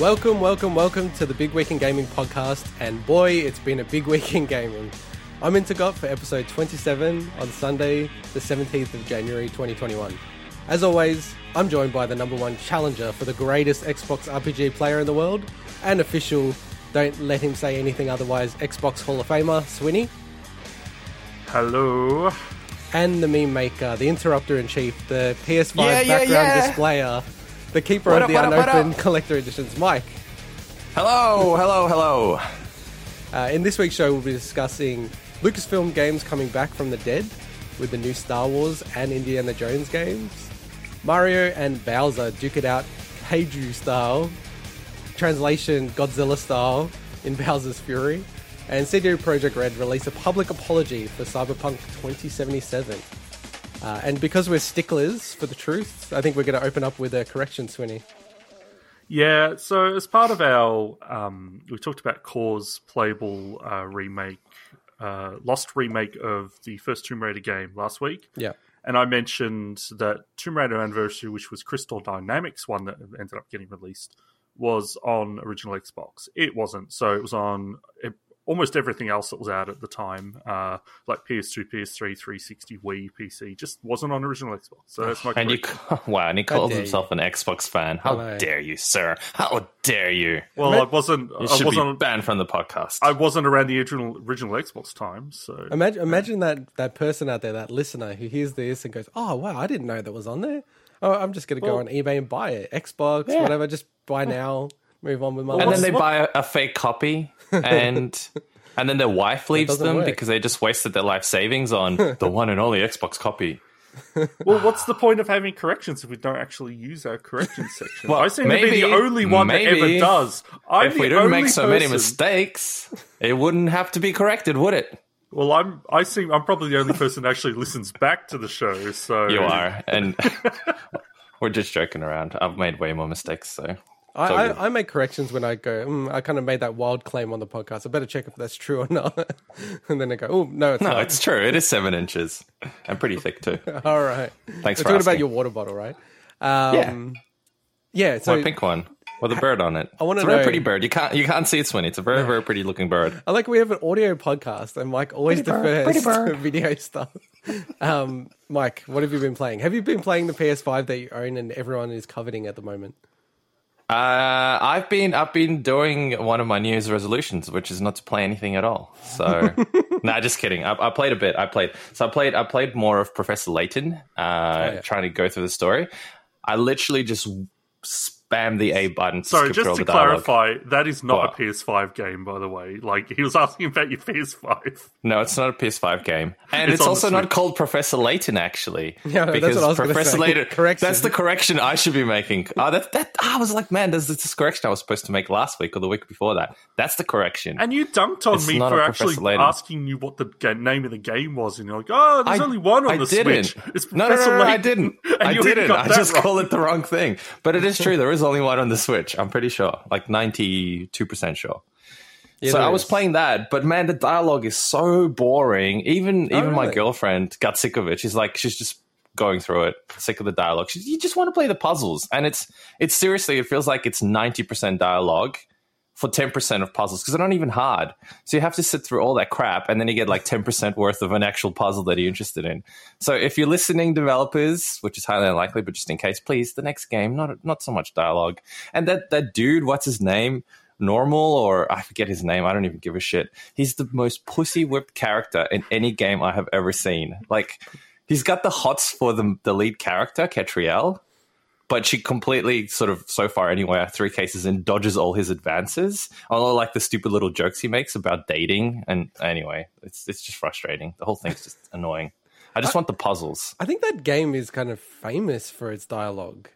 Welcome, welcome, welcome to the Big Week in Gaming podcast. And boy, it's been a big week in gaming. I'm into Got for episode 27 on Sunday, the 17th of January 2021. As always, I'm joined by the number one challenger for the greatest Xbox RPG player in the world and official, don't let him say anything otherwise, Xbox Hall of Famer, Swinny. Hello. And the meme maker, the interrupter in chief, the PS5 Yeah, yeah, background yeah. displayer, the keeper What of up, the what up, unopened up? collector editions, Mike. Hello, hello, hello. Uh, in this week's show, we'll be discussing Lucasfilm games coming back from the dead with the new Star Wars and Indiana Jones games, Mario and Bowser duke it out Kaiju style, translation Godzilla style in Bowser's Fury, and CD Projekt Red release a public apology for Cyberpunk 2077. Uh, and because we're sticklers for the truth, I think we're going to open up with a correction, Swinny. Yeah, so as part of our, um, we talked about Core's playable uh, remake, uh, lost remake of the first Tomb Raider game last week. Yeah. And I mentioned that Tomb Raider Anniversary, which was Crystal Dynamics one that ended up getting released, was on original Xbox. It wasn't. So it was on almost everything else that was out at the time, uh, like PS2, PS3, 360, Wii, PC. Just wasn't on original Xbox. So that's my And you, wow, and he How calls dare himself an Xbox fan. How Hello. dare you, sir? How dare you? Well, I wasn't. You I should be wasn't. banned from the podcast. I wasn't around the original original Xbox time, so Imagine, imagine that that person out there, that listener who hears this and goes, "Oh wow, I didn't know that was on there. Oh, I'm just gonna go Well- on eBay and buy it. Xbox, Yeah. whatever. Just buy now. Move on with my and life." then they what- buy a, a fake copy, and and then their wife leaves them work. because they just wasted their life savings on the one and only Xbox copy. well, what's the point of having corrections if we don't actually use our corrections section? Well, I seem to be the only one that ever does. I'm if we the didn't make so many mistakes, it wouldn't have to be corrected, would it? Well, I'm. I seem. I'm probably the only person that actually listens back to the show. So You are, and we're just joking around. I've made way more mistakes, so I. I, I make corrections when I go. Mm, I kind of made that wild claim on the podcast. I better check if that's true or not. and then I go, "Oh no, it's no, not." it's true. It is seven inches and pretty thick too. All right. Thanks We're for talking about your water bottle, right? Um, yeah. So My pink one with a bird on it. I wanna it's a very know- pretty bird. You can't you can't see it, Swinny. It's a very very pretty looking bird. I like we have an audio podcast, and Mike always Pretty bird, defers pretty to video stuff. Um, Mike, what have you been playing? Have you been playing the PS5 that you own and everyone is coveting at the moment? Uh, I've been I've been doing one of my New Year's resolutions, which is not to play anything at all. So, nah, just kidding. I, I played a bit. I played so I played I played more of Professor Layton, uh, yeah. trying to go through the story. I literally just spammed the A button. To Sorry, skip just to the dialogue. clarify, that is not What? a PS5 game, by the way. Like he was asking about your PS5. No, it's not a PS5 game, and It's it's, also not called Professor Layton. Actually, Yeah, that's because what I was gonna Professor say. Layton. Correction. That's the correction I should be making. Oh, that that ah, I was like, man, there's this correction I was supposed to make last week or the week before that. That's the correction. And you dunked on It's me for actually Layton. asking you what the ga- name of the game was, and you're like, "Oh, there's I- only one on I the didn't. Switch." It's no, no, no, Professor no, I didn't. I didn't. I just wrong. called it the wrong thing. But it is true. There is only one on the Switch. I'm pretty sure, like 92 percent sure. Yeah, so I was is. playing that, but man, the dialogue is so boring. Even Oh, even my girlfriend got sick of it. She's like, she's just going through it, sick of the dialogue. She's, you just want to play the puzzles, and it's it's seriously, it feels like it's 90 percent dialogue for 10% of puzzles because they're not even hard. So you have to sit through all that crap and then you get like 10% worth of an actual puzzle that you're interested in. So if you're listening, developers, which is highly unlikely, but just in case, please, the next game, not not so much dialogue. And that that dude, what's his name? Normal or I forget his name. I don't even give a shit. He's the most pussy whipped character in any game I have ever seen. Like he's got the hots for the the lead character, Katrielle but she completely sort of so far anyway three cases and dodges all his advances. All like the stupid little jokes he makes about dating. And anyway it's it's just frustrating. The whole thing's just annoying. I just want the puzzles. I think that game is kind of famous for its dialogue.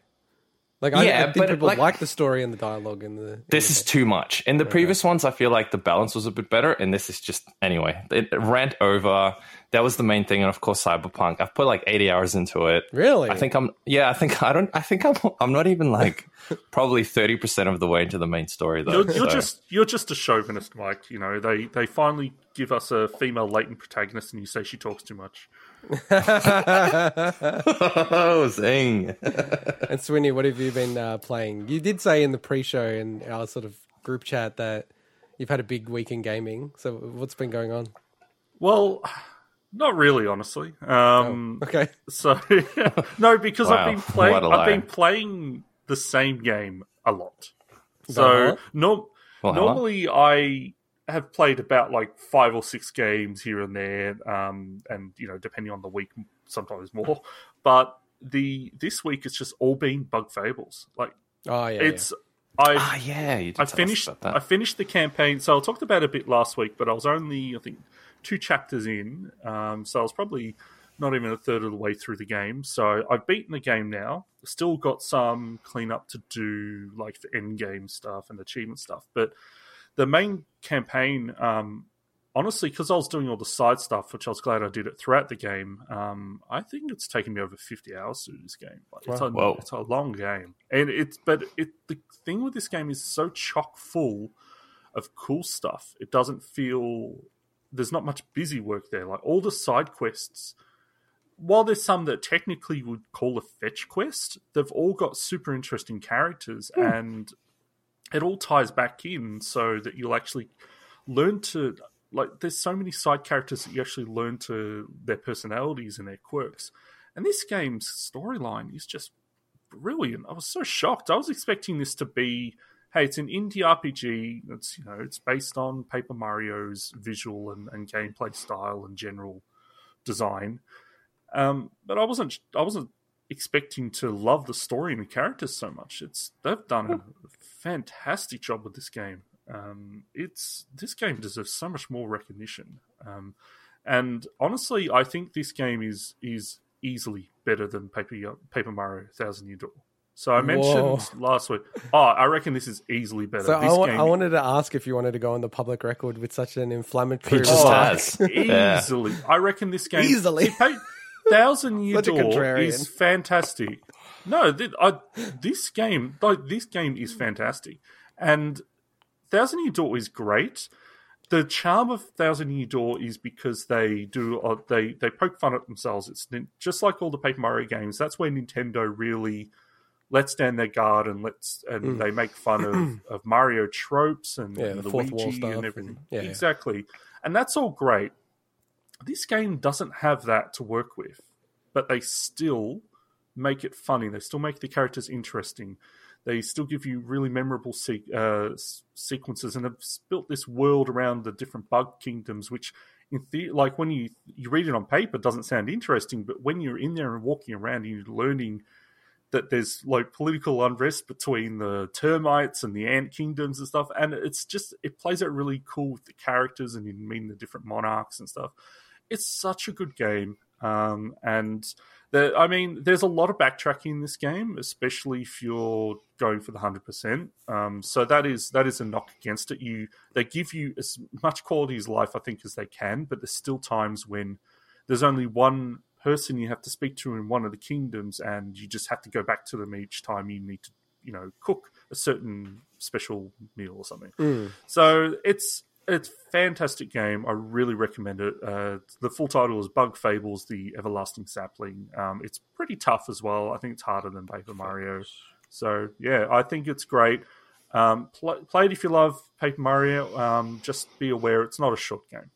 Like, I, Yeah, I think but, people like- like, the story and the dialogue and the. this is too much. In the previous ones i feel like the balance was a bit better. And this is just anyway it rant over that was the main thing and of course cyberpunk i've put like 80 hours into it Really? i think i'm yeah i think i don't i think i'm i'm not even like probably 30% of the way into the main story though You're, you're so- just you're just a chauvinist, Mike. You know they they finally give us a female Layton protagonist, and you say she talks too much. oh, zing. And Swinny, what have you been uh, playing? You did say in the pre-show in our sort of group chat that you've had a big week in gaming. So what's been going on? Well, not really, honestly. Um, Okay. So no, because Wow, I've been playing. what a I've been playing the same game a lot. About So what? no, Well, hello. normally I have played about like five or six games here and there, um, and you know, depending on the week, sometimes more. But the this week it's just all been bug fables. Like Oh yeah. it's I Ah, yeah. You did I finished. I finished the campaign. So I talked about it a bit last week, but I was only I think two chapters in. Um, so I was probably not even a third of the way through the game. So I've beaten the game now. Still got some cleanup to do, like the end game stuff and achievement stuff. But the main campaign, um, honestly, because I was doing all the side stuff, which I was glad I did it throughout the game. Um, I think it's taken me over fifty hours to do this game. Like, it's, a, Whoa. it's a long game, and it's but it the thing with this game is so chock full of cool stuff. It doesn't feel there's not much busy work there. Like all the side quests, while there's some that technically would call a fetch quest, they've all got super interesting characters hmm. and it all ties back in so that you'll actually learn to like there's so many side characters that you actually learn to their personalities and their quirks. And this game's storyline is just brilliant. I was so shocked. I was expecting this to be hey, it's an indie RPG. It's you know, it's based on Paper Mario's visual and, and gameplay style and general design. Um, but I wasn't I wasn't expecting to love the story and the characters so much. It's they've done a fantastic job with this game. Um, it's this game deserves so much more recognition. Um, and honestly, I think this game is is easily better than Paper Paper Mario Thousand Year Door. So I mentioned Whoa. last week. Oh, I reckon this is easily better. so this I, game I wanted to ask if you wanted to go on the public record with such an inflammatory He just remark. has. Yeah. easily. I reckon this game Easily. See, Thousand Year Door is fantastic. No, th- I, this game, like this game, is fantastic, and Thousand Year Door is great. The charm of Thousand Year Door is because they do uh, they they poke fun at themselves. It's just like all the Paper Mario games. That's where Nintendo really lets stand their guard and lets and they make fun of, of Mario tropes and. Yeah, and the fourth wall Luigi stuff and everything. and- yeah, yeah. exactly, and that's all great. This game doesn't have that to work with, but they still make it funny. They still make the characters interesting. They still give you really memorable se- uh, sequences, and have built this world around the different bug kingdoms, which, in the- like when you you read it on paper, doesn't sound interesting, but when you're in there and walking around, and you're learning that there's like political unrest between the termites and the ant kingdoms and stuff, and it's just it plays out really cool with the characters and you meet the different monarchs and stuff. It's such a good game, um, and there, I mean, there's a lot of backtracking in this game, especially if you're going for the hundred percent. Um, so that is that is a knock against it. You they give you as much quality as life, I think, as they can, but there's still times when there's only one person you have to speak to in one of the kingdoms, and you just have to go back to them each time you need to, you know, cook a certain special meal or something. Hmm. So it's it's a fantastic game. I really recommend it. Uh, the full title is Bug Fables: The Everlasting Sapling. Um, it's pretty tough as well. I think it's harder than Paper Mario. So yeah, I think it's great. Um, pl- play it if you love Paper Mario. Um, just be aware it's not a short game.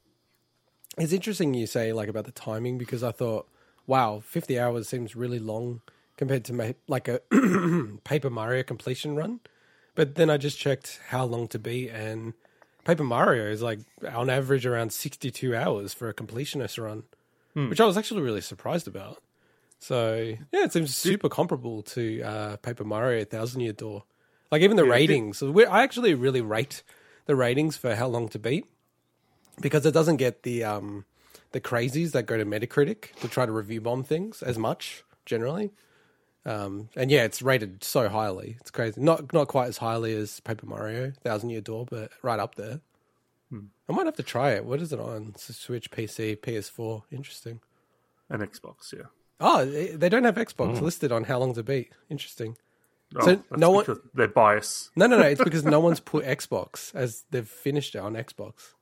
It's interesting you say like about the timing because I thought, wow, fifty hours seems really long compared to ma- like a Paper Mario completion run. But then I just checked how long to be, and Paper Mario is like on average around sixty-two hours for a completionist run, which I was actually really surprised about. So yeah, it seems super comparable to uh, Paper Mario Thousand Year Door. Like even the Yeah, ratings, I actually really rate the ratings for how long to beat because it doesn't get the um the crazies that go to Metacritic to try to review bomb things as much generally. Um, and yeah, it's rated so highly. It's crazy. Not not quite as highly as Paper Mario Thousand Year Door, but right up there. I might have to try it. What is it on? Switch, PC, PS4. Interesting. An Xbox, yeah. Oh, they they don't have Xbox listed on how long to beat. Interesting. Oh, So that's no one- because they're biased. No, no, no. It's because no one's put Xbox as they've finished it on Xbox.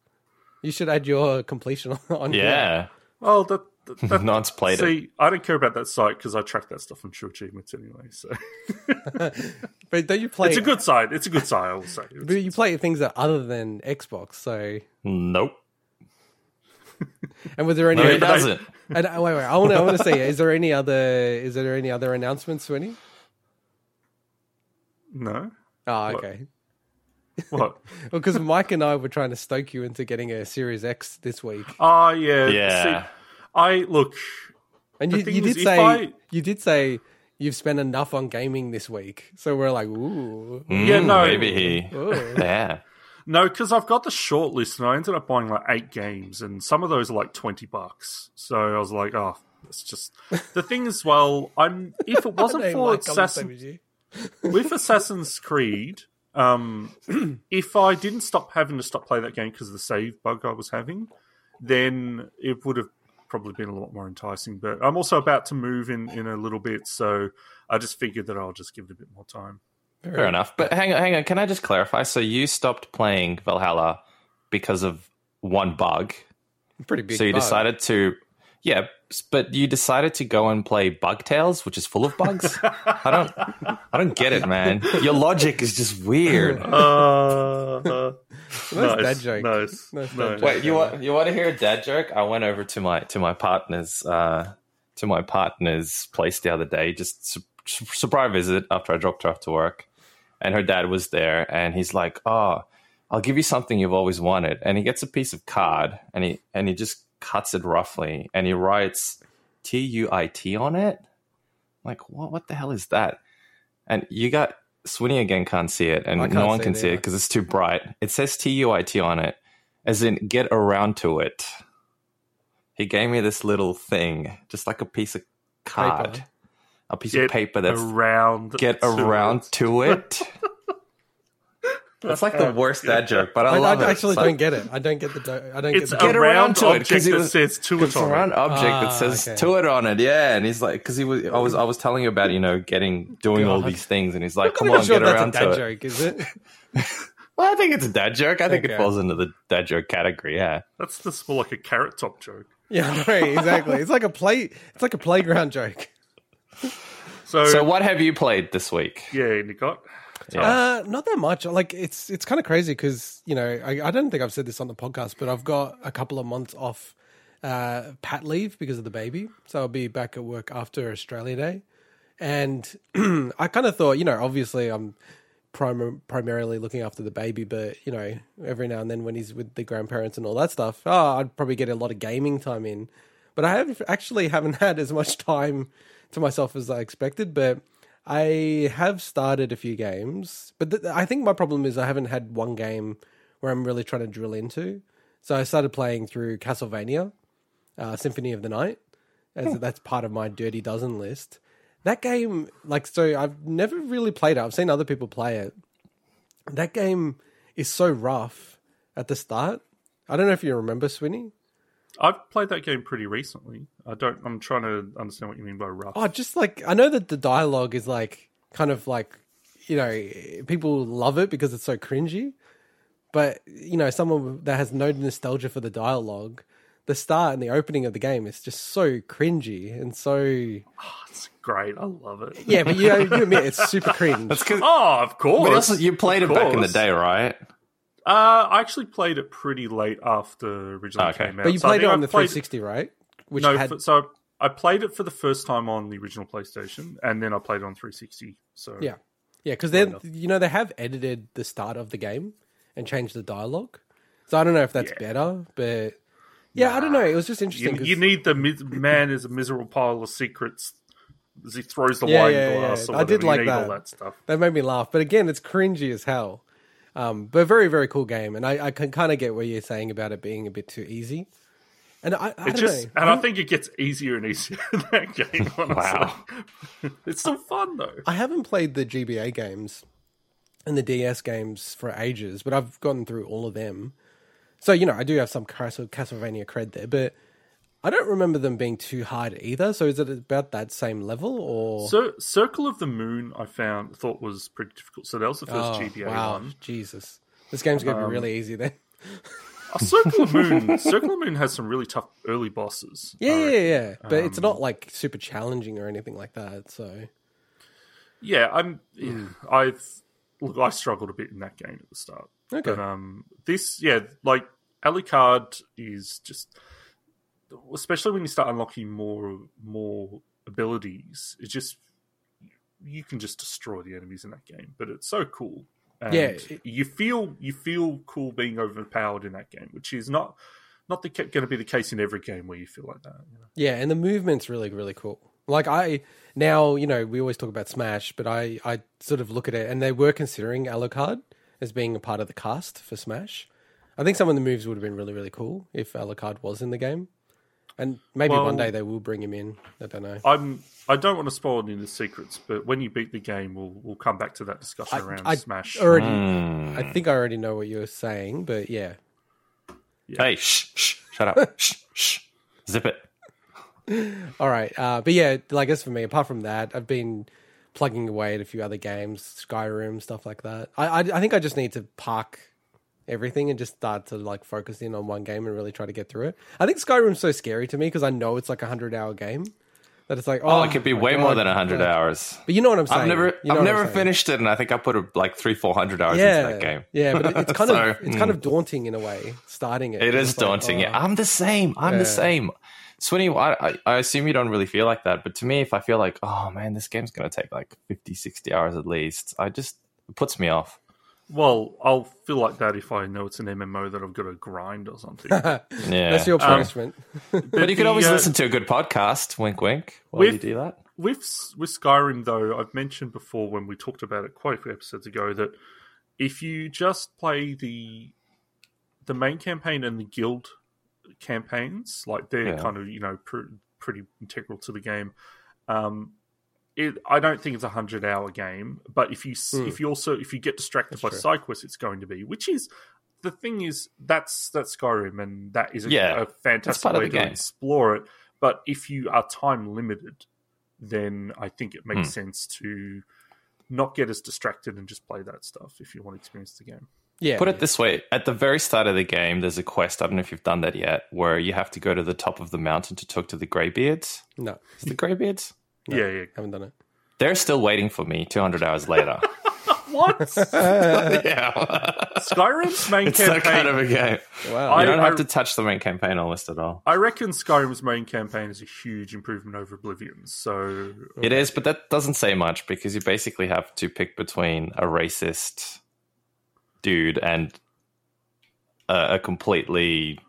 You should add your completion on. on here. Yeah. Well, that that- No one's played it. See, I don't care about that site because I track that stuff on True Achievements anyway. So But don't you play? it's a good site. It's a good site. I will say. It's- But you play things that other than Xbox. So, Nope. and was there any? No, he doesn't. And, uh, wait, wait. I want to. I want to see. Is there any other? Is there any other announcements, Swinny? no. Oh, okay. What? Well, because Mike and I were trying to stoke you into getting a Series X this week, Oh yeah. Yeah. See, I look. and you, you did say I- you did say you've spent enough on gaming this week. So we're like, ooh, Yeah, Mm, no. Maybe he. ooh. Yeah. No, because I've got the short list and I ended up buying like eight games, and some of those are like twenty bucks. So I was like, oh, it's just the thing is, well, I'm if it wasn't for Mike, I'm the same Assassin, with Assassin's Creed, um, if I didn't stop having to stop playing that game because of the save bug I was having, then it would have probably been a lot more enticing. But I'm also about to move in in a little bit, so I just figured that I'll just give it a bit more time. Fair enough. But hang on, hang on. Can I just clarify? So you stopped playing Valhalla because of one bug. Pretty big. so you bug. decided to, yeah, but you decided to go and play Bugtails, which is full of bugs. I don't, I don't get it, man. Your logic is just weird. Uh, Nice nice, dad joke. Nice. Nice dad nice. joke. Wait, you want you want to hear a dad joke? I went over to my to my partner's uh, to my partner's place the other day, just su- su- surprise visit after I dropped her off to work, and her dad was there, and he's like, "Oh, I'll give you something you've always wanted," and he gets a piece of card, and he and he just cuts it roughly, and he writes T U I T on it. Like, what? What the hell is that? And you got Swinny again can't see it, and no one see can it see it because it's too bright. It says T U I T on it, as in get around to it. He gave me this little thing, just like a piece of card, Paper. a piece Get of paper that's around. get to around it. to it. That's like the worst dad joke, but I, I, I love it. actually It's don't get it. I don't get the. do- I don't It's get a the. Get around round to it, object 'cause he that was- says to it's it a on round it. object Ah, that says okay. to it on it, yeah. And he's like, because he was, I was, I was telling you about, you know, getting, doing all these things, and he's like, come on, sure get if around that's a dad to it. joke, is it? Well, I think it's a dad joke. I think Okay. it falls into the dad joke category. Yeah. That's just more like a carrot top joke. Yeah, right, exactly. It's like a play. It's like a playground joke. So, So, what have you played this week? yeah, Nicot. Yeah. Uh, not that much. Like it's it's kind of crazy because you know I, I don't think I've said this on the podcast, but I've got a couple of months off uh, pat leave because of the baby, so I'll be back at work after Australia Day, and I kind of thought you know obviously I'm prim- primarily looking after the baby, but you know every now and then when he's with the grandparents and all that stuff, oh I'd probably get a lot of gaming time in, but I have actually haven't had as much time to myself as I expected, but. I have started a few games, but th- I think my problem is I haven't had one game where I'm really trying to drill into. So I started playing through Castlevania, uh, Symphony of the Night, as that's part of my Dirty Dozen list. That game, like, so I've never really played it. I've seen other people play it. That game is so rough at the start. I don't know if you remember Swinny. I've played that game pretty recently. I don't. I'm trying to understand what you mean by rough. Oh, just like I know that the dialogue is like kind of like you know people love it because it's so cringy, but you know someone that has no nostalgia for the dialogue, the start and the opening of the game is just so cringy and so oh, It's great. I love it. yeah. But you, you admit it's super cringe. Oh, of course. But also, you played Of it back in the day, right? Uh, I actually played it pretty late after originally Okay. came out. but you So played it on I the played- 360, right? Which No, had f- so I played it for the first time on the original PlayStation, and then I played it on 360. So yeah, yeah, because then you know they have edited the start of the game and changed the dialogue. So I don't know if that's Yeah. better, but yeah, I don't know. It was just you, you need the mis- man is a miserable pile of secrets as he throws the Yeah, wine yeah, glass. yeah. Or I did like that. all that stuff. That made me laugh. But again, it's cringy as hell. Um, but very, very cool game. And I, I can kind of get what you're saying about it being a bit too easy. And I, I It don't just, know. and I think it gets easier and easier in that game. Honestly. Wow. it's still fun though. I haven't played the GBA games and the DS games for ages, but I've gone through all of them. So, you know, I do have some Castle- Castlevania cred there, but I don't remember them being too hard either. So is it about that same level or? So, Circle of the Moon, I found thought was pretty difficult. So that was the first Oh, GBA wow, one. Jesus. This game's going to Um, be really easy then. Circle of Moon. Circle of Moon has some really tough early bosses. Yeah, yeah, yeah. But it's Um, not like super challenging or anything like that. So Yeah, I'm. Yeah, Hmm. I've look. I struggled a bit in that game at the start. okay, But um, this, yeah, like Alucard is just, especially when you start unlocking more more abilities, it just you can just destroy the enemies in that game. But it's so cool. And Yeah, it- you feel you feel cool being overpowered in that game, which is not not the, going to be the case in every game where you feel like that. You know? yeah, and the movement's really really cool. Like I now, you know, we always talk about Smash, but I I sort of look at it, and they were considering Alucard as being a part of the cast for Smash. I think some of the moves would have been really really cool if Alucard was in the game, and maybe Well- one day they will bring him in. I don't know. I'm. I don't want to spoil any of the secrets, but when you beat the game, we'll we'll come back to that discussion I- around I Smash. already, Hmm. I think I already know what you're saying, but yeah, Hey, shh, shh, shut up, shh, shh, zip it. All right, uh, but yeah, like as for me, apart from that, I've been plugging away at a few other games, Skyrim, stuff like that. I, I, I think I just need to park everything and just start to like focus in on one game and really try to get through it. I think Skyrim's so scary to me because I know it's like a hundred hour game that it's like, oh, Oh, it could be way more God. than hundred hours. But you know what I'm saying? I've never, You know I've never finished it, and I think I put a, like three, four hundred hours Yeah, into that game. yeah, but it's kind So, of it's kind mm. of daunting in a way starting it. It is It's like, daunting. oh. yeah, I'm the same. I'm Yeah. the same. Swinny, I, I, I assume you don't really feel like that, but to me, if I feel like, oh man, this game's going to take like 50, 60 hours at least, I just it puts me off. Well, I'll feel like that if I know it's an MMO that I've got to grind or something. Yeah, That's your Um, punishment. but you could the, always uh, listen to a good podcast. Wink, wink. While you do that. with with Skyrim though, I've mentioned before when we talked about it quite a few episodes ago that if you just play the the main campaign and the guild campaigns, like they're Yeah. kind of you know pr- pretty integral to the game. Um, it, I don't think it's a hundred hour game, but if you s Hmm. if you also if you get distracted That's by true. side quests, it's going to be. Which is the thing is that's that's Skyrim, and that is a, Yeah, a fantastic way to game. explore it. But if you are time limited, then I think it makes Hmm. sense to not get as distracted and just play that stuff if you want to experience the game. Yeah, Put it this way: at the very start of the game, there's a quest. I don't know if you've done that yet, where you have to go to the top of the mountain to talk to the Greybeards. no, Is the Greybeards? No. Yeah, yeah. haven't done it. They're still waiting for me. Two hundred hours later. What? yeah, Skyrim's main campaign. it's that kind of a game. Wow. I- You don't have to touch the main campaign almost at all. I reckon Skyrim's main campaign is a huge improvement over Oblivion. So It is, but that doesn't say much because you basically have to pick between a racist dude and a, a completely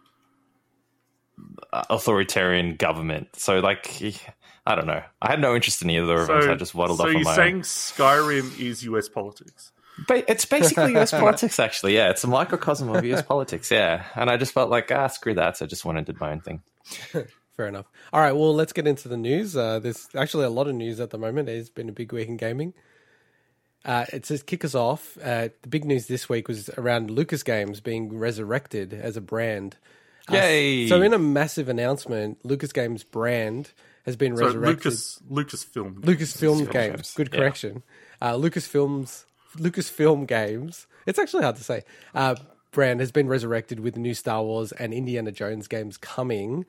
authoritarian government. So, like, I don't know. I had no interest in either of them, so I just waddled so off on you're my saying own. Skyrim is US politics? Ba- it's basically US politics, actually. Yeah, it's a microcosm of US politics. Yeah, and I just felt like ah, screw that. So I just went and did my own thing. Fair enough. All right, well, let's get into the news. Uh, there's actually a lot of news at the moment. It's been a big week in gaming. Uh, it says kick us off. Uh, the big news this week was around Lucas Games being resurrected as a brand. Uh, Yay! so, in a massive announcement, Lucas Games brand has been So resurrected. Lucas Lucasfilm. Lucasfilm Games. Games, Good yeah. correction. Uh, Lucasfilms, Lucasfilm Games. It's actually hard to say. Uh, brand has been resurrected with the new Star Wars and Indiana Jones games coming,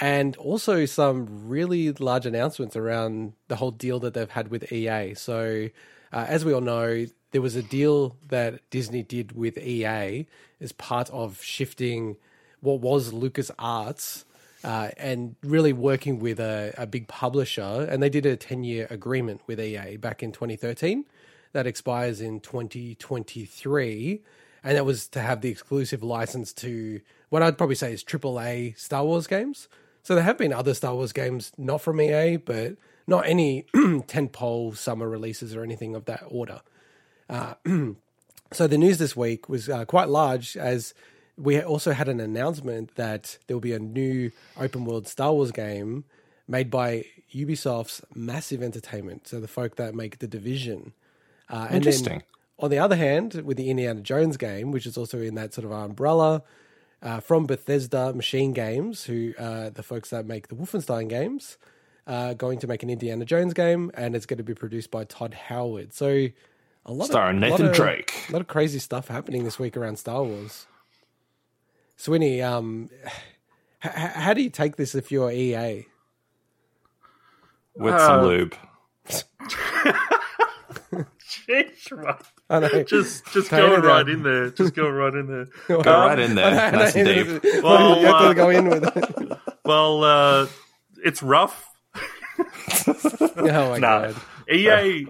and also some really large announcements around the whole deal that they've had with EA. So, uh, as we all know, there was a deal that Disney did with EA as part of shifting what was Lucas Arts uh, and really working with a, a big publisher. And they did a 10 year agreement with EA back in 2013 that expires in 2023. And that was to have the exclusive license to what I'd probably say is AAA Star Wars games. So there have been other Star Wars games not from EA, but not any tentpole summer releases or anything of that order. So the news this week was uh, quite large as we also had an announcement that there will be a new open world Star Wars game made by Ubisoft's Massive Entertainment, so the folk that make The Division. Uh, and then Interesting. on the other hand, with the Indiana Jones game, which is also in that sort of umbrella, uh, from Bethesda Machine Games, who uh, the folks that make the Wolfenstein games, uh, going to make an Indiana Jones game, and it's going to be produced by Todd Howard. So a lot Starring of, lot Nathan of- Drake. a lot of crazy stuff happening this week around Star Wars. Swinny, um, h- h- how do you take this if you're EA? with Uh, some lube. Jeez, right. I know. Just just Tone go right down. in there. Just go right in there. Go right in there, I know, nice and deep. Well, you have Well, to go in with it. Well, uh, it's rough. Oh my Nah. god. EA,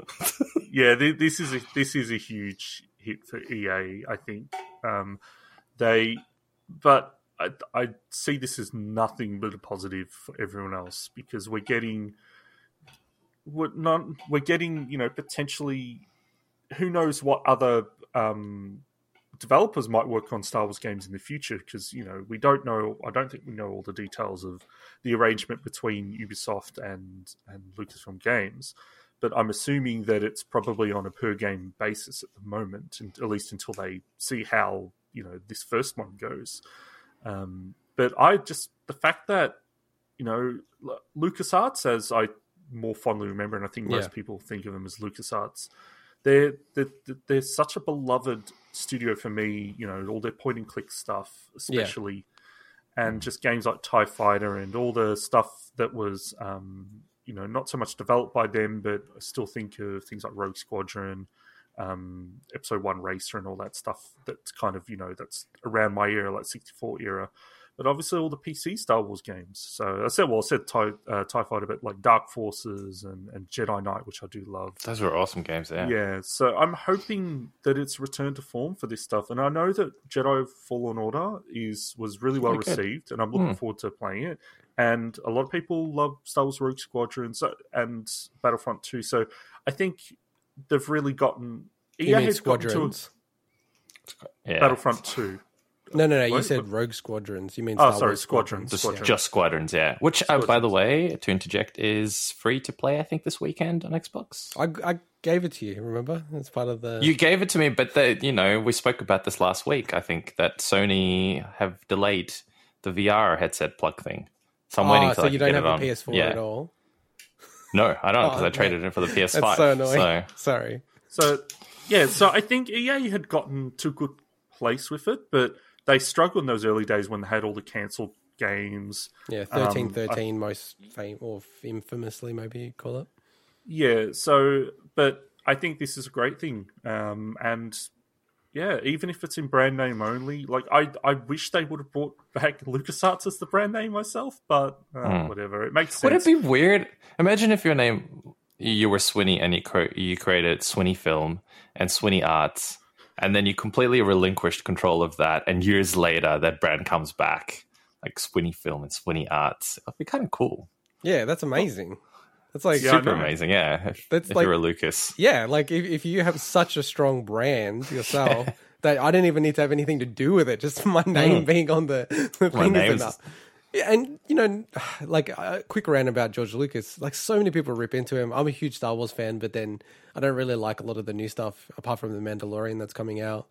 yeah, th- this is a, this is a huge hit for EA. I think um, they, but I, I see this as nothing but a positive for everyone else because we're getting, we're not, we're getting, you know, potentially, who knows what other um, developers might work on Star Wars games in the future because you know we don't know. I don't think we know all the details of the arrangement between Ubisoft and and Lucasfilm Games, but I'm assuming that it's probably on a per game basis at the moment, and at least until they see how you know this first one goes. Um, but I just the fact that you know LucasArts, as I more fondly remember, and I think most Yeah. people think of them as LucasArts. They're, they're they're such a beloved studio for me. You know all their point and click stuff, especially, and just games like Tie Fighter and all the stuff that was um, you know not so much developed by them, but I still think of things like Rogue Squadron, um, Episode One Racer, and all that stuff. That's kind of you know that's around my era, like sixty four era. But obviously, all the PC Star Wars games. So I said, well, I said Tie, uh, TIE Fighter, but like Dark Forces and, and Jedi Knight, which I do love. Those were awesome games. Yeah. Yeah, so I'm hoping that it's returned to form for this stuff, and I know that Jedi Fallen Order is was really well received, and I'm looking Hmm. forward to playing it. And a lot of people love Star Wars Rogue Squadron so, and Battlefront 2, so I think they've really gotten. You EA mean has gotten to squadrons? Yeah. Battlefront 2. No, no, no. You What? said rogue squadrons. You mean Oh, Star sorry, Wars squadrons. Just, Squadron. just squadrons, yeah. Which, uh, by the way, to interject, is free to play. I think this weekend on Xbox. I, I gave it to you. Remember? It's part of the. You gave it to me, but the, you know we spoke about this last week. I think that Sony have delayed the VR headset plug thing, so I'm oh, waiting till so I you don't have a on. PS4 yeah. at all. No, I don't because Oh, I traded man. it for the PS5. That's so annoying. So Sorry. So yeah, so I think EA had gotten to a good place with it, but they struggled in those early days when they had all the cancelled games. Yeah, Um, thirteen thirteen most famous or infamously maybe you call it. Yeah, so but I think this is a great thing, um, and yeah, even if it's in brand name only, like I I wish they would have brought back LucasArts as the brand name myself, but uh, whatever, it makes sense. would sense. it be weird? Imagine if your name you were Swinny and you cre- you created Swinny Film and Swinny Arts, and then you completely relinquished control of that, and years later that brand comes back like Swinny Film and Swinny Arts. It'd be kind of cool. Yeah, that's amazing. That's like Super amazing, yeah. If, That's if like- you're a Lucas. Yeah, like if, if you have such a strong brand yourself that I didn't even need to have anything to do with it, just my name hmm. being on the, the thing is enough. Yeah, and you know, like a quick rant about George Lucas. Like so many people rip into him. I'm a huge Star Wars fan, but then I don't really like a lot of the new stuff apart from the Mandalorian that's coming out.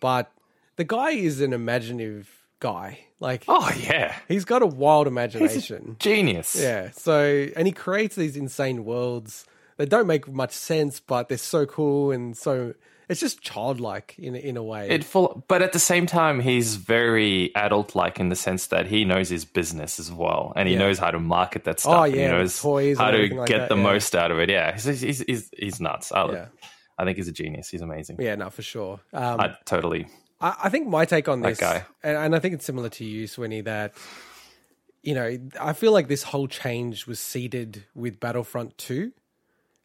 But the guy is an imaginative guy. Like Oh yeah, he's got a wild imagination. genius. Yeah. So, and he creates these insane worlds that don't make much sense, but they're so cool and so it's just childlike in in a way. It full, but at the same time, he's very adult-like in the sense that he knows his business as well, and he Yeah. knows how to market that stuff. Oh, yeah, he knows toys how to like get that, the yeah. most out of it. Yeah, he's he's he's, he's nuts. I, Yeah. I think he's a genius. He's amazing. yeah, no, for sure. Um, I totally. I, I think my take on this, guy. And, and I think it's similar to you, Swinny, that you know I feel like this whole change was seeded with Battlefront Two.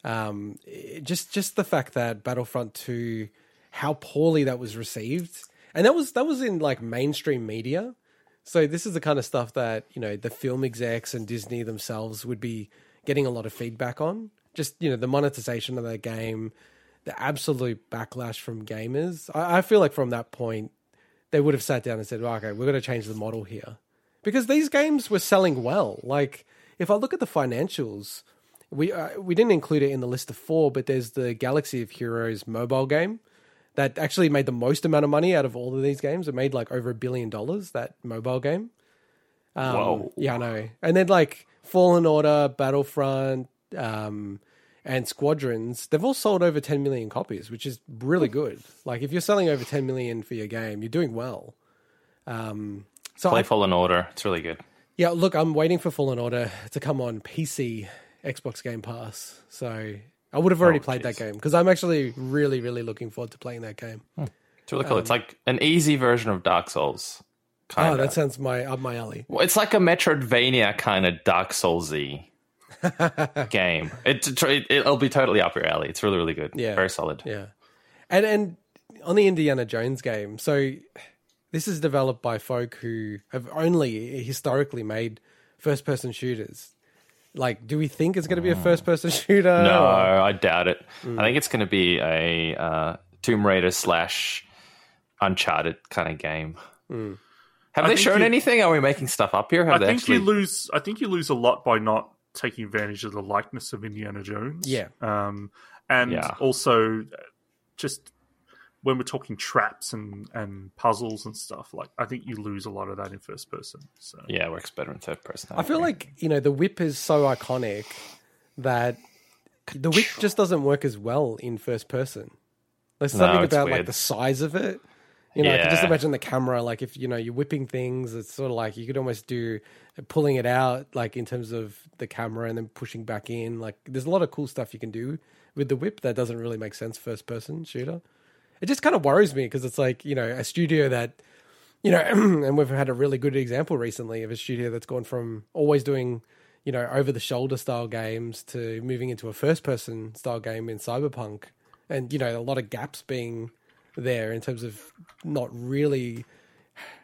Um, just just the fact that Battlefront Two, how poorly that was received, and that was that was in like mainstream media. So this is the kind of stuff that you know the film execs and Disney themselves would be getting a lot of feedback on. Just you know the monetization of that game, the absolute backlash from gamers. I, I feel like from that point they would have sat down and said, well, "Okay, we're going to change the model here," because these games were selling well. Like if I look at the financials, we uh, we didn't include it in the list of four, but there's the Galaxy of Heroes mobile game that actually made the most amount of money out of all of these games. It made like over a billion dollars that mobile game. Um, Whoa. Yeah, I know. And then like Fallen Order, Battlefront, um, and Squadrons, they've all sold over 10 million copies, which is really good. Like if you're selling over 10 million for your game, you're doing well. Um, So Play I, Fallen Order. It's really good. yeah, look, I'm waiting for Fallen Order to come on PC, Xbox Game Pass. So I would have already Oh, played that game because I'm actually really, really looking forward to playing that game. It's really cool. it's like an easy version of Dark Souls. Kind Oh, that sounds my up my alley. Well, it's like a Metroidvania kind of Dark Soulsy game. It, it it'll be totally up your alley. It's really really good. Yeah. very solid. Yeah, and and on the Indiana Jones game, so this is developed by folk who have only historically made first person shooters. Like, do we think it's going to be a first person shooter? Mm. No, or- I doubt it. Mm. I think it's going to be a uh, Tomb Raider slash Uncharted kind of game. Mm. Have I they shown you- anything? Are we making stuff up here? Have I they think actually? you lose. I think you lose a lot by not taking advantage of the likeness of Indiana Jones. Yeah. Um, and Yeah. also, uh, just when we're talking traps and and puzzles and stuff, like I think you lose a lot of that in first person. So yeah, works better in third person. I feel like you know the whip is so iconic that the whip just doesn't work as well in first person. There's something it's about like the size of it. You know, I can just imagine the camera. Like if you know you're whipping things, it's sort of like you could almost do pulling it out, like in terms of the camera, and then pushing back in. Like there's a lot of cool stuff you can do with the whip that doesn't really make sense first person shooter. It just kind of worries me because it's like you know a studio that you know, and we've had a really good example recently of a studio that's gone from always doing, you know, over the shoulder style games to moving into a first person style game in Cyberpunk. And, you know, a lot of gaps being there in terms of not really,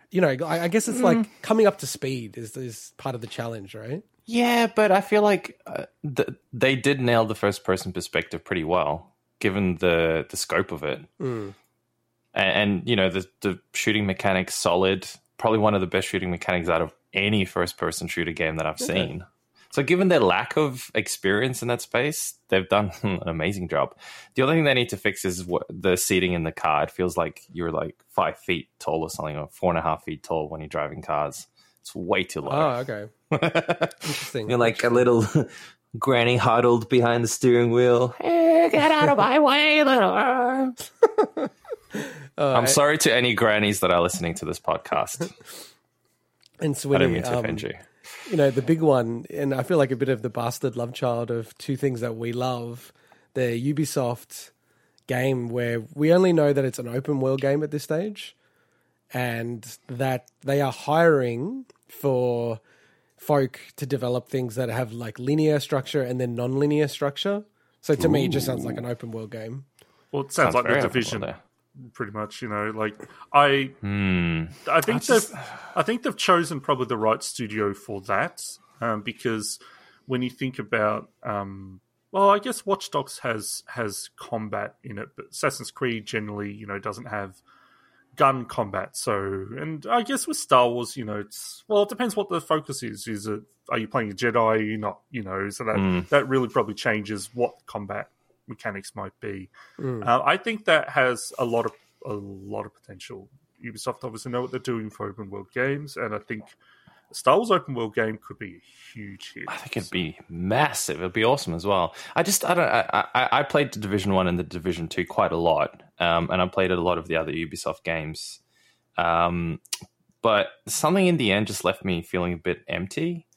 you know, I, I guess it's like coming up to speed is, is part of the challenge, right? Yeah, but I feel like uh, th- they did nail the first person perspective pretty well, given the the scope of it. Mm. And, and you know the the shooting mechanics solid. Probably one of the best shooting mechanics out of any first person shooter game that I've seen. So, given their lack of experience in that space, they've done an amazing job. The only thing they need to fix is what, the seating in the car. It feels like you're like five feet tall or something, or four and a half feet tall when you're driving cars. It's way too low. Oh, okay. Interesting. You're like a little granny huddled behind the steering wheel. Hey, get out of my way, little. Uh, I'm sorry to any grannies that are listening to this podcast. and I don't mean to um, offend you. You know, the big one, and I feel like a bit of the bastard love child of two things that we love the Ubisoft game, where we only know that it's an open world game at this stage, and that they are hiring for folk to develop things that have like linear structure and then non linear structure. So to me, it just sounds like an open world game. Well, it sounds, Sounds like very the open division, world pretty much. You know, like I, Hmm. I think just- they've, I think they've chosen probably the right studio for that, um, because when you think about, um, well, I guess Watch Dogs has has combat in it, but Assassin's Creed generally, you know, doesn't have gun combat. So, and I guess with Star Wars, you know, it's well, it depends what the focus is. Is it are you playing a Jedi? Are you not? You know, so that Mm. that really probably changes what combat mechanics might be. Mm. Uh, I think that has a lot of a lot of potential. Ubisoft obviously know what they're doing for open world games, and I think a Star Wars open world game could be a huge hit. I think it'd be massive. It'd be awesome as well. I just, I don't, I, I, I played the Division One and the Division Two quite a lot, um, and I played a lot of the other Ubisoft games. Um, but something in the end just left me feeling a bit empty.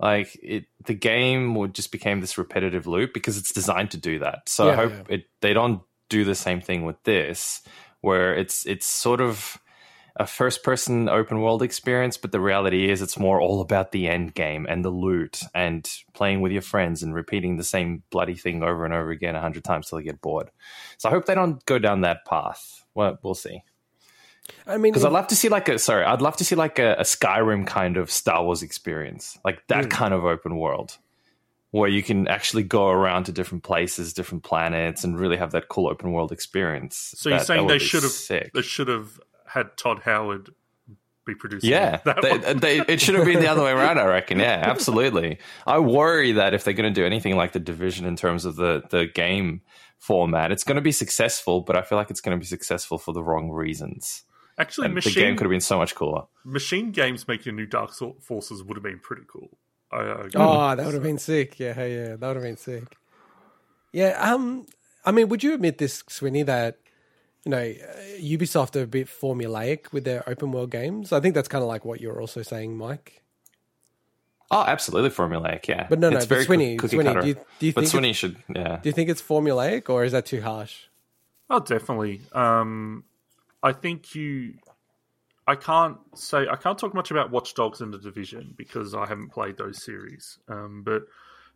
Like it, the game would just became this repetitive loop because it's designed to do that. So I hope yeah. it they don't do the same thing with this, where it's it's sort of a first person open world experience, but the reality is it's more all about the end game and the loot and playing with your friends and repeating the same bloody thing over and over again a hundred times till you get bored. So I hope they don't go down that path. Well, we'll see. I mean, Because I'd love to see like a sorry, I'd love to see like a, a Skyrim kind of Star Wars experience, like that Mm. kind of open world, where you can actually go around to different places, different planets, and really have that cool open world experience. So you're saying they should have sick. they should have had Todd Howard be producing? Yeah, that they, one. they, it should have been the other way around. I reckon. Yeah, absolutely. I worry that if they're going to do anything like the division in terms of the the game format, it's going to be successful, but I feel like it's going to be successful for the wrong reasons. Actually, And the machine game could have been so much cooler. machine games making new Dark Sol- Forces would have been pretty cool. I, I. Oh, that would have been sick. Yeah, hey, yeah, that would have been sick. Yeah, um, I mean, would you admit this, Swinny, that you know, uh, Ubisoft are a bit formulaic with their open world games. I think that's kind of like what you're also saying, Mike. Oh, absolutely formulaic, yeah. But no, no, it's but very Swinny, cookie Swinny, cutter. do you- do you but think Swinny should, yeah. Do you think it's formulaic or is that too harsh? Oh, definitely. Um, I think you. I can't say I can't talk much about Watch Dogs and the Division because I haven't played those series. Um, but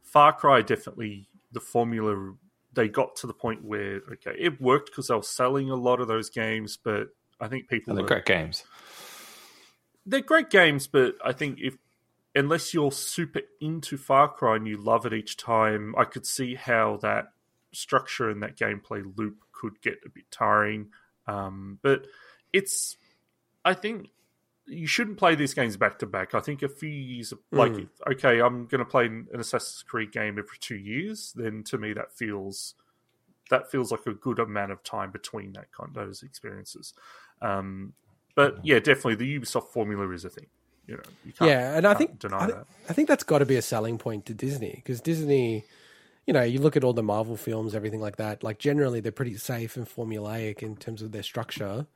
Far Cry definitely the formula. They got to the point where okay, it worked because they were selling a lot of those games, but I think people And they're are- great games. they're great games, but I think if unless you're super into Far Cry and you love it each time, I could see how that structure and that gameplay loop could get a bit tiring. Um, but it's, I think you shouldn't play these games back to back. I think a few years, like Mm. okay, I'm going to play an Assassin's Creed game every two years. Then to me, that feels that feels like a good amount of time between that kind of those experiences. Um, but yeah, definitely the Ubisoft formula is a thing. You know, you can't, yeah, and I think deny I, that. I think that's got to be a selling point to Disney because Disney, you know, you look at all the Marvel films, everything like that. Like generally, they're pretty safe and formulaic in terms of their structure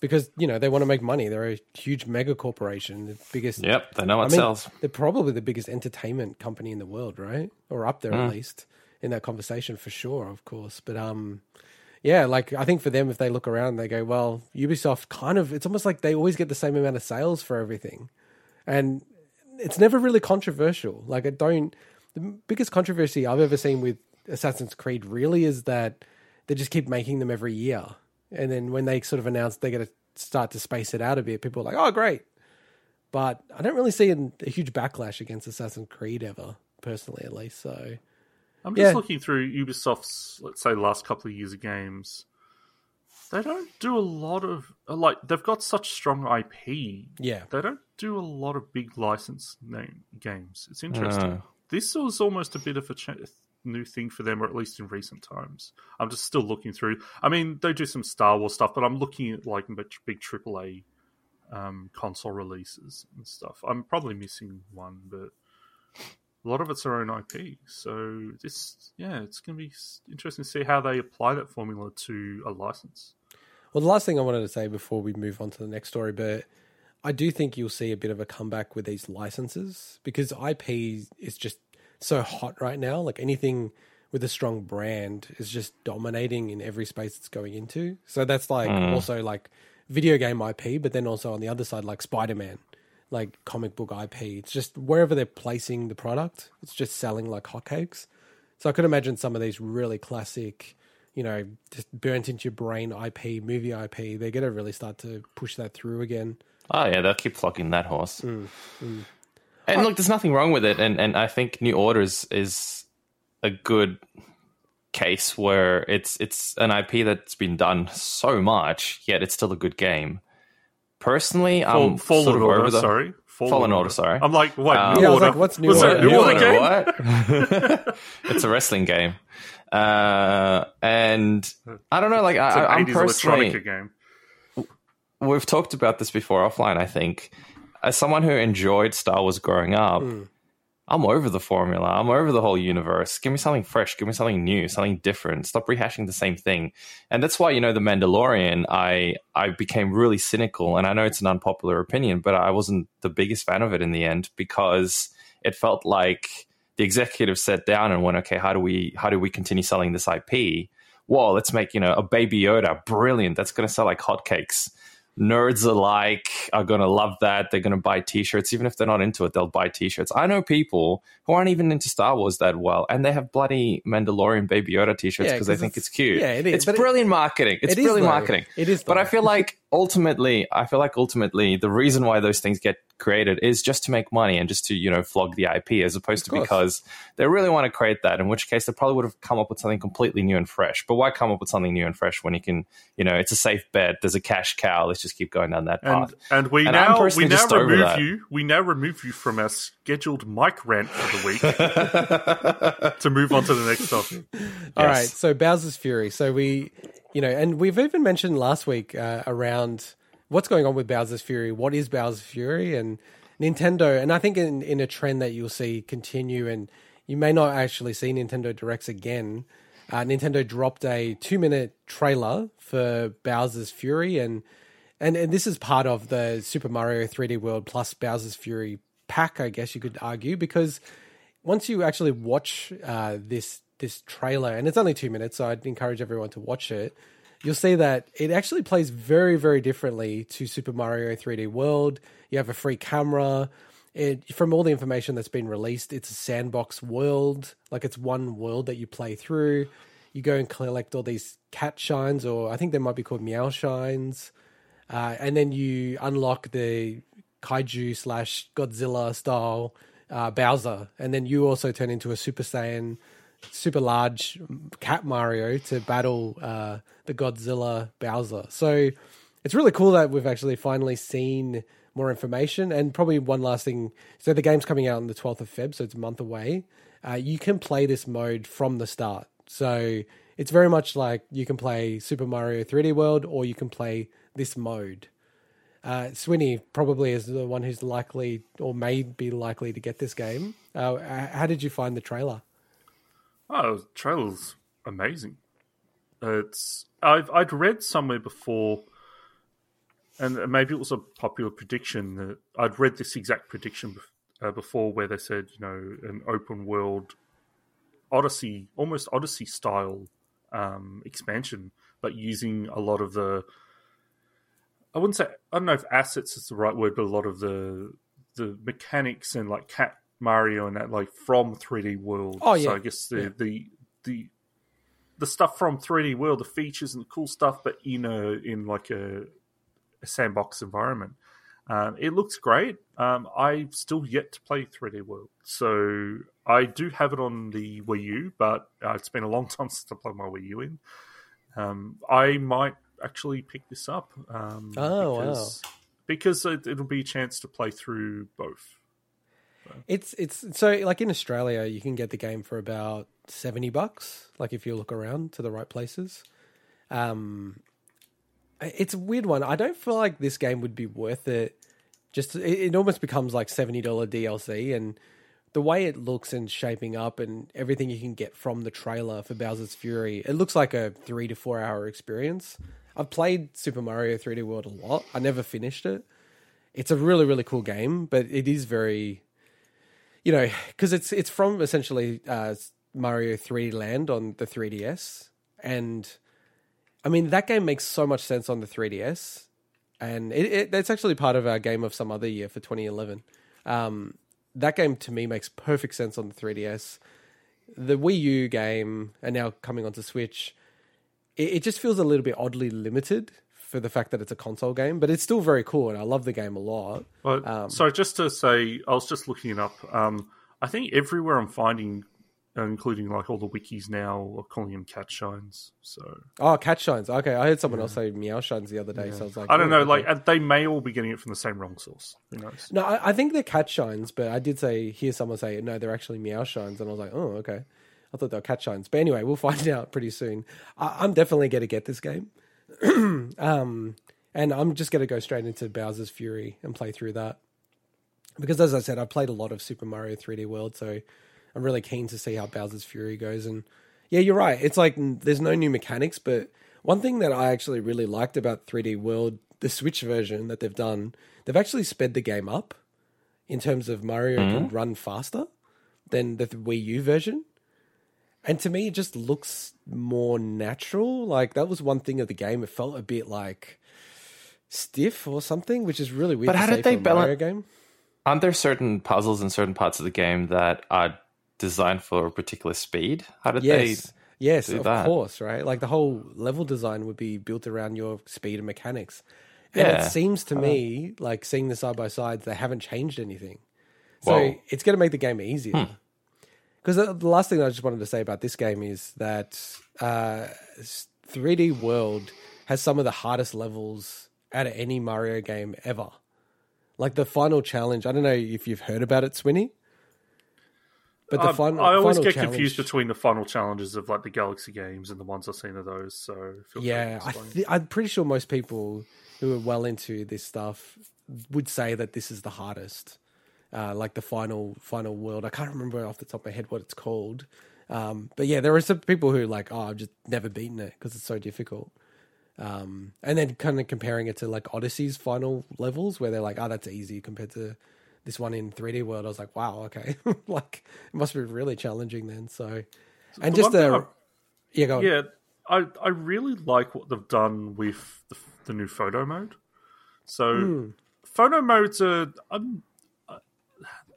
because you know they want to make money. They're a huge mega corporation, the biggest. Yep, they know what I mean, sells. they're probably the biggest entertainment company in the world, right? Or up there Mm. at least in that conversation for sure, of course. But um, yeah, like I think for them, if they look around, they go, well, Ubisoft kind of. It's almost like they always get the same amount of sales for everything, and it's never really controversial. Like I don't. The biggest controversy I've ever seen with Assassin's Creed really is that they just keep making them every year, and then when they sort of announce they're going to start to space it out a bit, people are like, "Oh, great." But I don't really see a, a huge backlash against Assassin's Creed ever, personally, at least. So I'm just Yeah. looking through Ubisoft's, let's say, last couple of years of games. They don't do a lot of uh, like they've got such strong IP. yeah, They don't do a lot of big license name games. It's interesting. No. This was almost a bit of a new thing for them, or at least in recent times. I'm just still looking through. I mean, they do some Star Wars stuff, but I'm looking at like big AAA um, console releases and stuff. I'm probably missing one, but a lot of it's their own IP. So this, yeah, it's going to be interesting to see how they apply that formula to a license. Well, the last thing I wanted to say before we move on to the next story, but I do think you'll see a bit of a comeback with these licenses because IP is just so hot right now. Like anything with a strong brand is just dominating in every space it's going into. So that's like mm. also like video game IP, but then also on the other side, like Spider Man, like comic book IP. It's just wherever they're placing the product, it's just selling like hotcakes. So I could imagine some of these really classic, you know, just burnt into your brain IP, movie IP, they're going to really start to push that through again. Oh yeah, they'll keep flogging that horse. Mm, And look, there's nothing wrong with it, and and I think New Order is is a good case where it's it's an IP that's been done so much, yet it's still a good game. Personally, Fall, I'm Fallen sort of Order, over the sorry. Fallen Order, sorry. I'm like, wait, Um, New Yeah, I was Order. like, what's New Was Order? New Order game? what? it's a wrestling game, uh, and I don't know. Like It's I, I'm 80s personally, electronica game. We've talked about this before offline. I think as someone who enjoyed Star Wars growing up, mm. I'm over the formula. I'm over the whole universe. Give me something fresh. Give me something new, something different. Stop rehashing the same thing. And that's why you know the Mandalorian. I I became really cynical, and I know it's an unpopular opinion, but I wasn't the biggest fan of it in the end because it felt like the executive sat down and went, okay, how do we how do we continue selling this IP? Well, let's make you know a Baby Yoda, brilliant. That's going to sell like hotcakes nerds alike are going to love that. They're going to buy t-shirts. Even if they're not into it, they'll buy t-shirts. I know people who aren't even into Star Wars that well, and they have bloody Mandalorian Baby Yoda t-shirts Yeah, because they 'cause think it's- cute. yeah, it is, It's but it- brilliant marketing. It's It brilliant marketing. It is, But I feel like ultimately, I feel like ultimately the reason why those things get created is just to make money and just to, you know, flog the IP as opposed to because they really want to create that, in which case they probably would have come up with something completely new and fresh. But why come up with something new and fresh when you can, you know, it's a safe bet, there's a cash cow, let's just keep going down that And path. and we And now we now remove that. you we now remove you from our scheduled Mike rant for the week to move on to the next topic. All Yes. right, so Bowser's Fury. So we, you know, and we've even mentioned last week uh, around what's going on with Bowser's Fury. What is Bowser's Fury and Nintendo? And I think in in a trend that you'll see continue, and you may not actually see Nintendo directs again. uh, Nintendo dropped a two minute trailer for Bowser's Fury, and, and and this is part of the Super Mario 3D World plus Bowser's Fury pack, I guess you could argue, because once you actually watch uh, this this trailer, and it's only two minutes, so I'd encourage everyone to watch it. You'll see that it actually plays very, very differently to Super Mario 3D World. You have a free camera. It, from all the information that's been released, it's a sandbox world. Like it's one world that you play through. You go and collect all these cat shines, or I think they might be called meow shines. Uh, and then you unlock the kaiju slash Godzilla style uh, Bowser, and then you also turn into a Super Saiyan, super large cat Mario to battle uh, the Godzilla Bowser. So it's really cool that we've actually finally seen more information. And probably one last thing so the game's coming out on the 12th of Feb, so it's a month away. Uh, you can play this mode from the start. So it's very much like you can play Super Mario 3D World or you can play this mode. Uh, Swinny probably is the one who's likely or may be likely to get this game. Uh, how did you find the trailer? Oh, trailer's amazing. It's I've I'd read somewhere before, and maybe it was a popular prediction that I'd read this exact prediction uh, before, where they said you know an open world Odyssey, almost Odyssey style um, expansion, but using a lot of the I wouldn't say I don't know if assets is the right word, but a lot of the the mechanics and like Cat Mario and that like from 3D World. Oh yeah. So I guess the Yeah. the the the stuff from 3D World, the features and the cool stuff, but in a in like a, a sandbox environment. Um, it looks great. Um, I've still yet to play 3D World, so I do have it on the Wii U, but uh, it's been a long time since I plugged my Wii U in. Um, I might actually pick this up. Um, Oh, because, Because it, it'll be a chance to play through both. It's it's so like in Australia, you can get the game for about seventy bucks. Like if you look around to the right places, um, it's a weird one. I don't feel like this game would be worth it. Just it, it almost becomes like seventy dollar DLC, and the way it looks and shaping up, and everything you can get from the trailer for Bowser's Fury, it looks like a three to four hour experience. I've played Super Mario 3D World a lot. I never finished it. It's a really really cool game, but it is very you know, because it's it's from essentially uh, Mario 3D Land on the 3DS, and I mean that game makes so much sense on the 3DS, and it, it that's actually part of our game of some other year for 2011. Um, that game to me makes perfect sense on the 3DS. The Wii U game, and now coming onto Switch, it, it just feels a little bit oddly limited for the fact that it's a console game, but it's still very cool, and I love the game a lot. Well, Um, so just to say, I was just looking it up. Um, I think everywhere I'm finding, uh, including like all the wikis now, are calling them cat shines. So Oh, cat shines. Okay, I heard someone else say meow shines the other day, so I was like, I don't know. Like uh, they may all be getting it from the same wrong source. Who knows? no, I, I think they're cat shines, but I did say hear someone say no, they're actually meow shines, and I was like, oh, okay. I thought they were cat shines, but anyway, we'll find out pretty soon. I, I'm definitely going to get this game, um, and I'm just going to go straight into Bowser's Fury and play through that because, as I said, I played a lot of Super Mario 3D World, so I'm really keen to see how Bowser's Fury goes. And yeah, you're right. It's like there's no new mechanics, but one thing that I actually really liked about 3D World, the Switch version that they've done, they've actually sped the game up in terms of Mario can run faster than the Wii U version. And to me, it just looks more natural. Like that was one thing of the game; it felt a bit like stiff or something, which is really weird. But to how say did they for a balance- Mario game? Aren't there certain puzzles in certain parts of the game that are designed for a particular speed? How did Yes, yes, do of that? course, right? Like the whole level design would be built around your speed and mechanics. And Yeah. it seems to me like seeing the side by sides, they haven't changed anything. So Whoa. Hmm. it's going to make the game easier. Because the, the last thing I just wanted to say about this game is that uh, 3D World has some of the hardest levels out of any Mario game ever. Like the final challenge, I don't know if you've heard about it, Swinny. But the final, I always final get confused between the final challenges of like the Galaxy games and the ones I've seen of those. So feel free to Yeah, I th- I'm pretty sure most people who are well into this stuff would say that this is the hardest. Uh, like the final final world. I can't remember off the top of my head what it's called. Um, but yeah, there are some people who are like, oh, I've just never beaten it because it's so difficult. Um, and then kind of comparing it to like Odyssey's final levels, where they're like, oh, that's easy compared to this one in 3D World. I was like, wow, okay, like it must be really challenging then. So, and The just the I- yeah, go on. Yeah, I I really like what they've done with the, the new photo mode. So Hmm. photo modes are, are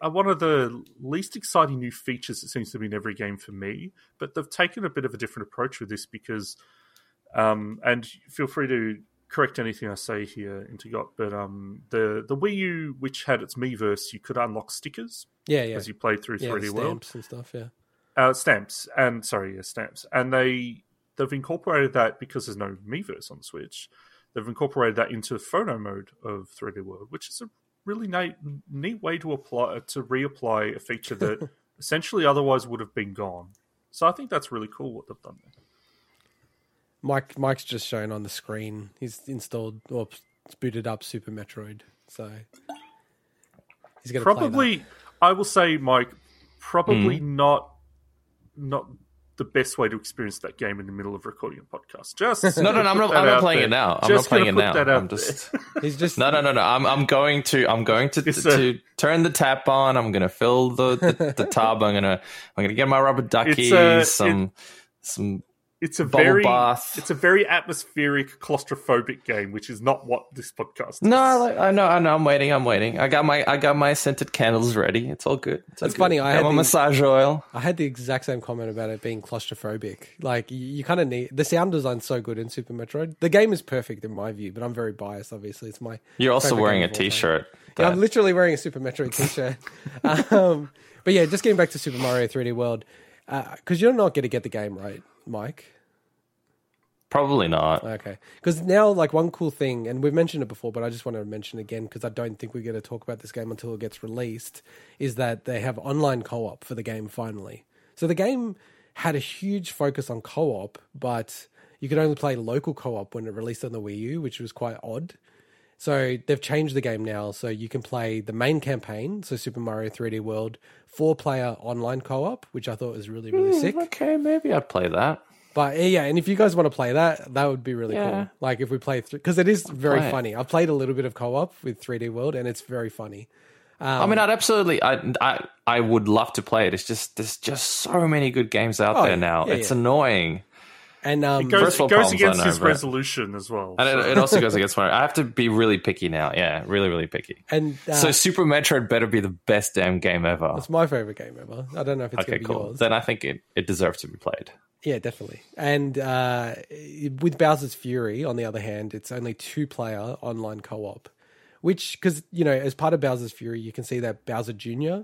one of the least exciting new features that seems to be in every game for me. But they've taken a bit of a different approach with this because, um, and feel free to correct anything I say here, Intergot. But um, the the Wii U, which had its Miiverse, you could unlock stickers yeah, yeah, as you played through yeah, 3D the World stamps and stuff. Yeah, uh, stamps and sorry, yeah, stamps, and they they've incorporated that because there's no Miiverse on Switch. They've incorporated that into the photo mode of 3D World, which is a really neat neat way to apply to reapply a feature that essentially otherwise would have been gone. So I think that's really cool what they've done there. Mike Mike's just shown on the screen. He's installed or booted up Super Metroid, so he's gonna play that. Probably, I will say, Mike, probably mm. not not the best way to experience that game in the middle of recording a podcast. Just No, no, no, I'm not. I'm not playing there. it now. I'm Just not playing it now. put that out I'm just. He's just No, no, no, no. I'm I'm going to I'm going to It's a- to turn the tap on. I'm going to fill the, the, the tub. I'm gonna I'm gonna get my rubber duckies, a- some some It's a Bubble very bath. it's a very atmospheric, claustrophobic game, which is not what this podcast. Is. No, like, I know, I know. I'm waiting. I'm waiting. I got my, I got my scented candles ready. It's all good. It's all That's good. funny, I have had my massage oil. I had the exact same comment about it being claustrophobic. Like you, you kind of need the sound design's so good in Super Metroid. The game is perfect in my view, but I'm very biased. Obviously, it's my. You're also wearing game a of all time. T-shirt. Yeah, I'm literally wearing a Super Metroid T-shirt. um, but yeah, just getting back to Super Mario 3D World, because you're not going to get the game right, Mike. Probably not. Okay. Because now, like, one cool thing, and we've mentioned it before, but I just want to mention again because I don't think we're going to talk about this game until it gets released, is that they have online co op for the game finally. So the game had a huge focus on co op, but you could only play local co op when it released on the Wii U, which was quite odd. So they've changed the game now, so you can play the main campaign, so Super Mario 3D World, four player online co op, which I thought was really, really sick. Okay, maybe I'd play that. But uh, yeah, and if you guys want to play that, that would be really Yeah. cool. Like if we play through, because it is very Play it. funny. I've played a little bit of co-op with 3D World, and it's very funny. I mean, I'd absolutely, I, I, I would love to play it. It's just there's just so many good games out Oh, there now. yeah, it's yeah. annoying, And um, It goes, it goes against know, his but- resolution as well. and so- it, it also goes against my. I have to be really picky now. Yeah, really, really picky. and uh, so Super Metroid better be the best damn game ever. it's my favorite game ever. I don't know if it's Okay, gonna be cool. yours. Then I think it, it deserves to be played. Yeah, definitely. And uh, with Bowser's Fury, on the other hand, it's only two player online co op, which, because, you know, as part of Bowser's Fury, you can see that Bowser Jr.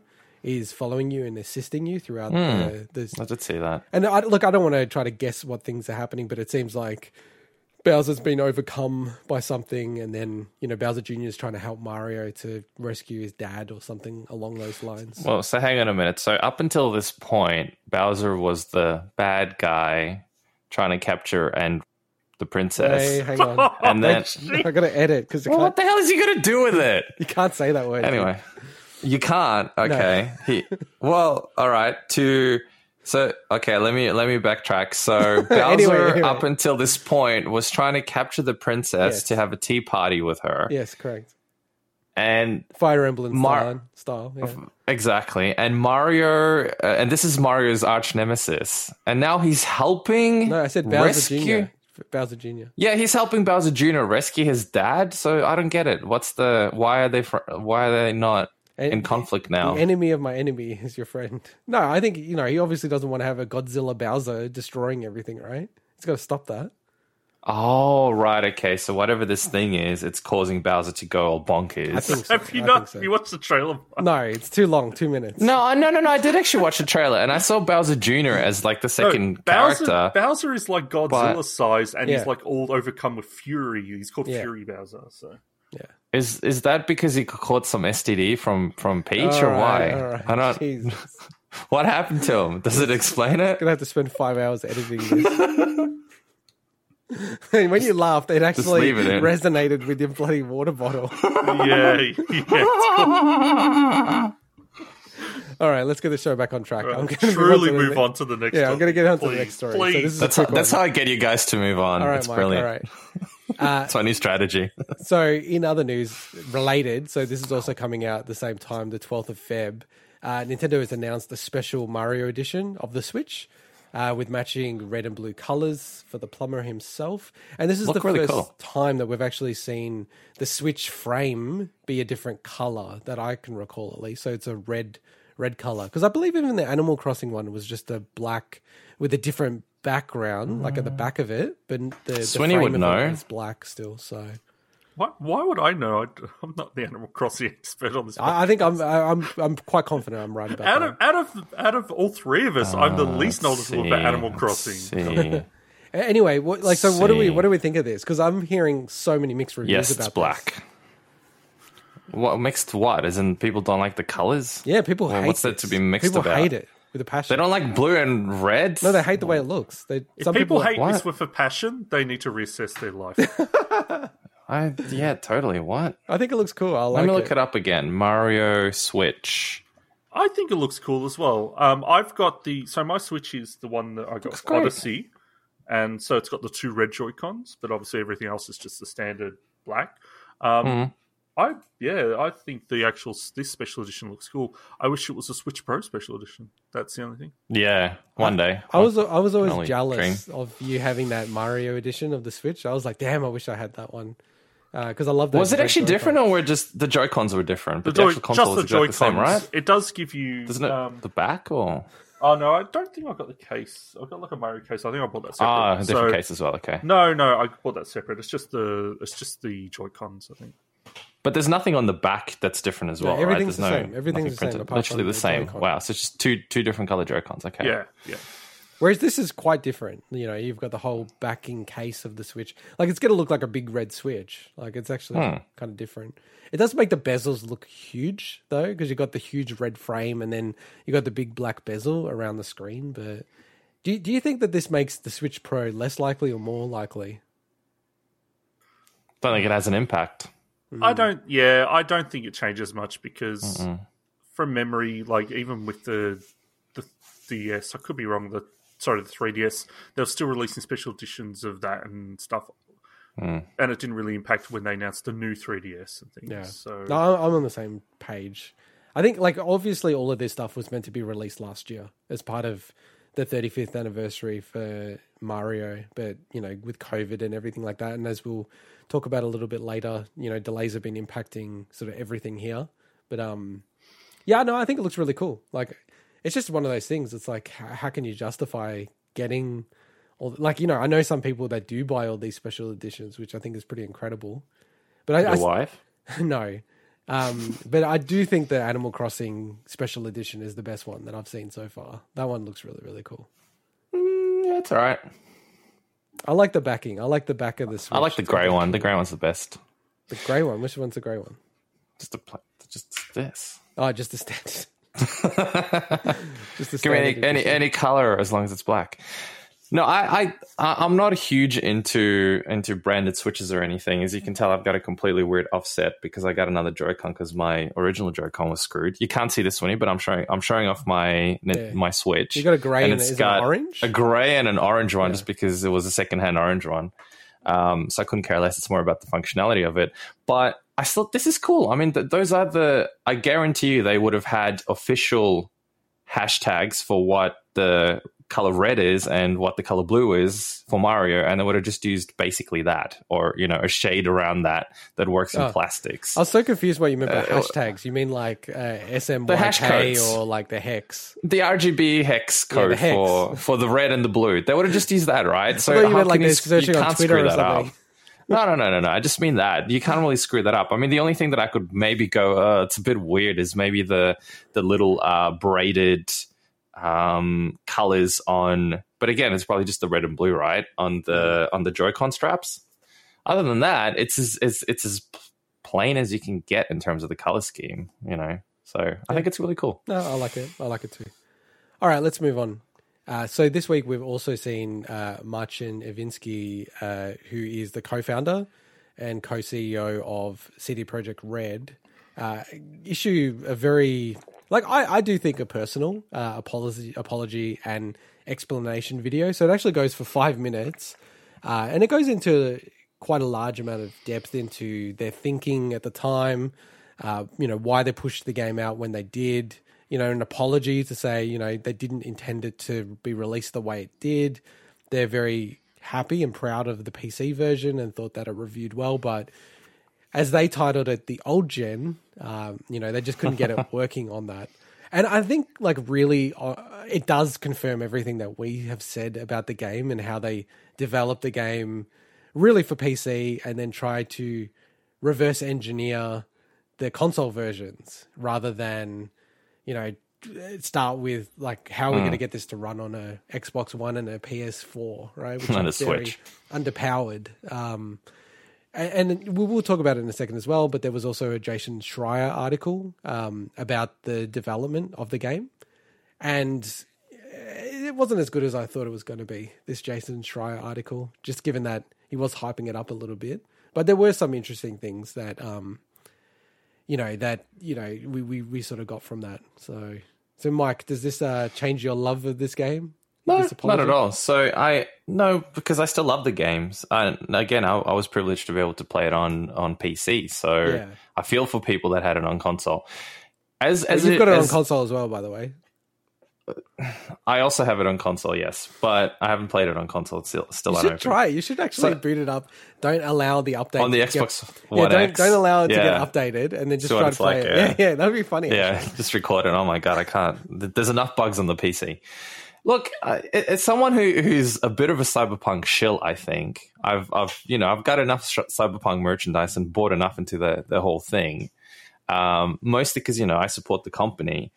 is following you and assisting you throughout the, hmm. the. I did see that. And I, look, I don't want to try to guess what things are happening, but it seems like Bowser's been overcome by something, and then, you know, Bowser Jr. is trying to help Mario to rescue his dad or something along those lines. Well, so hang on a minute. So up until this point, Bowser was the bad guy trying to capture and the princess. Hey, hang on. and then, I got to edit because well, what the hell is he gonna do with it? you can't say that word. Anyway, you can't. Okay. He, well, all right. To so okay. Let me let me backtrack. So Bowser, Anyway, anyway. up until this point, was trying to capture the princess Yes. to have a tea party with her, Yes, correct. and Fire Emblem Mar- style. style yeah. Exactly. And Mario, uh, and this is Mario's arch nemesis. And now he's helping. No, I said Bowser rescue. Jr. Bowser Jr. Yeah, he's helping Bowser Jr. rescue his dad. So I don't get it. What's the? Why are they? Fr- why are they not And in conflict now? The enemy of my enemy is your friend. No, I think you know he obviously doesn't want to have a Godzilla Bowser destroying everything, right? He's got to stop that. oh, right. Okay. So whatever this thing is, it's causing Bowser to go all bonkers. I think so. have you I not? so. You watched the trailer? No, it's too long. Two minutes. No, no, no, no. I did actually watch the trailer, and I saw Bowser Jr. as like the No, second Bowser, character. Bowser is like Godzilla But- size, and Yeah. he's like all overcome with fury. He's called Yeah. Fury Bowser. So Is is that because he caught some STD from from Peach, All or right, why? all right. I don't. Jesus. What happened to him? Does it explain it? Gonna have to spend five hours editing this. When you laughed, it actually it resonated with your bloody water bottle. yeah, yeah. All right, let's get the show back on track. I'm gonna truly to move ne- on to the next. Yeah, I'm going to get on to the next story. So Please. this is That's a how, that's how I get you guys to move on. All right, it's Mike. brilliant. All right. My new strategy. So, in other news related, so this is also coming out at the same time, the 12th of Feb. Uh, Nintendo has announced a special Mario edition of the Switch uh, with matching red and blue colors for the plumber himself. And this is Look the really first cool. time that we've actually seen the Switch frame be a different color that I can recall at least. So it's a red red color because I believe even the Animal Crossing one was just a black with a different background, like at the back of it, but the, the Swinny frame would of it know. was black still. So. Why, why would I know? I, am not the Animal Crossing expert on this. I, I think I'm I- I'm I'm quite confident I'm right about out that. of out of out of all three of us, I'm the least Uh, Let's knowledgeable about Animal Crossing. Anyway, what, like so, what do we what do we think of this? Because I'm hearing so many mixed reviews yes, about it's black. What mixed? What? As in people don't like the colors? Yeah, people Well, hate. what's there this. to be mixed People about? hate it with a passion. They don't like blue and red. No, they hate the way it looks. They If some people, people, hate What? this with a passion, they need to reassess their life. I yeah, totally. What? I think it looks cool. I Let like me look it. it up again. Mario Switch. I think it looks cool as well. Um, I've got the so my Switch is the one that I got great. Odyssey, and so it's got the two red Joy Cons, but obviously everything else is just the standard black. Um, Mhm. I yeah, I think the actual this special edition looks cool. I wish it was a Switch Pro special edition. That's the only thing. Yeah, one day. I was I was always only jealous of you having that Mario edition of the Switch. I was like, damn, I wish I had that one because I love. those Was it actually Joy-Cons. different, or were just the Joy Cons were different? But the, Joy- actual console just the is Joy exactly the same, right? It does give you. Doesn't it? Um, the back or oh no, I don't think I got the case. I got like a Mario case. I think I bought that separate. ah, a different So- case as well. Okay, No, no, I bought that separate. It's just the it's just the Joy Cons. I think. But there's nothing on the back that's different as well. right? everything's There's the no- same. Everything's the same, printed. apart Literally the the same. Joy-Con. Wow, so it's just two two different color Joy Cons. Okay, Yeah, yeah. Whereas this is quite different. You know, you've got the whole backing case of the Switch. Like it's going to look like a big red Switch. Like it's actually Hmm. kind of different. It does make the bezels look huge though, because you've got the huge red frame and then you've got the big black bezel around the screen. But do you, do you think that this makes the Switch Pro less likely or more likely? I don't think it has an impact. I Mm. don't. Yeah, I don't think it changes much because from memory, like even with the the DS, I could be wrong. The sorry, the 3DS, they were still releasing special editions of that and stuff. Hmm. And it didn't really impact when they announced the new 3DS and things. Yeah. So No, I'm I'm on the same page. I think like obviously all of this stuff was meant to be released last year as part of the 35th anniversary for Mario, but you know with COVID and everything like that, and as we'll talk about a little bit later, you know delays have been impacting sort of everything here. But um, yeah, no, I think it looks really cool. Like it's just one of those things. It's like how, how can you justify getting all like you know I know some people that do buy all these special editions, which I think is pretty incredible. But Your I, wife? no. Um, but I do think the Animal Crossing special edition is the best one that I've seen so far. That one looks really, really cool. Yeah, it's all right. I like the backing. I like the back of the Switch. I like the grey one. The grey one's the best. The grey one. Which one's the grey one? Just a pla- just this. Oh, just the standard. just the Give me any, any any color as long as it's black. No, I, I I'm not huge into into branded switches or anything. As you can tell, I've got a completely weird offset because I got another Joy-Con because my original Joy-Con was screwed. You can't see this one, but I'm showing I'm showing off my Yeah. my Switch. You got a grey and and it's got orange? a grey and an orange one, just because it was a secondhand orange one. Um, so I couldn't care less. It's more about the functionality of it. But I thought this is cool. I mean, th- those are the. I guarantee you, they would have had official hashtags for what the color red is and what the color blue is for Mario, and they would have just used basically that, or you know, a shade around that that works in Oh. plastics. I was so confused what you meant by Uh, hashtags. You mean like uh, CMYK or like the hex? the RGB hex code the hex. for for the red and the blue. They would have just used that, right? So I you meant like you, they're s- searching you on can't Twitter screw that up. No, no, no, no, no. I just mean that you can't really screw that up. I mean, the only thing that I could maybe go, uh, it's a bit weird, is maybe the the little uh, braided um, colors on. But again, it's probably just the red and blue, right, on the on the Joy-Con straps. Other than that, it's as it's it's as plain as you can get in terms of the color scheme. You know, so I think it's really cool. No, I like it. I like it too. All right, let's move on. Uh, so this week we've also seen uh, Marcin uh, who is the co-founder and co-CEO of CD Projekt Red, uh, issue a very like I, I do think a personal uh, apology, apology and explanation video. So it actually goes for five minutes, uh, and it goes into quite a large amount of depth into their thinking at the time. Uh, you know why they pushed the game out when they did. You know, an apology to say you know they didn't intend it to be released the way it did. They're very happy and proud of the PC version and thought that it reviewed well, but as they titled it, the old gen, um, you know, they just couldn't get it working on that. And I think, like, really, uh, it does confirm everything that we have said about the game and how they developed the game really for PC and then tried to reverse engineer the console versions rather than, you know, start with like how are we going to get this to run on a Xbox One and a PS4, right? Which a is very Switch. underpowered. Um, and, and we will talk about it in a second as well. But there was also a Jason Schreier article um, about the development of the game, and it wasn't as good as I thought it was going to be. This Jason Schreier article, just given that he was hyping it up a little bit, but there were some interesting things that, um, you know, that you know we, we we sort of got from that. So, so Mike, does this uh, change your love of this game? No, not at all. So I no because I still love the games. I, again, I, I was privileged to be able to play it on on PC. So Yeah. I feel for people that had it on console. As oh, as You've it, got it on console as well, by the way. I also have it on console, yes, but I haven't played it on console. It's still still You unopened. should try it. You should actually So- boot it up. Don't allow the update on the to get- Xbox yeah, One don't X. don't allow it to get updated, and then just See try to play like, it. yeah. Yeah, yeah, that'd be funny. Yeah, just record it. Oh my god, I can't. There's enough bugs on the PC. Look, it- it's someone who who's a bit of a cyberpunk shill. I think I've I've you know I've got enough sh- cyberpunk merchandise and bought enough into the the whole thing. Um, mostly because you know I support the company.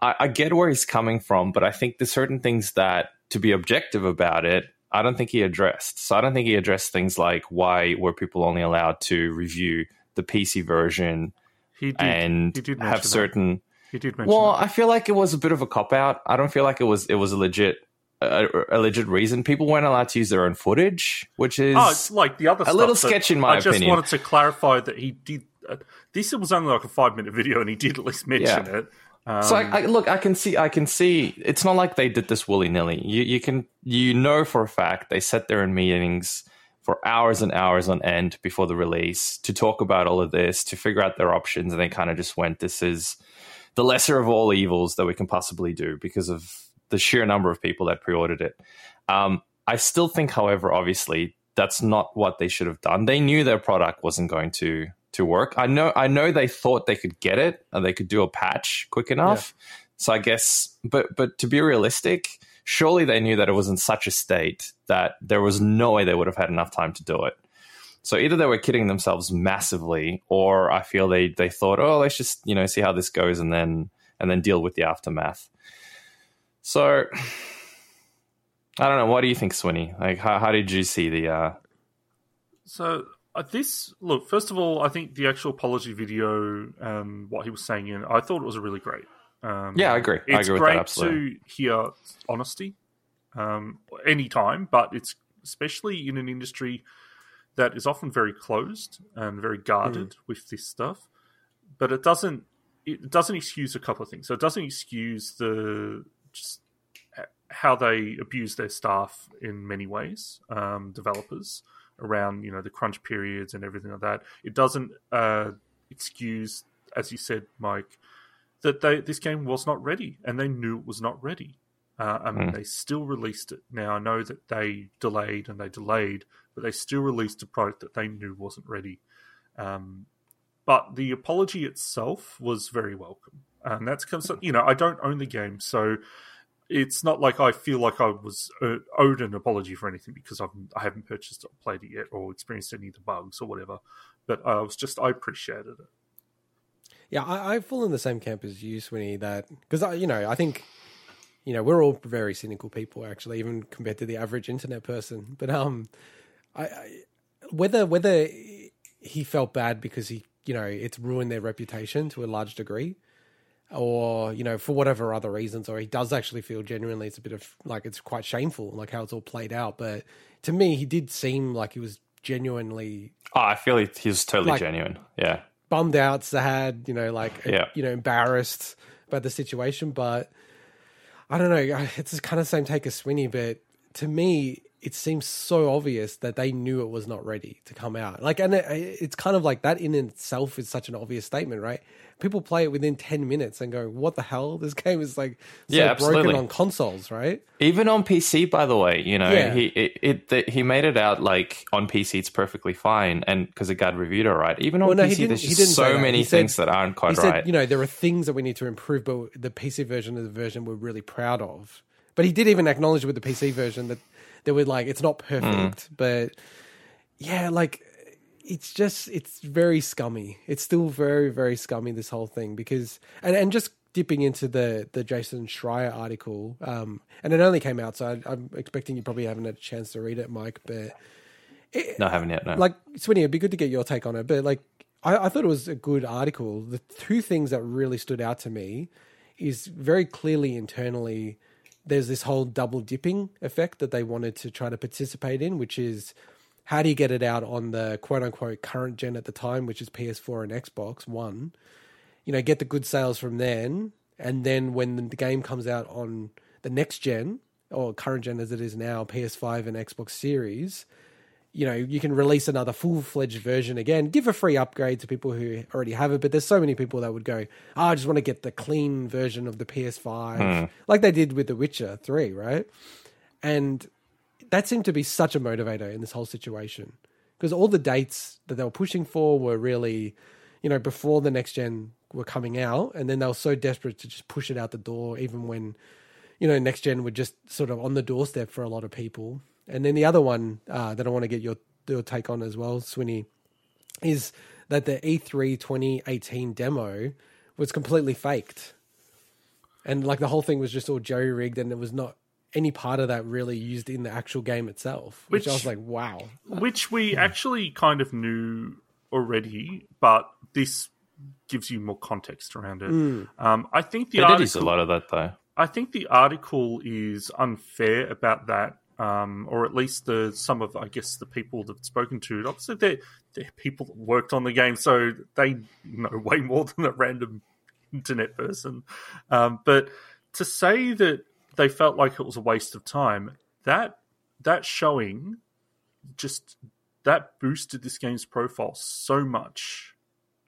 I, I get where he's coming from, but I think there's certain things that to be objective about it. I don't think he addressed. So I don't think he addressed things like why were people only allowed to review the PC version He did. and he did have that. Did mention. well, that. I feel like it was a bit of a cop out. I don't feel like it was it was a legit a, a legit reason. People weren't allowed to use their own footage, which is Oh, it's like the other a stuff little sketch in my I just wanted to clarify that he did. Uh, this was only like a five minute video, and he did at least mention Yeah. it. Um, so I, I, look, I can see, I can see. It's not like they did this willy nilly. You, you can, you know for a fact they sat there in meetings for hours and hours on end before the release to talk about all of this, to figure out their options, and they kind of just went, "This is the lesser of all evils that we can possibly do because of the sheer number of people that pre-ordered it." Um, I still think, however, obviously that's not what they should have done. They knew their product wasn't going to to work. I know I know they thought they could get it and they could do a patch quick enough. So I guess but but to be realistic, surely they knew that it was in such a state that there was no way they would have had enough time to do it. So either they were kidding themselves massively or I feel they they thought, "Oh, let's just, you know, see how this goes and then and then deal with the aftermath." So I don't know. What do you think, Swinny? Like, how, how did you see the? Uh, So uh, this look, first of all, I think the actual apology video, um, what he was saying in, I thought it was really great. Um, Yeah, I agree. I It's agree with that, great absolutely. to hear honesty, um, anytime, but it's especially in an industry that is often very closed and very guarded Mm. with this stuff. But it doesn't. It doesn't excuse a couple of things. So it doesn't excuse the just how they abuse their staff in many ways, um, developers around you know the crunch periods and everything like that. It doesn't uh, excuse, as you said, Mike, that they this game was not ready and they knew it was not ready. Uh, I mean, Mm. they still released it. Now I know that they delayed and they delayed, but they still released a product that they knew wasn't ready. Um, but the apology itself was very welcome, and that's because you know I don't own the game, so it's not like I feel like I was uh, owed an apology for anything because I've, I haven't purchased or played it yet, or experienced any of the bugs or whatever. But I was just I appreciated it. Yeah, I, I fall in the same camp as you, Swinny. That because I, you know, I think, you know, we're all very cynical people, actually, even compared to the average internet person. But um, I, I whether whether he felt bad because he, you know, it's ruined their reputation to a large degree, or you know, for whatever other reasons, or he does actually feel genuinely it's a bit of like it's quite shameful, like how it's all played out. But to me, he did seem like he was genuinely oh, I feel he, he was totally Like- genuine. Yeah, bummed out, sad, you know, like Yeah. you know, embarrassed. about the situation, but I don't know. It's kind of the same take as Swinny, but to me, it seems so obvious that they knew it was not ready to come out. Like, and it, it's kind of like that in itself is such an obvious statement, right? People play it within ten minutes and go, "What the hell? This game is like so Yeah, broken on consoles, right?" Even on PC, by the way, you know, Yeah. he it, it he made it out like on PC it's perfectly fine, and because it got reviewed all right. Even on Well, no, he PC, didn't- there's he just so many said- things that aren't quite he said, right. you know, there are things that we need to improve, but the PC version of the version we're really proud of. But he did even acknowledge with the PC version that there were like it's not perfect, Hmm. but yeah, like it's just it's very scummy. It's still very very scummy this whole thing because and and just dipping into the the Jason Schreier article, um, and it only came out, so I, I'm expecting you probably haven't had a chance to read it, Mike, but no, I haven't yet. No. like Swinny, it'd be good to get your take on it. But like, I, I thought it was a good article. The two things that really stood out to me is very clearly internally. There's this whole double dipping effect that they wanted to try to participate in, which is how do you get it out on the quote unquote current gen at the time, which is PS4 and Xbox One. You know, get the good sales from then, and then when the game comes out on the next gen or current gen as it is now, PS5 and Xbox Series, you know, you can release another full fledged version again, give a free upgrade to people who already have it. But there's so many people that would go, oh, I just want to get the clean version of the PS5, hmm. like they did with The Witcher 3, right? And that seemed to be such a motivator in this whole situation because all the dates that they were pushing for were really, you know, before the next gen were coming out. And then they were so desperate to just push it out the door, even when, you know, next gen were just sort of on the doorstep for a lot of people. And then the other one uh, that I want to get your, your take on as well, Swinny, is that the E E3 2018 demo was completely faked. And like the whole thing was just all jerry rigged and it was not any part of that really used in the actual game itself. Which, I was like, wow. which we actually kind of knew already, but this gives you more context around it. Um, I think the they did use a lot of that though. I think the article is unfair about that, um, or at least the some of I guess the people that have spoken to. Obviously, they're, they're people that worked on the game, so they know way more than a random internet person. Um, but to say that they felt like it was a waste of time, that that showing just that boosted this game's profile so much.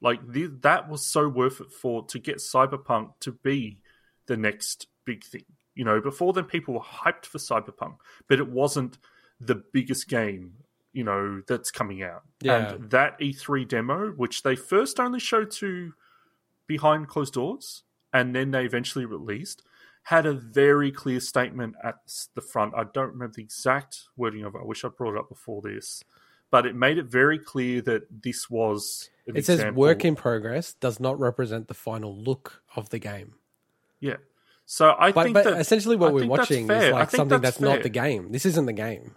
Like th- that was so worth it for to get Cyberpunk to be the next big thing. You know, before then people were hyped for Cyberpunk, but it wasn't the biggest game, you know, that's coming out. Yeah. And that E3 demo, which they first only showed to behind closed doors and then they eventually released, had a very clear statement at the front. I don't remember the exact wording of it. I wish I brought it up before this. But it made it very clear that this was. It says example- work in progress does not represent the final look of the game. Yeah. So I But, think but that essentially, what I we're watching is like something that's that's, not the game. This isn't the game.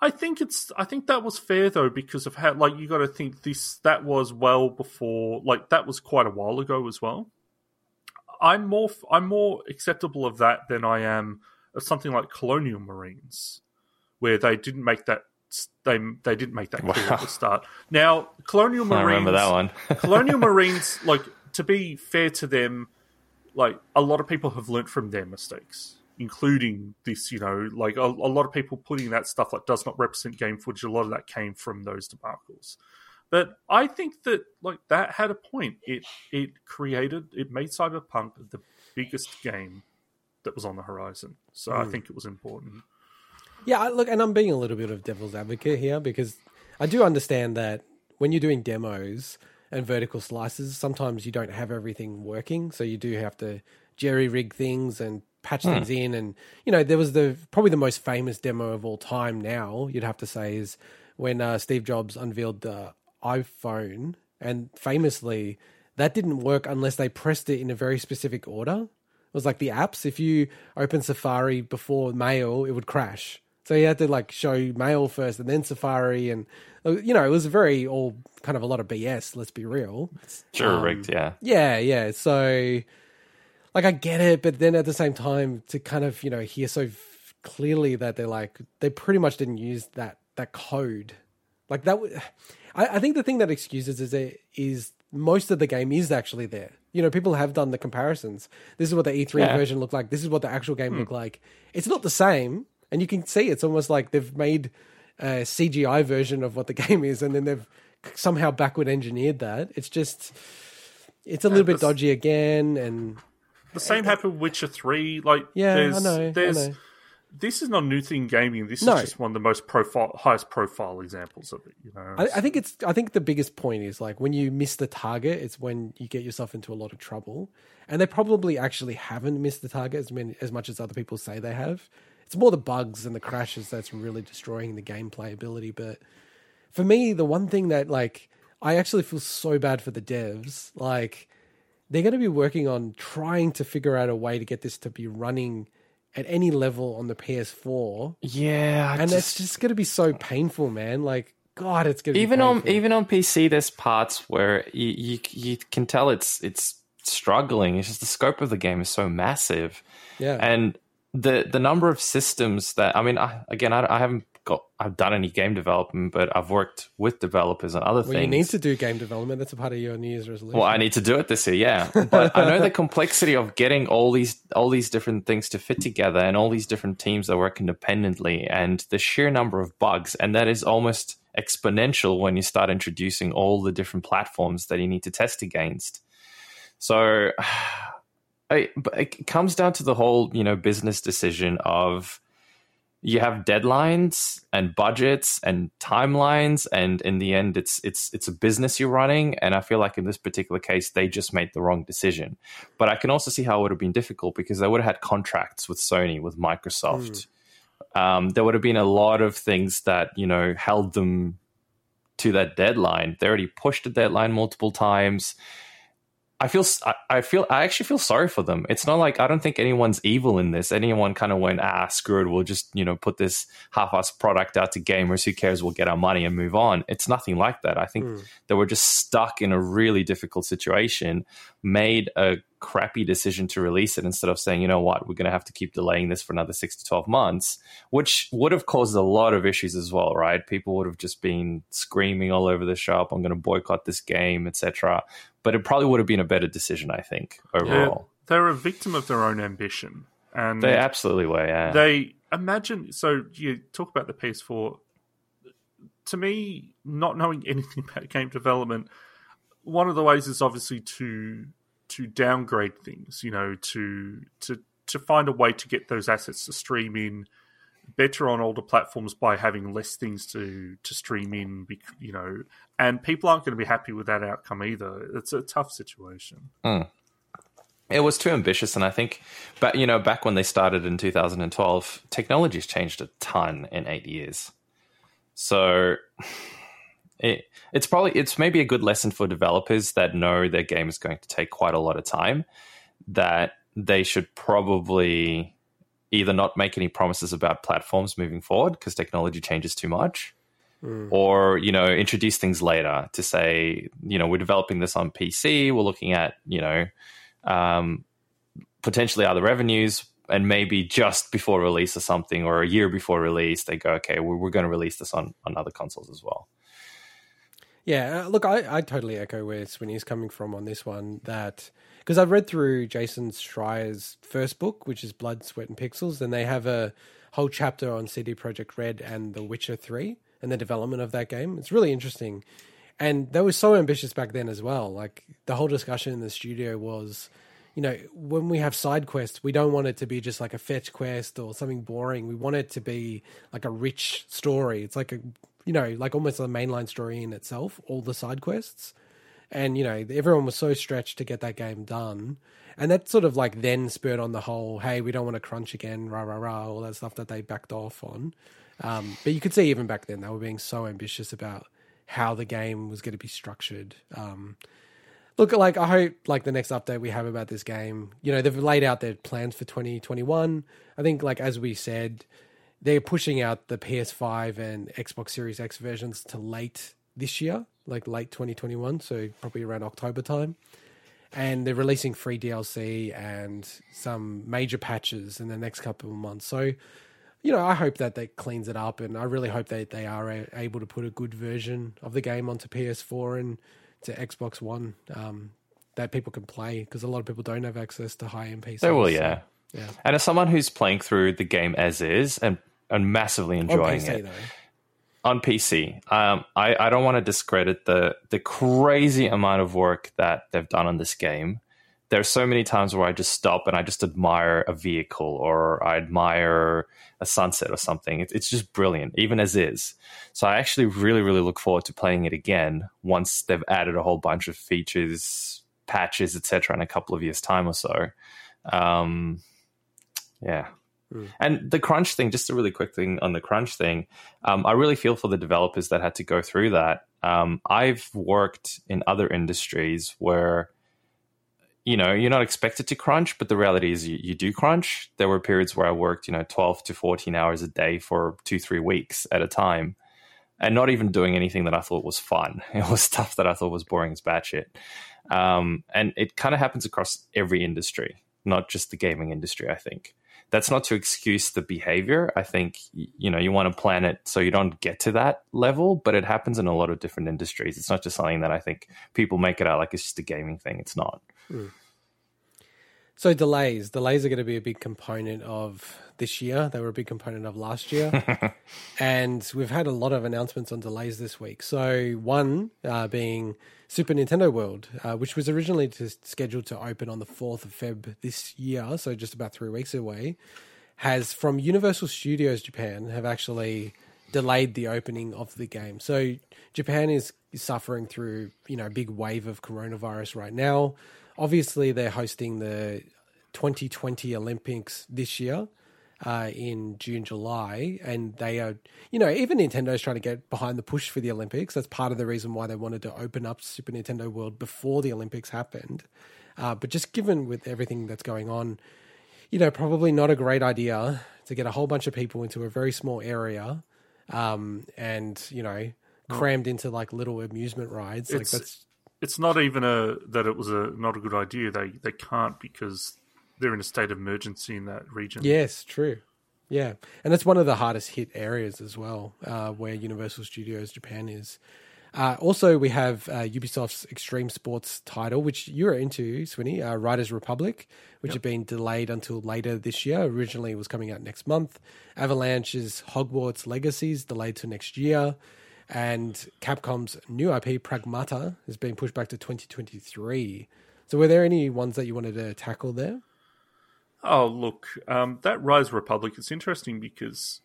I think it's I think that was fair though because of how like you got to think this that was well before like that was quite a while ago as well. I'm more I'm more acceptable of that than I am of something like Colonial Marines, where they didn't make that they they didn't make that clear Wow. at the start. Now Colonial Marines I remember that one. Colonial Marines, like to be fair to them, like a lot of people have learnt from their mistakes, including this. You know, like a, a lot of people putting that stuff like does not represent game footage. A lot of that came from those debacles. But I think that like that had a point. It it created it made Cyberpunk the biggest game that was on the horizon. So I hmm. think it was important. Yeah, I- look, and I'm being a little bit of devil's advocate here because I do understand that when you're doing demos and vertical slices, sometimes you don't have everything working, so you do have to jerry rig things and patch things in. And you know, there was the probably the most famous demo of all time. Now you'd have to say is when uh, Steve Jobs unveiled the iPhone, and famously that didn't work unless they pressed it in a very specific order. It was like the apps. If you open Safari before Mail, it would crash. So you had to like show Mail first and then Safari, and uh, you know it was very all kind of a lot of BS. Let's be real. Sure, Um, rigged. Yeah. Yeah, yeah. So, like, I get it, but then at the same time, to kind of you know hear so f- clearly that they're like they pretty much didn't use that that code, like that. w- I, I think the thing that excuses is it is most of the game is actually there. You know, people have done the comparisons. This is what the E3 Yeah. version looked like. This is what the actual game looked like. It's not the same, and you can see it's almost like they've made a CGI version of what the game is, and then they've somehow backward engineered that. It's just, it's a little bit dodgy again, and The same happened with Witcher Three. Like, yeah, there's, I know, I know. This is not a new thing in gaming. This No. is just one of the most profile, highest profile examples of it. You know, I, I think it's. I think the biggest point is like when you miss the target, it's when you get yourself into a lot of trouble. And they probably actually haven't missed the target as many as much as other people say they have. It's more the bugs and the crashes that's really destroying the game playability. But for me, the one thing that like I actually feel so bad for the devs, like they're going to be working on trying to figure out a way to get this to be running at any level on the PS4, Yeah, and it's just going to be so painful, man. Like God, it's going to even be on even on PC, there's parts where you, you you can tell it's it's struggling. It's just the scope of the game is so massive, yeah. and the the number of systems that I mean, I, again, I, I haven't got I've done any game development, but I've worked with developers and other Well, things. you need to do game development. That's a part of your New Year's resolution. Well, I need to do it this year, yeah. But I know the complexity of getting all these all these different things to fit together and all these different teams that work independently and the sheer number of bugs and that is almost exponential when you start introducing all the different platforms that you need to test against. So It comes down to the whole, you know, business decision of you have deadlines and budgets and timelines and in the end it's it's it's a business you're running. And i feel like in this particular case they just made the wrong decision. But i can also see how it would have been difficult because they would have had contracts with sony with microsoft. Um, there would have been a lot of things that you know held them to that deadline. They already pushed the deadline multiple times I feel I- I feel I actually feel sorry for them. It's not like I don't think anyone's evil in this. Anyone kind of went ah screw it. We'll just you know put this half-assed product out to gamers. Who cares? We'll get our money and move on. It's nothing like that. I think they were just stuck in a really difficult situation. Made a crappy decision to release it instead of saying you know what we're going to have to keep delaying this for another six to twelve months, which would have caused a lot of issues as well. Right? People would have just been screaming all over the shop. I'm going to boycott this game, etc but it probably would have been a better decision, I think, Yeah, overall. they're a victim of their own ambition, and They absolutely were, yeah. they imagine. So you talk about the PS4. To me, not knowing anything about game development, one of the ways is obviously to to downgrade things. You know, to to to find a way to get those assets to stream in better on older platforms by having less things to to stream in. You know, and people aren't going to be happy with that outcome either. It's a tough situation. Hmm. it was too ambitious, and I think, but you know, back when they started in 2012, technology's changed a ton in eight years. So it, it's probably it's maybe a good lesson for developers that know their game is going to take quite a lot of time. That they should probably either not make any promises about platforms moving forward because technology changes too much, or you know introduce things later to say you know we're developing this on PC, we're looking at you know um, potentially other revenues. And maybe just before release or something, or a year before release, they go, okay, we're, we're going to release this on, on other consoles as well. Yeah, uh, look, I, I totally echo where Swinny's coming from on this one. That because I've read through Jason Schreier's first book, which is Blood, Sweat, and Pixels, and they have a whole chapter on CD Projekt Red and The Witcher Three and the development of that game. It's really interesting, and they were so ambitious back then as well. Like the whole discussion in the studio was. You know, when we have side quests, we don't want it to be just like a fetch quest or something boring. We want it to be like a rich story. It's like a, you know, like almost a mainline story in itself, all the side quests and you know everyone was so stretched to get that game done. And that sort of like then spurred on the whole hey we don't want to crunch again rah rah rah all that stuff that they backed off on. Um, but you could see even back then they were being so ambitious about how the game was going to be structured. Um, look like i hope like the next update we have about this game you know they've laid out their plans for 2021 i think like as we said they're pushing out the PS5 and Xbox Series X versions to late this year, like late 2021, so probably around October time. And they're releasing free DLC and some major patches in the next couple of months. So, you know, I hope that that cleans it up, and I really hope that they are able to put a good version of the game onto PS4 and to Xbox One um, that people can play because a lot of people don't have access to high end PCs. They will, so- yeah. yeah. And as someone who's playing through the game as is and and massively enjoying PC it though. On PC, um, I I don't want to discredit the the crazy amount of work that they've done on this game. There's so many times where I just stop and I just admire a vehicle or I admire a sunset or something. It, it's just brilliant, even as is. So I actually really, really look forward to playing it again once they've added a whole bunch of features, patches, etc. in a couple of years' time or so. Um, yeah. Mm. And the crunch thing, just a really quick thing on the crunch thing, um, I really feel for the developers that had to go through that. Um, I've worked in other industries where, you know, you're not expected to crunch, but the reality is you, you do crunch. There were periods where I worked, you know, 12 to 14 hours a day for two, three weeks at a time and not even doing anything that I thought was fun. It was stuff that I thought was boring as batshit. Um, and it kind of happens across every industry, not just the gaming industry, I think. That's not to excuse the behavior. I think, you know, you want to plan it so you don't get to that level, but it happens in a lot of different industries. It's not just something that I think people make it out like it's just a gaming thing. It's not. Hmm. So delays, delays are going to be a big component of this year. They were a big component of last year, and we've had a lot of announcements on delays this week. So one uh, being Super Nintendo World, uh, which was originally to, scheduled to open on the fourth of Feb this year, so just about three weeks away, has from Universal Studios Japan have actually delayed the opening of the game. So Japan is suffering through you know a big wave of coronavirus right now. Obviously, they're hosting the 2020 Olympics this year uh, in June, July, and they are, you know, even Nintendo's trying to get behind the push for the Olympics. That's part of the reason why they wanted to open up Super Nintendo World before the Olympics happened. Uh, but just given with everything that's going on, you know, probably not a great idea to get a whole bunch of people into a very small area, um, and you know, crammed into like little amusement rides. Like It's- that's It's not even a that it was a not a good idea. They they can't because they're in a state of emergency in that region. Yes, true. Yeah, and that's one of the hardest hit areas as well, uh, where Universal Studios Japan is. Uh, also, we have uh, Ubisoft's Extreme Sports title, which you're into, Swinny, uh, Riders Republic, which had been delayed until later this year. Originally, it was coming out next month. Avalanche's Hogwarts Legacy's delayed to next year, and Capcom's new IP Pragmata has been pushed back to 2023. So, were there any ones that you wanted to tackle there? Oh, look, um, that Riders Republic is interesting because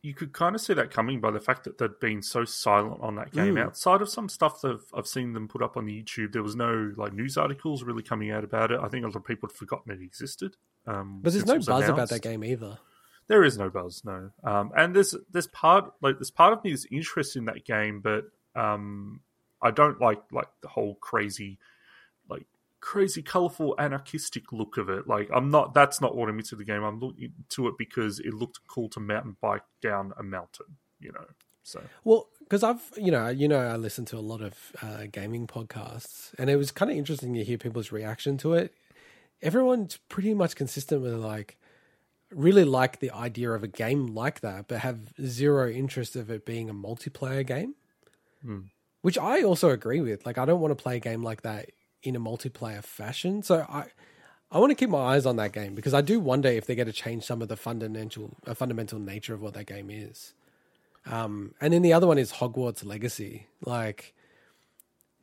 you could kind of see that coming by the fact that they'd been so silent on that game. Mm. Outside of some stuff that I've, I've seen them put up on the YouTube, there was no like news articles really coming out about it. I think a lot of people had forgotten it existed. Um, But there's no buzz about that game either. There is no buzz, no. Um, and there's there's part like there's part of me that's interested in that game, but um, I don't like like the whole crazy, crazy, colorful, anarchistic look of it. Like I'm not. That's not what I'm into the game. I'm looking to it because it looked cool to mountain bike down a mountain. You know. So Well, because I've you know you know I listen to a lot of uh, gaming podcasts, and it was kind of interesting to hear people's reaction to it. Everyone's pretty much consistent with like really like the idea of a game like that, but have zero interest of it being a multiplayer game. Hmm. Which I also agree with. Like, I don't want to play a game like that in a multiplayer fashion. So I, I want to keep my eyes on that game because I do wonder if they're going to change some of the fundamental, uh, fundamental nature of what that game is. Um, and then the other one is Hogwarts Legacy. Like,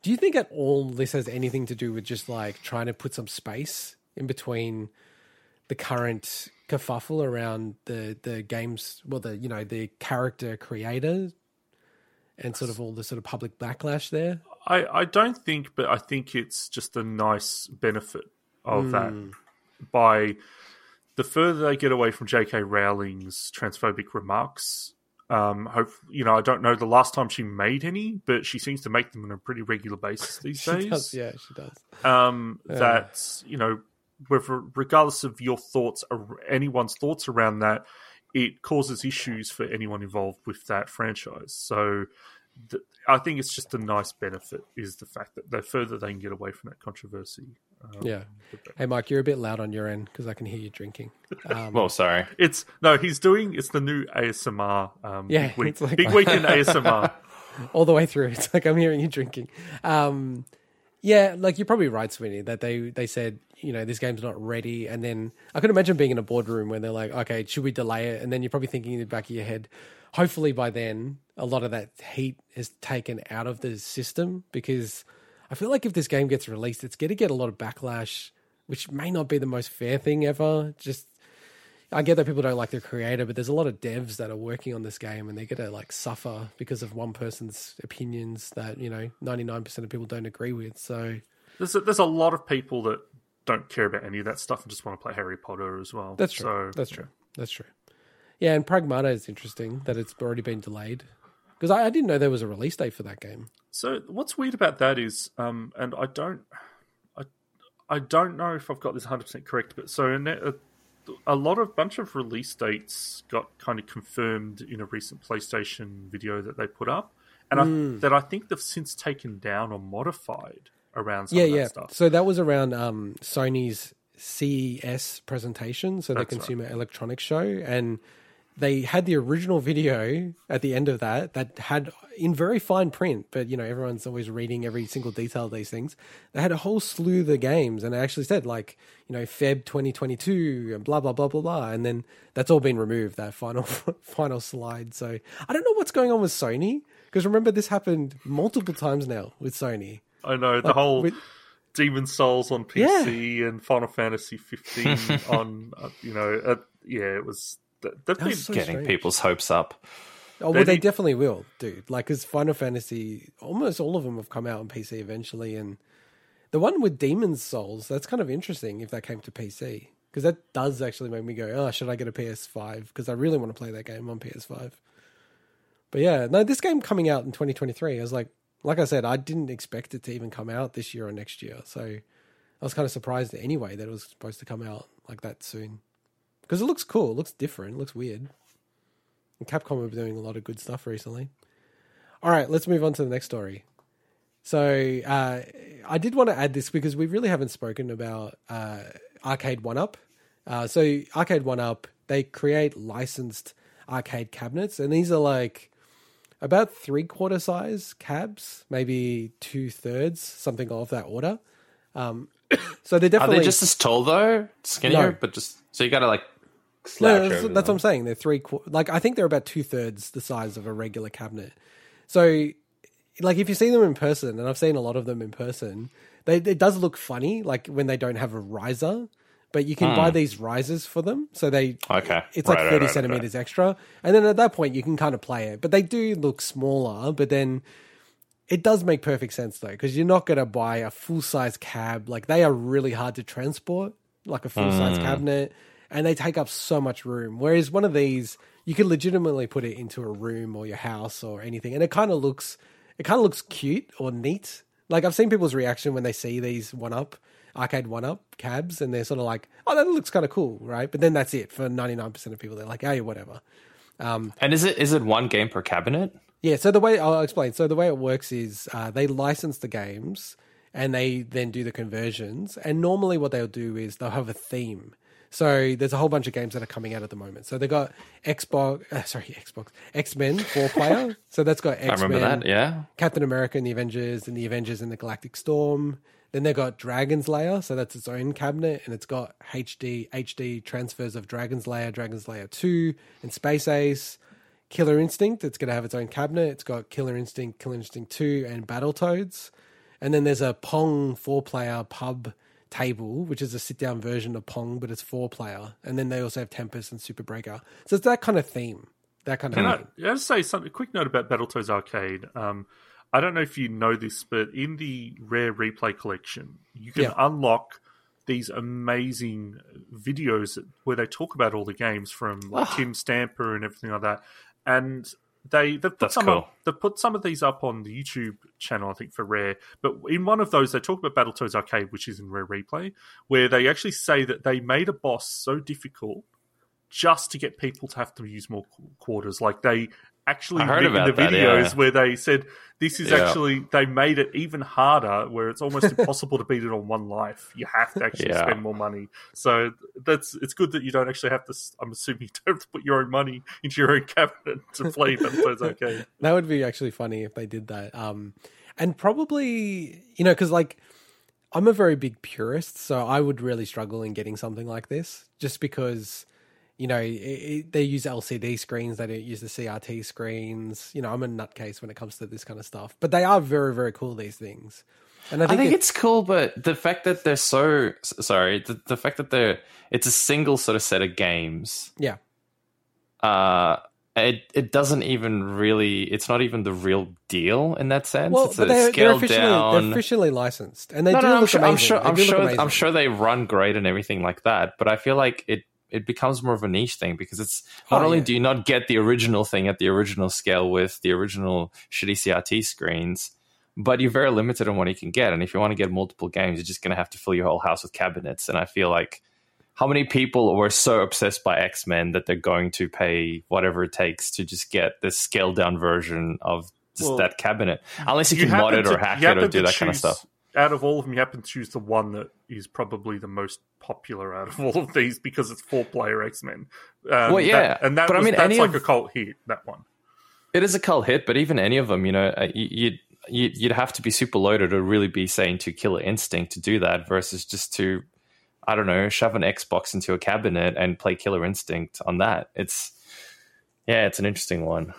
do you think at all this has anything to do with just like trying to put some space in between the current kerfuffle around the the games, well, the you know the character creator, and sort of all the sort of public backlash there? I I don't think, but I think it's just a nice benefit of that by the further they get away from J.K. Rowling's transphobic remarks. Um, hope you know. I don't know the last time she made any, but she seems to make them on a pretty regular basis these She days. does, yeah, she does. Um, that you know, with, regardless of your thoughts, anyone's thoughts around that, it causes issues for anyone involved with that franchise. So, th- I think it's just a nice benefit is the fact that the further they can get away from that controversy. Um, Yeah. Hey, Mike, you're a bit loud on your end because I can hear you drinking. Um, Well, sorry. It's no, he's doing. It's the new ASMR. Um, Yeah, big week, it's like- big week in ASMR. all the way through. It's like I'm hearing you drinking. Um, yeah, like you're probably right, Sweeney, that they they said you know this game's not ready, and then I could imagine being in a boardroom when they're like, okay, should we delay it? And then you're probably thinking in the back of your head, hopefully by then a lot of that heat is taken out of the system because I feel like if this game gets released, it's going to get a lot of backlash, which may not be the most fair thing ever. Just I get that people don't like the creator, but there's a lot of devs that are working on this game and they're going to like suffer because of one person's opinions that, you know, 99% of people don't agree with. So there's a, there's a lot of people that don't care about any of that stuff and just want to play Harry Potter as well. That's true. So, That's true. That's true. Yeah, and Pragmata is interesting that it's already been delayed because I, I, didn't know there was a release date for that game. So what's weird about that is, um, and I don't, I, I don't know if I've got this 100 percent correct, but so that, a lot of bunch of release dates got kind of confirmed in a recent PlayStation video that they put up, and mm. I, hmm. that I think they've since taken down or modified around. yeah, yeah. Stuff. So that was around um, Sony's CES presentation, so That's the Consumer right. Electronics Show, and they had the original video at the end of that that had in very fine print, but you know everyone's always reading every single detail of these things. They had a whole slew of the games, and it actually said like you know Feb 2022 and blah blah blah blah blah, and then that's all been removed that final final slide. So I don't know what's going on with Sony because remember this happened multiple times now with Sony. I know the like, whole. With, Demon's Souls on PC yeah. and Final Fantasy 15 on, uh, you know, uh, yeah, it was They've been so getting strange. people's hopes up. Oh well, they definitely will, dude. Like, because Final Fantasy, almost all of them have come out on PC eventually, and the one with Demon's Souls, that's kind of interesting if that came to PC, because that does actually make me go, oh, should I get a PS5? Because I really want to play that game on PS5. But yeah, no, this game coming out in 2023, I was like, like I said, I didn't expect it to even come out this year or next year, so I was kind of surprised anyway that it was supposed to come out like that soon because it looks cool. It looks different. It looks weird. And Capcom have been doing a lot of good stuff recently. All right, let's move on to the next story. So uh, I did want to add this because we really haven't spoken about uh, Arcade One Up. Uh, so Arcade One Up, they create licensed arcade cabinets, and these are like about three quarter size cabs, maybe two thirds, something of that order. Um, so they're definitely are they just as tall though, skinnier, no. but just so you got to like no, that's, that's what I'm saying. They're three, like I think they're about two thirds the size of a regular cabinet. So, like if you see them in person, and I've seen a lot of them in person, they it does look funny, like when they don't have a riser. But you can buy hmm. these risers for them, so they okay. It's like right, thirty right, centimeters right. extra, and then at that point you can kind of play it. But they do look smaller. But then it does make perfect sense though, because you're not going to buy a full size cab. Like they are really hard to transport, like a full size mm. cabinet and they take up so much room. Whereas one of these, you could legitimately put it into a room or your house or anything, and it kind of looks, it kind of looks cute or neat. Like I've seen people's reaction when they see these one up arcade one up cabs, and they're sort of like, "Oh, that looks kind of cool, right?" But then that's it for ninety nine percent of people. They're like, "Hey, whatever." Um, and is it is it one game per cabinet? Yeah. So the way I'll explain. So the way it works is uh, they license the games and they then do the conversions. And normally, what they'll do is they'll have a theme. So there's a whole bunch of games that are coming out at the moment. So they got Xbox, uh, sorry, Xbox, X Men four player. so that's got X Men, yeah, Captain America and the Avengers, and the Avengers and the Galactic Storm. Then they got Dragon's Lair, so that's its own cabinet, and it's got HD HD transfers of Dragon's Lair, Dragon's Lair two, and Space Ace. Killer Instinct, it's going to have its own cabinet. It's got Killer Instinct, Killer Instinct 2, and Battletoads. And then there's a Pong four player pub table, which is a sit down version of Pong, but it's four player. And then they also have Tempest and Super Breakout. So it's that kind of theme. That kind of Can theme. I, I just say something? Quick note about Battletoads Arcade. Um, I don't know if you know this, but in the Rare Replay collection, you can yeah. unlock these amazing videos where they talk about all the games from like Tim Stamper and everything like that. And they they've put some cool. of, they've put some of these up on the YouTube channel, I think, for Rare. But in one of those, they talk about Battletoads Arcade, which is in Rare Replay, where they actually say that they made a boss so difficult just to get people to have to use more quarters. Like they actually I heard in the about that, videos yeah. where they said this is Yeah. actually they made it even harder where it's almost impossible to beat it on one life you have to actually Yeah. spend more money so that's it's good that you don't actually have to i'm assuming you don't have to put your own money into your own cabinet to play but it's okay That would be actually funny if they did that. Um, and probably, you know, because like I'm a very big purist, so I would really struggle in getting something like this just because, you know, it, it, they use LCD screens, they don't use the CRT screens. You know, I'm a nutcase when it comes to this kind of stuff, but they are very, very cool, these things. And I I think, think it- it's cool, but the fact that they're so sorry, the, the fact that they're it's a single sort of set of games. yeah. Uh, it it doesn't even really. It's not even the real deal in that sense. Well, it's a they're, they're officially down. they're officially licensed, and they no, do no, I'm look sure, I'm amazing. sure, I'm sure. I'm sure they run great and everything like that. But I feel like it it becomes more of a niche thing because it's not Oh, only yeah. do you not get the original thing at the original scale with the original shitty CRT screens, but you're very limited on what you can get. And if you want to get multiple games, you're just going to have to fill your whole house with cabinets. And I feel like how many people were so obsessed by X Men that they're going to pay whatever it takes to just get this scaled down version of just Well, that cabinet, unless you, can mod it or to- hack it or do that kind of stuff. Out of all of them, you happen to choose the one that is probably the most popular out of all of these because it's four player X Men. Um, Well, yeah, that- and that but I mean, that's like of- a cult hit. That one. It is a cult hit, but even any of them, you know, uh, you- you'd you'd you'd have to be super loaded or really be saying to Killer Instinct to do that versus just to, I don't know, shove an Xbox into a cabinet and play Killer Instinct on that. It's yeah, it's an interesting one.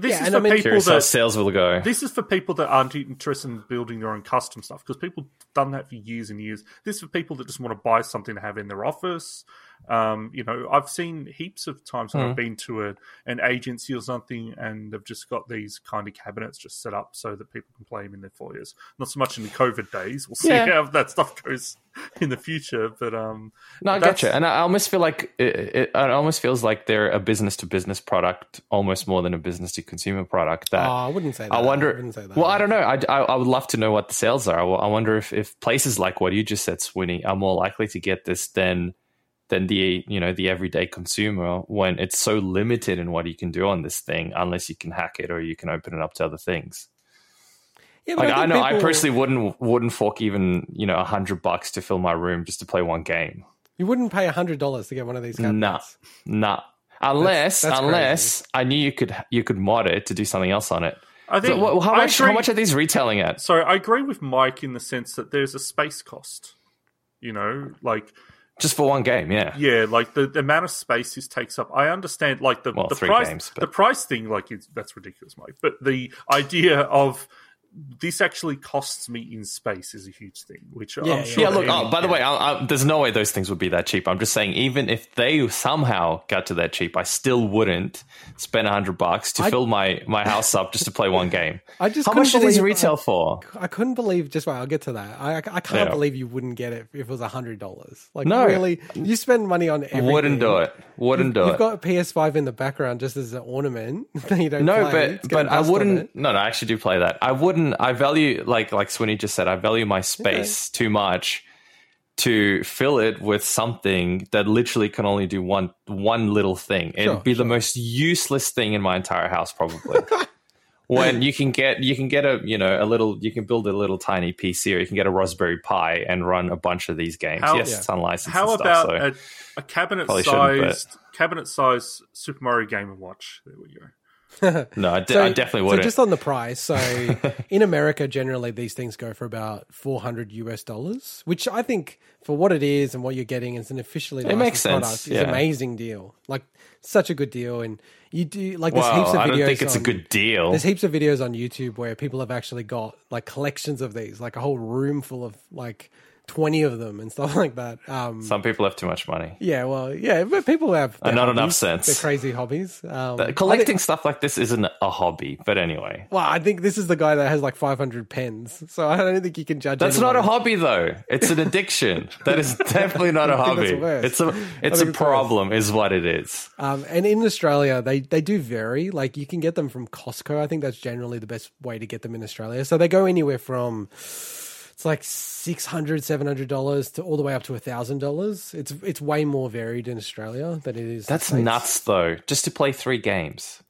This Yeah, is for I mean- people that sales will go. This is for people that aren't interested in building their own custom stuff because people have done that for years and years. This is for people that just want to buy something to have in their office. Um, you know, I've seen heaps of times when I've been to a, an agency or something and they've just got these kind of cabinets just set up so that people can play them in their foyers. Not so much in the COVID days. We'll see Yeah. how that stuff goes in the future. But um, No, I gotcha. And I almost feel like it, it, it almost feels like they're a business to business product, almost more than a business to consumer product. That Oh, I wouldn't say that. I wonder. I wouldn't say that. well, I don't know. I, I, I would love to know what the sales are. I wonder if, if places like what you just said, Swinny, are more likely to get this than than the you know the everyday consumer when it's so limited in what you can do on this thing, unless you can hack it or you can open it up to other things. Yeah, Like I think know, I personally wouldn't wouldn't fork even you know a hundred bucks to fill my room just to play one game. you wouldn't pay a hundred dollars to get one of these cabinets. Nah, nah. Unless that's unless I knew you could you could mod it to do something else on it. I think So, wha- how I much how much are these retailing at? So I agree with Mike in the sense that there's a space cost. You know, like Just for one game, yeah. Yeah, like the, the amount of space this takes up. I understand, like the Well, the price, games, but- the price thing, like that's ridiculous, Mike. But the idea of this actually costs me in space is a huge thing. Which Yeah, I'm sure. Yeah, look. Oh, by the way, I, I, there's no way those things would be that cheap. I'm just saying, even if they somehow got to that cheap, I still wouldn't spend a hundred bucks to I- fill my my house up just to play one game. I just How much do couldn't these believe- retail uh, for? I couldn't believe. Just wait, I'll get to that. I, I can't Yeah. believe you wouldn't get it if it was hundred dollars. Like No. really, you spend money on everything. Wouldn't do it. Wouldn't do it. You've it. got PS5 in the background just as an ornament that you don't. no, play. But but I wouldn't. No, no, I actually do play that. I wouldn't. I value like like Swinny just said. I value my space too much to fill it with something that literally can only do one one little thing. It'd Sure, be the most useless thing in my entire house, probably. when you can get you can get a you know a little you can build a little tiny PC or you can get a Raspberry Pi and run a bunch of these games. How- yes, Yeah. it's unlicensed. How and about stuff, so. a, a cabinet Probably sized cabinet sized Super Mario Game and Watch? There we go. no, I, So- I definitely So wouldn't. just on the price, so in America, generally these things go for about four hundred US dollars, which I think for what it is and what you're getting as an officially licensed makes sense, product is yeah. an amazing deal. Like such a good deal, and you do like there's heaps well, of I videos. don't think it's a good deal. There's heaps of videos on YouTube where people have actually got like collections of these, like a whole room full of like twenty of them and stuff like that. Um, Some people have too much money. yeah, well, yeah, but people have not enough hobbies, sense. Their crazy hobbies. Um, Collecting think- stuff like this isn't a hobby, but anyway. well, I think this is the guy that has like 500 pens, so I don't think you can judge. That's anyone. not a hobby though. It's an addiction. that is definitely not a hobby. It's a it's a it's problem is what it is. Um, and in Australia, they they do vary. Like you can get them from Costco. I think that's generally the best way to get them in Australia. So they go anywhere from it's like 600 700 dollars to all the way up to a thousand dollars. It's it's way more varied in Australia than it is. That's States. nuts though. Just to play 3 games.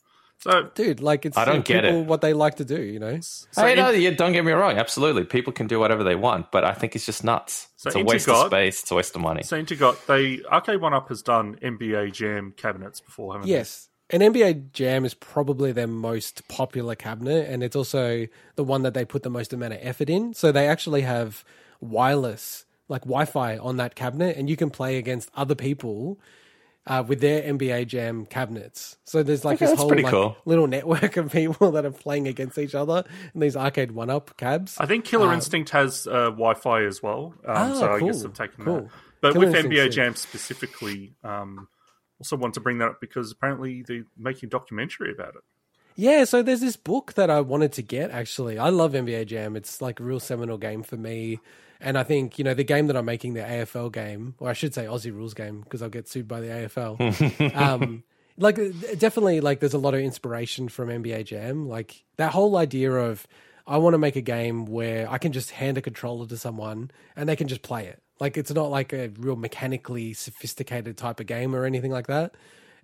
So dude, like it's I don't get people it. what they like to do, you know. so hey, in- no, yeah, don't get me wrong. Absolutely, people can do whatever they want, but I think it's just nuts. So it's a into waste God- of space. It's a waste of money. So into got they Arcade One Up has done NBA Jam cabinets before, haven't they? Yes. And NBA Jam is probably their most popular cabinet, and it's also the one that they put the most amount of effort in. So they actually have wireless, like Wi Fi on that cabinet, and you can play against other people uh, with their NBA Jam cabinets. So there's like Okay, this whole like, cool. little network of people that are playing against each other in these Arcade One Up cabs. I think Killer Instinct has uh, Wi-Fi as well, um, Ah, so I guess I've taken cool. that. But Killer with Instinct's NBA sick. Jam specifically, um, also want to bring that up because apparently they're making a documentary about it. Yeah, so there's this book that I wanted to get actually. I love NBA Jam. It's like a real seminal game for me. And I think, you know, the game that I'm making, the AFL game, or I should say Aussie rules game, because I'll get sued by the AFL. um, like, definitely, like, there's a lot of inspiration from NBA Jam. Like, that whole idea of, I want to make a game where I can just hand a controller to someone and they can just play it. Like, it's not like a real mechanically sophisticated type of game or anything like that.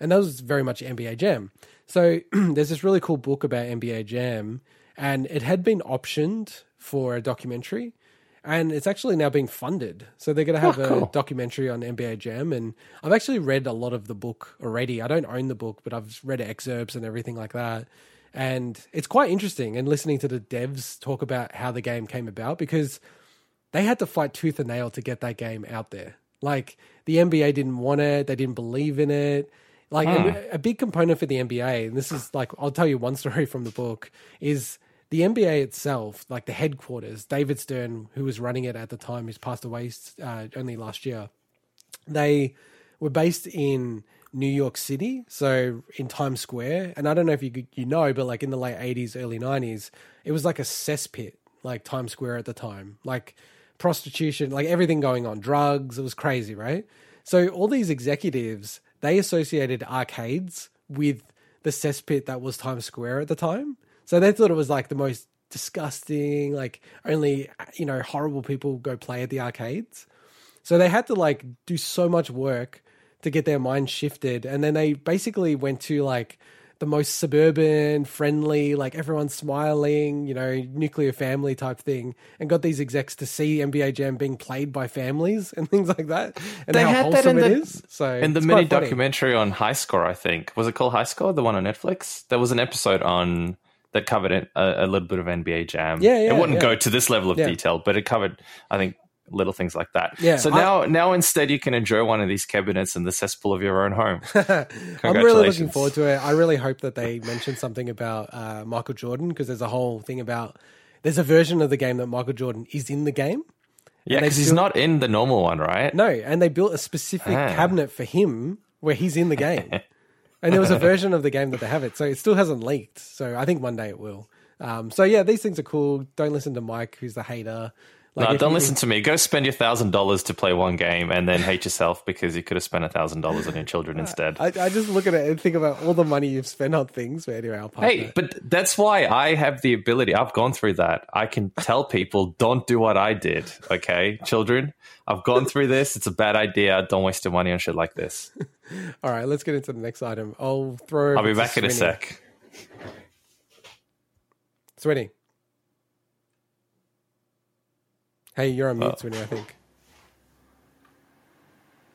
And that was very much NBA Jam. So there's this really cool book about NBA Jam, and it had been optioned for a documentary, and it's actually now being funded. So they're going to have Oh, a cool. documentary on NBA Jam, and I've actually read a lot of the book already. I don't own the book, but I've read excerpts and everything like that. And it's quite interesting, and listening to the devs talk about how the game came about because they had to fight tooth and nail to get that game out there. Like the NBA didn't want it, they didn't believe in it. Like a, a big component for the NBA, and this is like I'll tell you one story from the book is the NBA itself, like the headquarters. David Stern, who was running it at the time, who's passed away uh, only last year. They were based in New York City, so in Times Square. And I don't know if you you know, but like in the late '80s, early '90s, it was like a cesspit, like Times Square at the time, like prostitution, like everything going on, drugs. It was crazy, right? So all these executives they associated arcades with the cesspit that was Times Square at the time. So they thought it was like the most disgusting, like only you know horrible people go play at the arcades. So they had to like do so much work to get their mind shifted. And then they basically went to like the most suburban, friendly, like everyone's smiling, you know, nuclear family type thing, and got these execs to see NBA Jam being played by families and things like that. And They how had that wholesome in it the- is. So In the mini documentary on High Score, I think was it called High Score, the one on Netflix? There was an episode on that covered a, a little bit of NBA Jam. Yeah, yeah, It wouldn't yeah. go to this level of Yeah. detail, but it covered, I think, little things like that. Yeah, So I- now, now instead, you can enjoy one of these cabinets in the cesspool of your own home. I'm really looking forward to it. I really hope that they mention something about uh, Michael Jordan because there's a whole thing about there's a version of the game that Michael Jordan is in the game. Yeah, because he's not in the normal one, right? No, and they built a specific Ah. cabinet for him where he's in the game. and there was a version of the game that they have it, so it still hasn't leaked. So I think one day it will. Um, so yeah, these things are cool. Don't listen to Mike, who's the hater. Like, No, don't you- listen to me. Go spend your thousand dollars to play one game and then hate yourself because you could have spent a thousand dollars on your children uh, instead. I, I just look at it and think about all the money you've spent on things. But anyway, I'll pass Hey, but that's why I have the ability. I've gone through that. I can tell people, don't do what I did. Okay, children, I've gone through this. It's a bad idea. Don't waste your money on shit like this. All right, let's get into the next item. I'll throw. I'll be back in a sec. Swinny. Hey, you're on mute, Uh, Swinny, I think.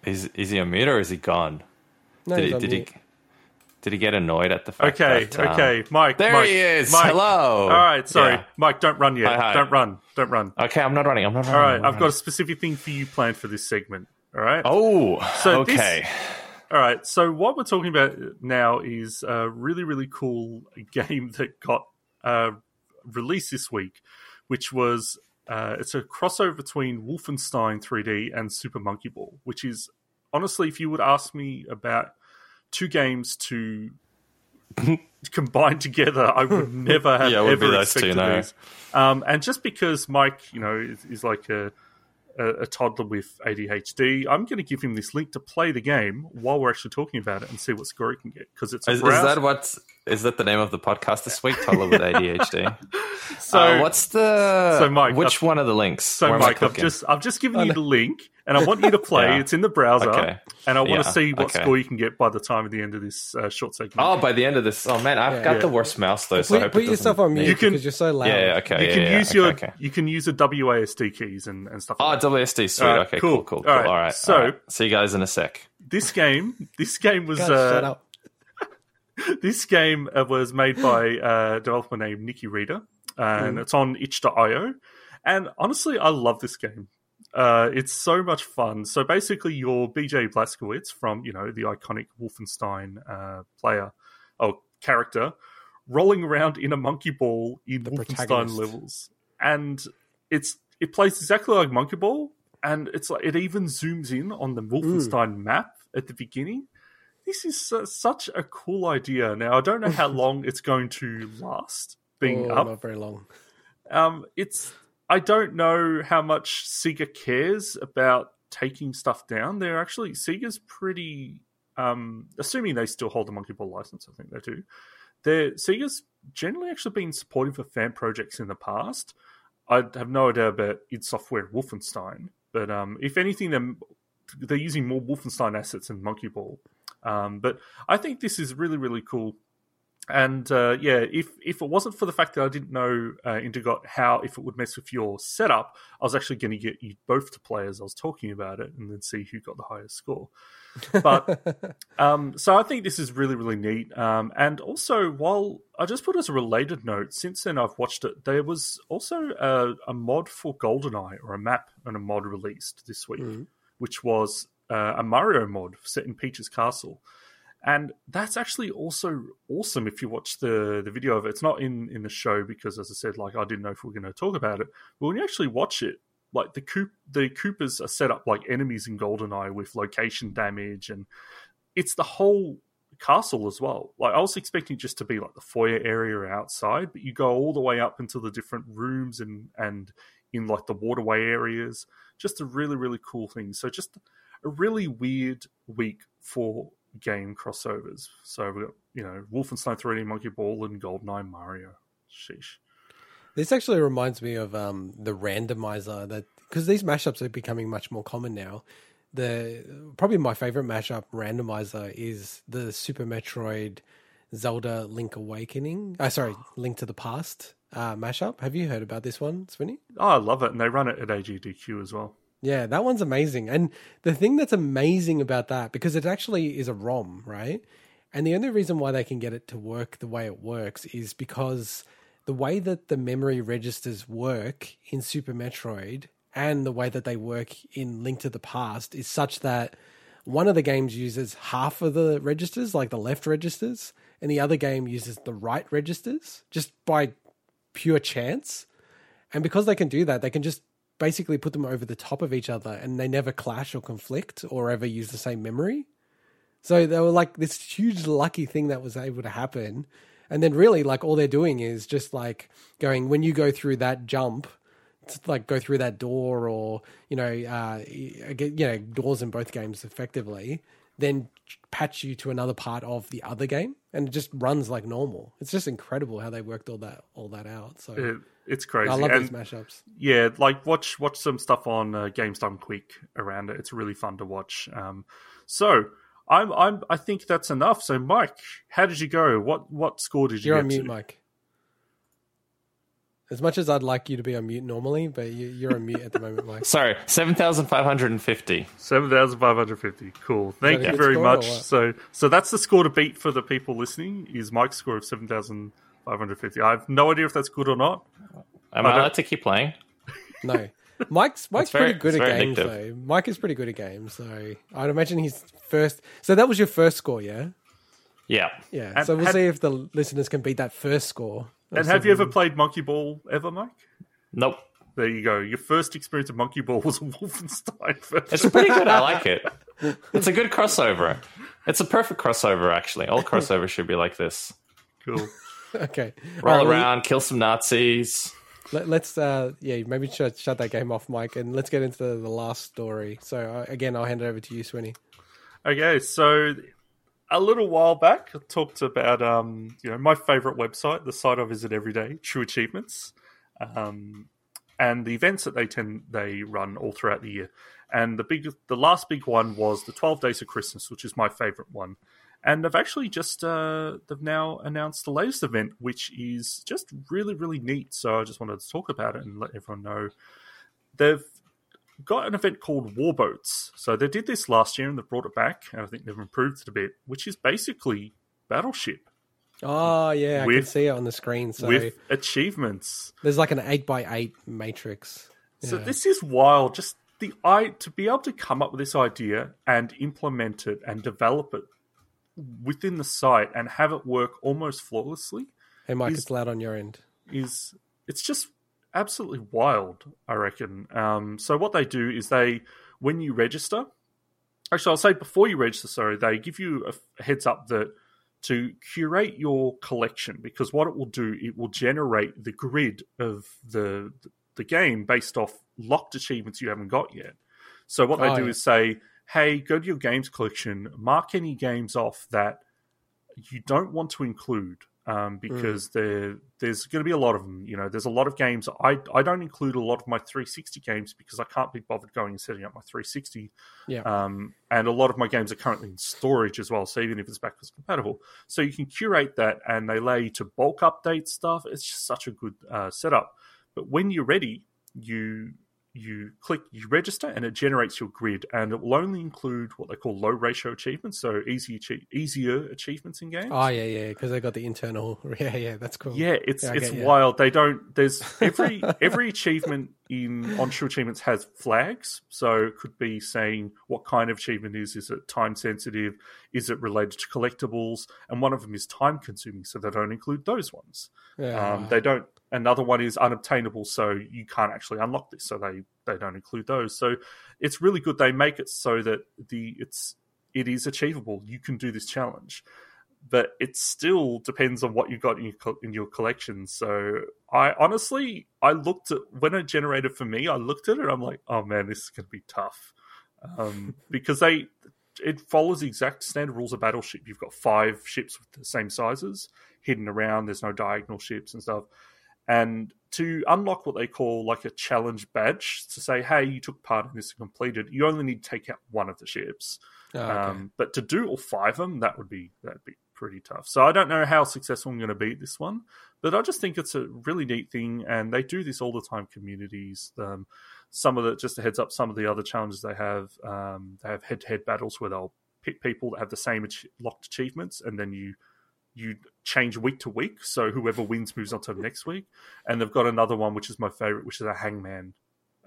Is is he on mute or is he gone? No, did he's he on did mute. he did he get annoyed at the fact Okay, that, um, okay, Mike. there Mike, he is. Mike. Hello. All right, sorry, Yeah. Mike. Don't run yet. Hi, hi. Don't run. Don't run. Okay, I'm not running. I'm not running. All right, I'm not I've got a specific thing for you planned for this segment. All right. Oh, So this- okay. All right. So what we're talking about now is a really, really cool game that got uh, released this week, which was uh, it's a crossover between Wolfenstein 3D and Super Monkey Ball, which is honestly, if you would ask me about two games to combine together, I would never have Yeah, it would be ever those two, expected no. these. Um, and just because Mike, you know, is, is like a a, a toddler with ADHD, I'm going to give him this link to play the game while we're actually talking about it and see what score he can get because it's Is, is that what? Is that the name of the podcast this week? Toddler with ADHD. so. Uh, what's the? So, Mike, which I've- one of the links? so Where am I Mike, I've just I've just given Oh, you the link, and I want you to play. Yeah. It's in the browser, Okay. and I want Yeah, to see what okay. score you can get by the time of the end of this uh, short segment. Oh, by the end of this, oh man, I've Yeah. got Yeah. the worst mouse though. So I Put, hope put it yourself on mute You can- because you're so loud. Yeah, yeah, okay. you yeah, can yeah, use okay, your okay. you can use the WASD keys and, and stuff. Oh, like that. WSD, sweet. All right, okay, cool. cool, cool, cool. All All right, right. so- all right. see you guys in a sec. This game, this game was God, uh, shut up. this game uh, was made by a developer named Nikki Reader, and Mm. it's on itch.io. And honestly, I love this game. Uh, it's so much fun. So basically, you're BJ Blazkowicz from you know the iconic Wolfenstein uh, player or character, rolling around in a monkey ball in The Wolfenstein levels, and it's it plays exactly like Monkey Ball, and it's like it even zooms in on the Wolfenstein map at the beginning this is su- such a cool idea. Now, I don't know how long it's going to last being Oh, up. not very long. Um, it's I don't know how much Sega cares about taking stuff down. They're actually Sega's pretty, um, assuming they still hold the Monkey Ball license. I think they do. They're Sega's generally actually been supportive of fan projects in the past. I have no idea about id Software Wolfenstein, but um, if anything, they're, they're using more Wolfenstein assets than Monkey Ball. Um, but I think this is really, really cool. And uh, yeah, if if it wasn't for the fact that I didn't know uh, Intergot how if it would mess with your setup, I was actually going to get you both to play as I was talking about it, and then see who got the highest score. But um, so I think this is really really neat. Um, and also, while I just put as a related note, since then I've watched it. There was also a, a mod for GoldenEye or a map and a mod released this week, Mhm. which was uh, a Mario mod set in Peach's Castle and that's actually also awesome if you watch the the video of it. It's not in in the show because, as I said, like I didn't know if we were going to talk about it. But when you actually watch it, like the coop the Koopas are set up like enemies in GoldenEye with location damage, and it's the whole castle as well. Like I was expecting just to be like the foyer area outside, but you go all the way up into the different rooms and and in like the waterway areas. Just a really really cool thing. So just a really weird week for game crossovers. So we've got, you know, Wolfenstein 3D Monkey Ball and GoldenEye Mario. Sheesh. This actually reminds me of um, the randomizer that because these mashups are becoming much more common now. The probably my favorite mashup randomizer is the Super Metroid Zelda Link Awakening. Uh, sorry, Link to the Past uh, mashup. Have you heard about this one, Swinny? Oh, I love it. And they run it at AGDQ as well. Yeah, that one's amazing. And the thing that's amazing about that, because it actually is a ROM, right? And the only reason why they can get it to work the way it works is because the way that the memory registers work in Super Metroid and the way that they work in Link to the Past is such that one of the games uses half of the registers, like the left registers, and the other game uses the right registers just by pure chance. And because they can do that, they can just basically put them over the top of each other and they never clash or conflict or ever use the same memory. So they were like this huge lucky thing that was able to happen. And then really like all they're doing is just like going when you go through that jump like go through that door or you know uh you know doors in both games effectively then patch you to another part of the other game and it just runs like normal. It's just incredible how they worked all that all that out. So it's crazy. I love and these mashups. yeah, like watch watch some stuff on uh, Games Done Quick around it. It's really fun to watch. Um, so I'm I'm I think that's enough. So Mike, how did you go? What what score did you get? You're get on mute, to? Mike. As much as I'd like you to be on mute normally, but you, you're on mute at the moment, Mike. Sorry, seven thousand five hundred and fifty. Seven thousand five hundred fifty. Cool. Thank you very much. So, so that's the score to beat for the people listening. Is Mike's score of seven thousand five hundred fifty? I have no idea if that's good or not. Am I I don't- allowed to keep playing? No, Mike's Mike's very- pretty good at games addictive. though. Mike is pretty good at games, so I'd imagine he's first. So that was your first score, yeah, Yeah. yeah. And so we'll had- see if the listeners can beat that first score. And have you ever played Monkey Ball ever, Mike? Nope. There you go. Your first experience of Monkey Ball was a Wolfenstein It's pretty good. I like it. It's a good crossover. It's a perfect crossover, actually. All crossovers should be like this. cool. Okay, Roll All right, well, around, kill some Nazis. Let, us uh, yeah, maybe shut, shut that game off, Mike, and let's get into the last story. So uh, again, I'll hand it over to you, Swinny. Okay, so a little while back, I talked about um, you know my favorite website, the site I visit every day, True Achievements. Um, and the events that they tend they run all throughout the year. And the big, the last big one was the Twelve Days of Christmas, which is my favorite one. And they've actually just uh, they've now announced the latest event, which is just really really neat. So I just wanted to talk about it and let everyone know. They've got an event called Warboats. So they did this last year and they've brought it back, and I think they've improved it a bit, which is basically Battleship Oh yeah, I can see it on the screen. So with achievements. there's like an eight by eight matrix. So Yeah. this is wild. Just the i to be able to come up with this idea and implement it and develop it within the site and have it work almost flawlessly Hey Mike, is- it's loud on your end. is it's just absolutely wild. I reckon. Um, so what they do is they when you register. Actually, I'll say before you register. Sorry, they give you a, heads up that to curate your collection because what it will do it will generate the grid of the the game based off locked achievements you haven't got yet. So what they Oh, do yeah. is say, "Hey, go to your games collection, mark any games off that you don't want to include um, because there there's going to be a lot of them. You know, there's a lot of games. I I don't include a lot of my 360 games because I can't be bothered going and setting up my 360. Yeah. Um, and a lot of my games are currently in storage as well. So even if it's backwards compatible, so you can curate that, and they allow you to bulk update stuff. It's just such a good uh, setup. But when you're ready, you you click you register and it generates your grid and it will only include what they call low ratio achievements so easy easier achievements in games Oh yeah, yeah, because they got the internal. Yeah, yeah, that's cool. yeah, it's Yeah, it's wild. They don't. There's every every achievement in on True Achievements has flags. So it could be saying what kind of achievement is. Is it time sensitive? Is it related to collectibles? And one of them is time consuming, so they don't include those ones. Yeah. Um, they don't. Another one is unobtainable, so you can't actually unlock this. So they they don't include those. So it's really good. They make it so that the it's it is achievable. You can do this challenge, but it still depends on what you've got in your co- in your collection. So I honestly I looked at when it generated for me. I looked at it. I'm like, oh man, this is going to be tough um, because they it follows the exact standard rules of battleship. You've got five ships with the same sizes hidden around. There's no diagonal ships and stuff. And to unlock what they call like a challenge badge to say, hey, you took part in this and completed, you only need to take out one of the ships. Oh, okay. Um, but to do all five of them, that would be that'd be pretty tough. So I don't know how successful I'm going to be at this one, but I just think it's a really neat thing, and they do this all the time. Communities, um, some of the just a heads up, some of the other challenges they have, um, they have head-to-head battles where they'll pick people that have the same ach- locked achievements, and then you you change week to week. So whoever wins moves on to the next week. And they've got another one which is my favorite, which is a Hangman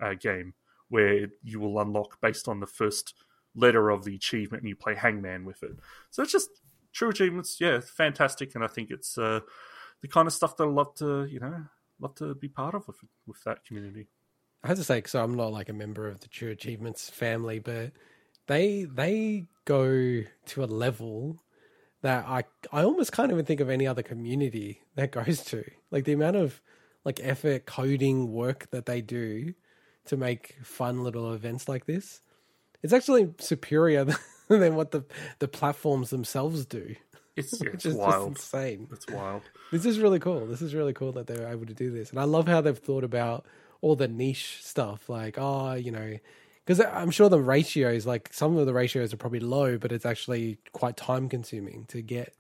uh, game where you will unlock based on the first letter of the achievement and you play Hangman with it. So it's just true achievements. Yeah, fantastic. And I think it's uh, the kind of stuff that I love to, you know, love to be part of with, with that community. I have to say, so I'm not like a member of the True Achievements family, but they they go to a level that I I almost can't even think of any other community that goes to. Like the amount of like effort, coding work that they do to make fun little events like this. It's actually superior than what the the platforms themselves do. It's, it's wild. just insane. It's wild. This is really cool. This is really cool that they're able to do this. And I love how they've thought about all the niche stuff. Like, oh, you know, because I'm sure the ratios, like some of the ratios are probably low, but it's actually quite time consuming to get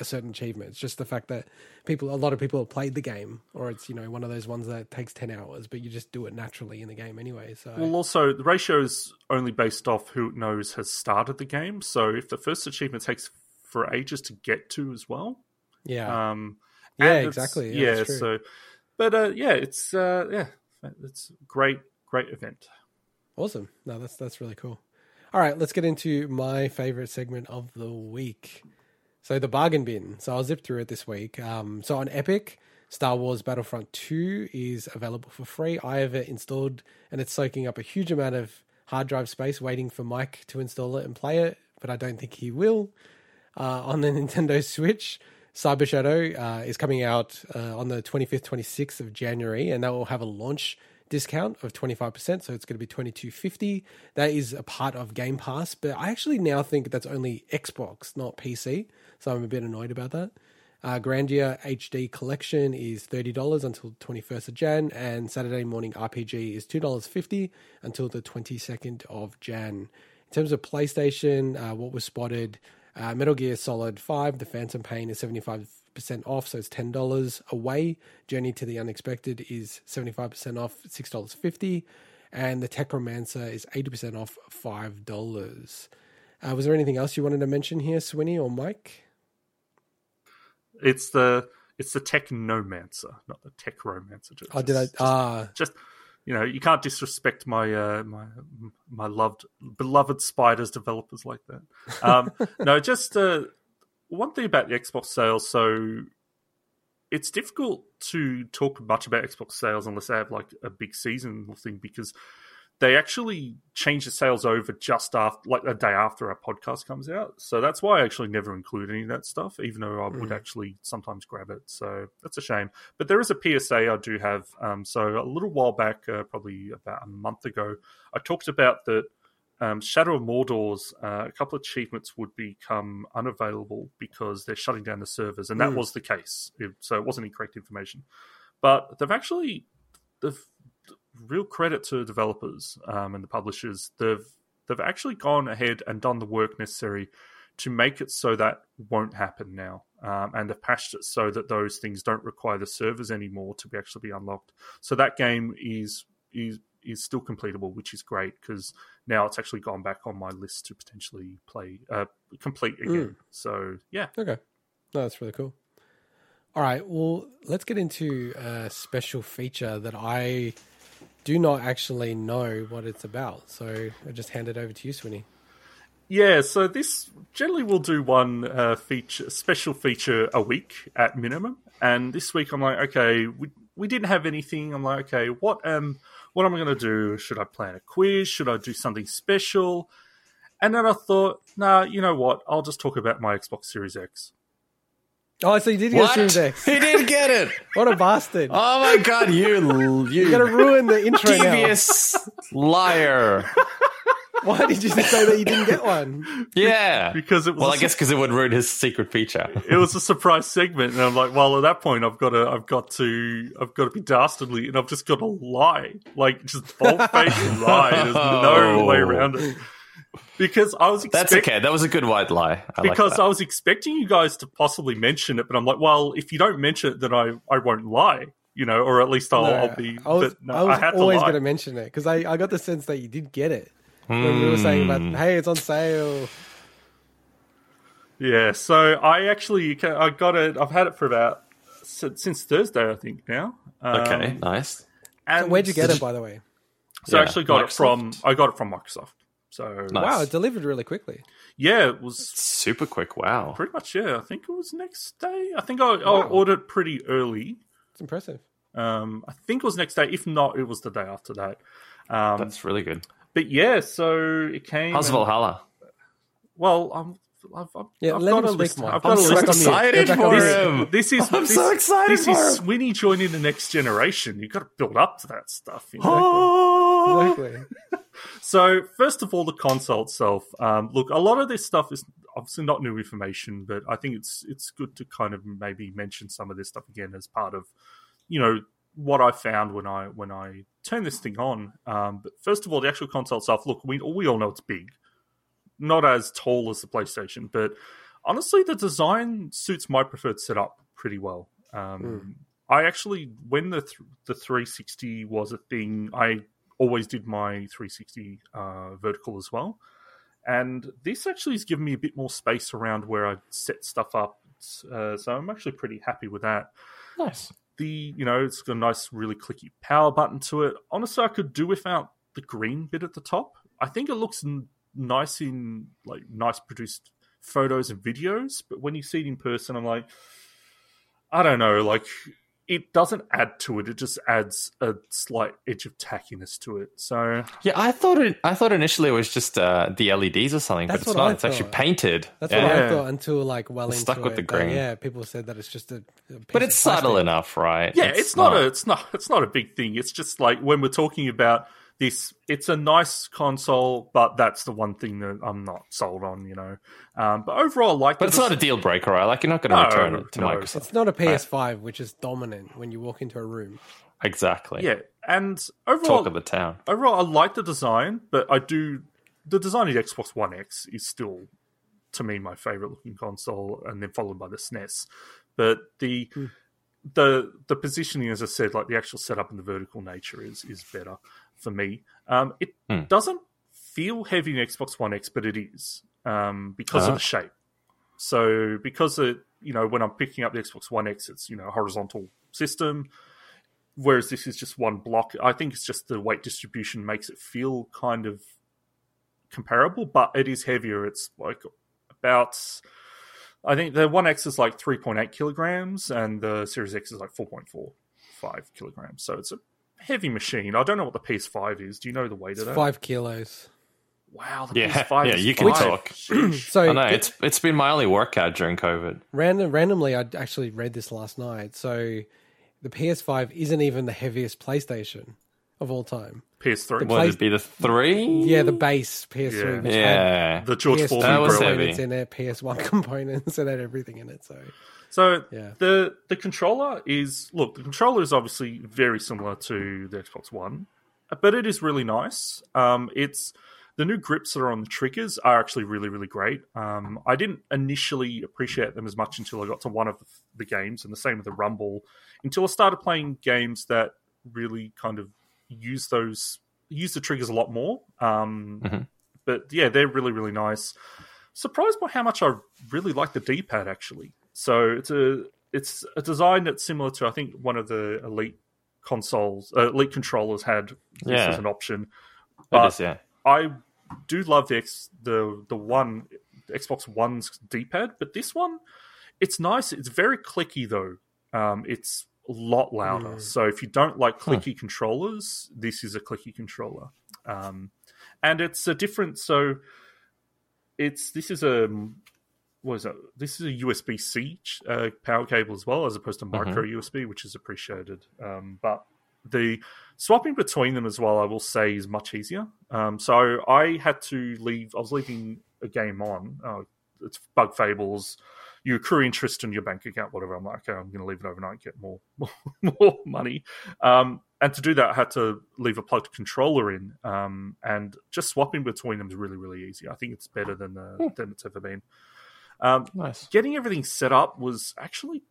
a certain achievement. It's just the fact that people, a lot of people have played the game, or it's, you know, one of those ones that takes 10 hours, but you just do it naturally in the game anyway. So, Well, also the ratio is only based off who it knows has started the game. So if the first achievement takes for ages to get to as well, yeah. um, Yeah, exactly. Yeah, Yeah, so, but uh, yeah, it's uh, yeah, it's great, great event. Awesome. No, that's that's really cool. All right, let's get into my favorite segment of the week. So the bargain bin. So I'll zip through it this week. Um, so on Epic, Star Wars Battlefront 2 is available for free. I have it installed and it's soaking up a huge amount of hard drive space waiting for Mike to install it and play it, but I don't think he will. Uh, on the Nintendo Switch, Cyber Shadow uh, is coming out uh, on the 25th, 26th of January, and that will have a launch discount of 25%, so it's going to be 2250. That is a part of Game Pass, but I actually now think that's only Xbox, not PC, so I'm a bit annoyed about that. Uh, Grandia HD Collection is $30 until 21st of Jan, and Saturday Morning RPG is $2.50 until the 22nd of Jan. In terms of PlayStation, uh, what was spotted, uh, Metal Gear Solid 5, The Phantom Pain is 75% off, so it's $10. Away, Journey to the Unexpected is 75% off, $6.50. And The Techromancer is 80% off, $5. Uh, was there anything else you wanted to mention here, Swinny or Mike? It's the it's the technomancer, not the Techromancer. Just, Oh, did I? Ah, just you know, you can't disrespect my uh, my my loved beloved spiders developers like that. Um, no, just uh, one thing about the Xbox sales. So it's difficult to talk much about Xbox sales unless they have like a big seasonal thing because they actually change the sales over just after, like a day after our podcast comes out. So that's why I actually never include any of that stuff, even though I would Mm. actually sometimes grab it. So that's a shame. But there is a PSA I do have. Um, so a little while back, uh, probably about a month ago, I talked about that um, Shadow of Mordor's uh, a couple of achievements would become unavailable because they're shutting down the servers, and that Mm. was the case. It- so it wasn't incorrect information. But they've actually, they've real credit to developers um, and the publishers. They've they've actually gone ahead and done the work necessary to make it so that won't happen now, um, and they've patched it so that those things don't require the servers anymore to be actually be unlocked. So that game is is is still completable, which is great because now it's actually gone back on my list to potentially play uh, complete again. So yeah, okay. No, that's really cool. All right. Well, let's get into a special feature that I do not actually know what it's about. So I just hand it over to you, Swinny. Yeah, so this generally we'll do one uh, feature, special feature a week at minimum. And this week I'm like, okay, we we didn't have anything. I'm like, okay, what um what am I going to do? Should I plan a quiz? Should I do something special? And then I thought, nah, you know what? I'll just talk about my Xbox Series X. Oh, so you did get Series X. He did get it. What a bastard. Oh my god, you you You're going to ruin the intro now. devious liar. Why did you say that you didn't get one? Yeah. Because it was Well, a I guess because it would ruin his secret feature. it was a surprise segment, and I'm like, well, at that point, I've got to, I've got to, I've got to be dastardly, and I've just got to lie, like just bold faced lie. There's no oh. way around it. Because I was That's okay. That was a good white lie. I because that. I was expecting you guys to possibly mention it, but I'm like, well, if you don't mention it, then I, I won't lie, you know, or at least I'll, No, I'll be. I was, but no, I was had always going to mention it because I, I got the sense that you did get it. When we were saying about, Hmm. hey, it's on sale. Yeah, so I actually, I got it. I've had it for about since since Thursday, I think now. Um, okay, nice. And So where'd you get it, by the way? So I actually got it from I got it from Microsoft. So Nice. Wow, it delivered really quickly. yeah, it was Super quick. Wow. pretty much yeah. I think it was next day. I think I, I ordered pretty early. It's impressive. Um, I think it was next day. If not, it was the day after that. Um, That's really good. But yeah, so it came. How's and- Valhalla? Well, I'm, I've, I've, Yeah, I've let got him a list. Mike. I've got I'm a so list. excited This- for this, him. This is I'm this, so excited This for is him. Swinny joining the next generation. You've got to build up to that stuff. You know? Exactly. So, first of all, the console itself. Um, look, a lot of this stuff is obviously not new information, but I think it's it's good to kind of maybe mention some of this stuff again as part of, you know, what I found when I when I turned this thing on. Um, but first of all, the actual console itself. Look, we we all know it's big, not as tall as the PlayStation, but honestly, the design suits my preferred setup pretty well. Um, I actually, when the th- the 360 was a thing, I always did my 360 uh, vertical as well. And this actually has given me a bit more space around where I set stuff up. Uh, so I'm actually pretty happy with that. Nice. The you know it's got a nice, really clicky power button to it. Honestly, I could do without the green bit at the top. I think it looks n- nice in like nice produced photos and videos, but when you see it in person, I'm like, I don't know, like it doesn't add to it. It just adds a slight edge of tackiness to it. So Yeah, I thought it. I thought initially it was just uh, the LEDs or something, That's but it's what not. I it's actually thought. painted. That's yeah. what I thought until like well It's into stuck with it. the But green. yeah, people said that it's just a. a piece but of it's subtle enough, right? yeah, it's, not, a it's not it's not a big thing. It's just like when we're talking about this it's a nice console, but that's the one thing that I'm not sold on. You know, um, but overall, I like. But it's not a deal breaker, right? Like you're not going to No, return it to no. Microsoft. It's not a PS5, which is dominant when you walk into a room. Exactly. yeah, and overall, Talk of the town. overall, I like the design, but I do the design of the Xbox One X is still to me my favorite looking console, and then followed by the SNES. But the the the positioning, as I said, like the actual setup and the vertical nature is is better for me. Um, it Hmm. doesn't feel heavy in Xbox One X, but it is um, because Uh-huh. of the shape. So because it, you know, when I'm picking up the Xbox One X, it's you know a horizontal system whereas this is just one block. I think it's just the weight distribution makes it feel kind of comparable, but it is heavier. It's like about, I think the One X is like 3.8 kilograms and the Series X is like 4.45 kilograms. So it's a heavy machine. I don't know what the PS5 is. Do you know the weight It's of that? five kilos. Wow, the Yeah, PS5 yeah, is you can five. talk. So I know it's it's been my only workout during COVID. random, randomly, I actually read this last night. So the PS5 isn't even the heaviest PlayStation of all time. PS3. The Would Play- it be the three? Yeah, the base PS3, Yeah. which had the George PS2 That Foreman was grill. heavy. components in it, PS1 components, and had everything in it. So So Yeah. the the controller is look, the controller is obviously very similar to the Xbox One, but it is really nice. Um, it's the new grips that are on the triggers are actually really really great. Um, I didn't initially appreciate them as much until I got to one of the, the games, and the same with the Rumble. Until I started playing games that really kind of use those use the triggers a lot more. Um, Mhm. But yeah, they're really really nice. Surprised by how much I really like the D pad actually. So it's a it's a design that's similar to I think one of the elite consoles, uh, elite controllers had this Yeah. as an option. But is, yeah. I do love the X, the the one Xbox One's D pad, but this one it's nice. It's very clicky though. Um, it's lot louder. Mm. So if you don't like clicky controllers, this is a clicky controller. Um, and it's a different. So it's this is a what is that? This is a USB C uh, power cable as well, as opposed to micro USB, which is appreciated. Um, but the swapping between them as well, I will say, is much easier. Um, so I had to leave. I was leaving a game on. Oh, it's Bug Fables. You accrue interest in your bank account, whatever. I'm like, okay, I'm going to leave it overnight, get more more, more money. Um, and to do that, I had to leave a plugged controller in. Um, and just swapping between them is really, really easy. I think it's better than uh, than it's ever been. Um, Nice. getting everything set up was actually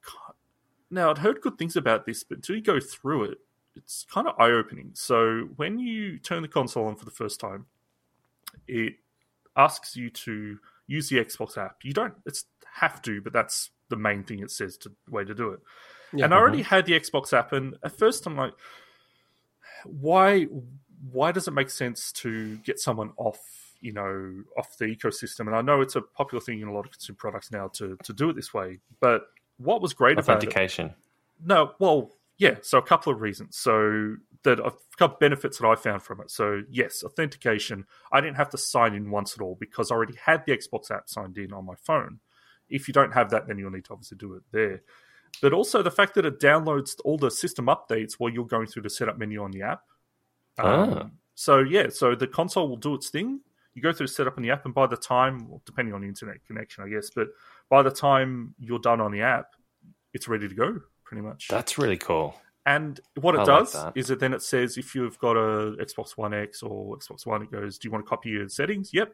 now I'd heard good things about this, but until you go through it, it's kind of eye opening. So when you turn the console on for the first time, it asks you to use the Xbox app. You don't it's have to, but that's the main thing it says to way to do it. Yeah. and I already mm-hmm. had the Xbox app, and at first I'm like, why? Why does it make sense to get someone off? You know, off the ecosystem, and I know it's a popular thing in a lot of consumer products now to to do it this way. But what was great about it? Authentication. No, well, yeah. So a couple of reasons. So that a couple benefits that I found from it. So yes, authentication. I didn't have to sign in once at all because I already had the Xbox app signed in on my phone. If you don't have that, then you'll need to obviously do it there. But also the fact that it downloads all the system updates while you're going through the setup menu on the app. Um, Ah. So yeah, so the console will do its thing. You go through the setup on the app, and by the time, well, depending on the internet connection, I guess, but by the time you're done on the app, it's ready to go, pretty much. That's really cool. And what it I like does that. is that then it says if you've got a Xbox One X or Xbox One, it goes, "Do you want to copy your settings?" Yep,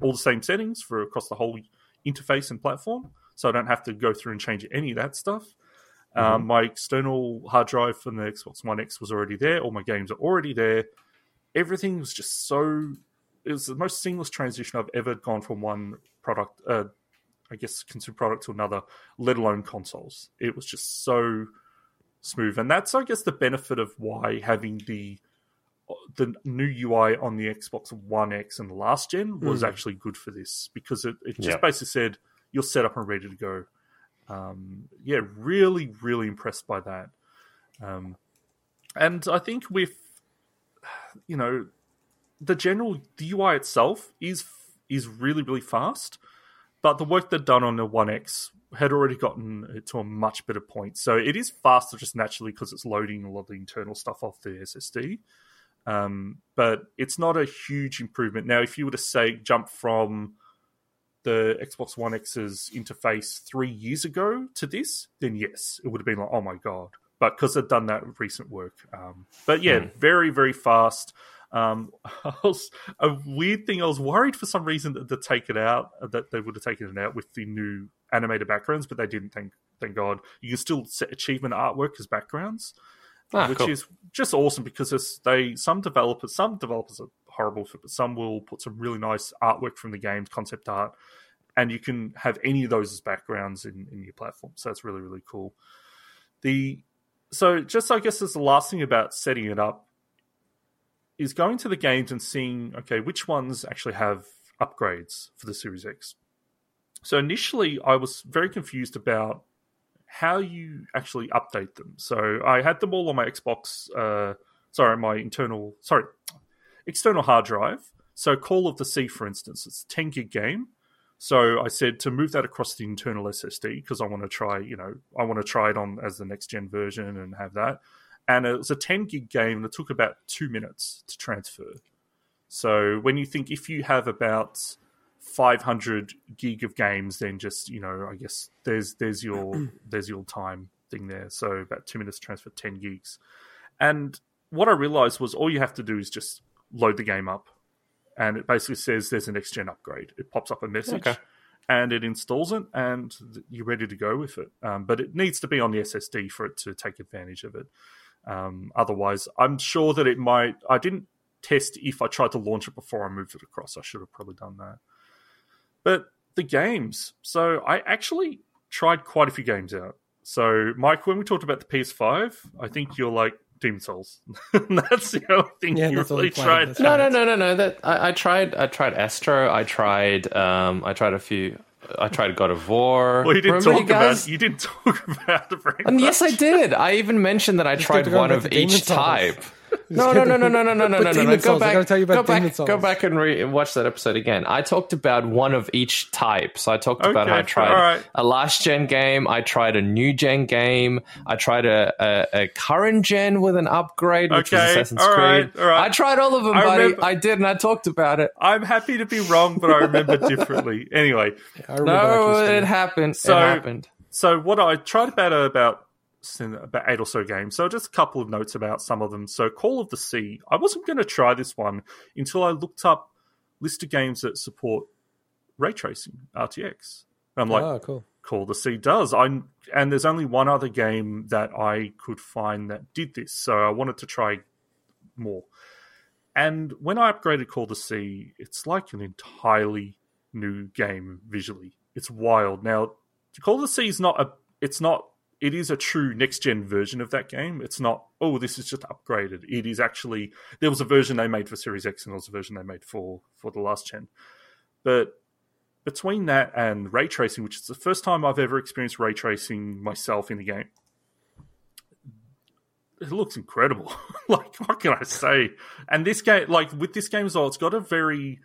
all the same settings for across the whole interface and platform, so I don't have to go through and change any of that stuff. Mm-hmm. Um, my external hard drive from the Xbox One X was already there. All my games are already there. Everything was just so. It was the most seamless transition I've ever gone from one product, uh, I guess, consumer product to another, let alone consoles. It was just so smooth, and that's I guess the benefit of why having the the new UI on the Xbox One X and the last gen was Mm. actually good for this because it, it just basically said you're set up and ready to go. Um, yeah, really, really impressed by that. Um, and I think with you know the general the UI itself is is really really fast, but the work they've done on the One X had already gotten it to a much better point. So it is faster just naturally because it's loading a lot of the internal stuff off the SSD. Um, but it's not a huge improvement. Now, if you were to say jump from the Xbox One X's interface three years ago to this, then yes, it would have been like, oh my god. But because they've done that recent work, um, but yeah, Hmm. very very fast. Um, I was, a weird thing. I was worried for some reason that they'd take it out, that they would have taken it out with the new animated backgrounds, but they didn't. Thank thank God. You can still set achievement artwork as backgrounds Ah, which cool. is just awesome because it's, they some developers some developers are horrible for it, but some will put some really nice artwork from the games, concept art, and you can have any of those as backgrounds in, in your platform. So that's really really cool. The so just I guess as the last thing about setting it up is going to the games and seeing okay which ones actually have upgrades for the Series X. So initially I was very confused about how you actually update them. So I had them all on my Xbox, uh, sorry, my internal, sorry, external hard drive. So Call of the Sea, for instance, it's a 10 gig game. So I said to move that across the internal SSD because I want to try, you know, I want to try it on as the next gen version and have that. And it was a 10 gig game and it took about two minutes to transfer. So when you think if you have about 500 gig of games, then just you know, I guess there's there's your there's your time thing there. So about two minutes to transfer 10 gigs. And what I realized was all you have to do is just load the game up, and it basically says there's a next gen upgrade. It pops up a message. Okay. And it installs it, and you're ready to go with it. Um, but it needs to be on the SSD for it to take advantage of it. Um, otherwise, I'm sure that it might. I didn't test if I tried to launch it before I moved it across. I should have probably done that. But the games. So I actually tried quite a few games out. So, Mike, when we talked about the PS5, I think you're like Demon Souls. that's the only thing Yeah, you that's all really tried. No, no, no, no, no. That I, I tried. I tried Astro. I tried. Um, I tried a few. I tried God of War. Well, you didn't Remember, talk guys? about you didn't talk about it very And much. yes, I did. I even mentioned that I tried one of to Demon each Souls. type. No, no, no, no, no, no, no, no, no, no, no. Go I back. gotta tell you about go back. Go back and re- watch that episode again. I talked about one of each type. So I talked about how I tried alright. a last gen game. I tried a new gen game. I tried a, a, a current gen with an upgrade, which was Assassin's alright, Creed. alright. I tried all of them, I buddy. remember- I did, and I talked about it. I'm happy to be wrong, but I remember differently. Anyway, I remember No, it happened. So- it happened. so what I tried about about about eight or so games. So just a couple of notes about some of them. So Call of the Sea. I wasn't going to try this one until I looked up list of games that support ray tracing RTX. And I'm like, oh, cool. Call of the Sea does. I and there's only one other game that I could find that did this, so I wanted to try more. And when I upgraded Call of the Sea, it's like an entirely new game visually. It's wild. Now, Call of the Sea is not a. It's not. It is a true next gen version of that game. It's not. Oh, this is just upgraded. It is actually. There was a version they made for Series X, and there was a version they made for for the last gen. But between that and ray tracing, which is the first time I've ever experienced ray tracing myself in the game, it looks incredible. like, what can I say? And this game, like with this game as well, it's got a very,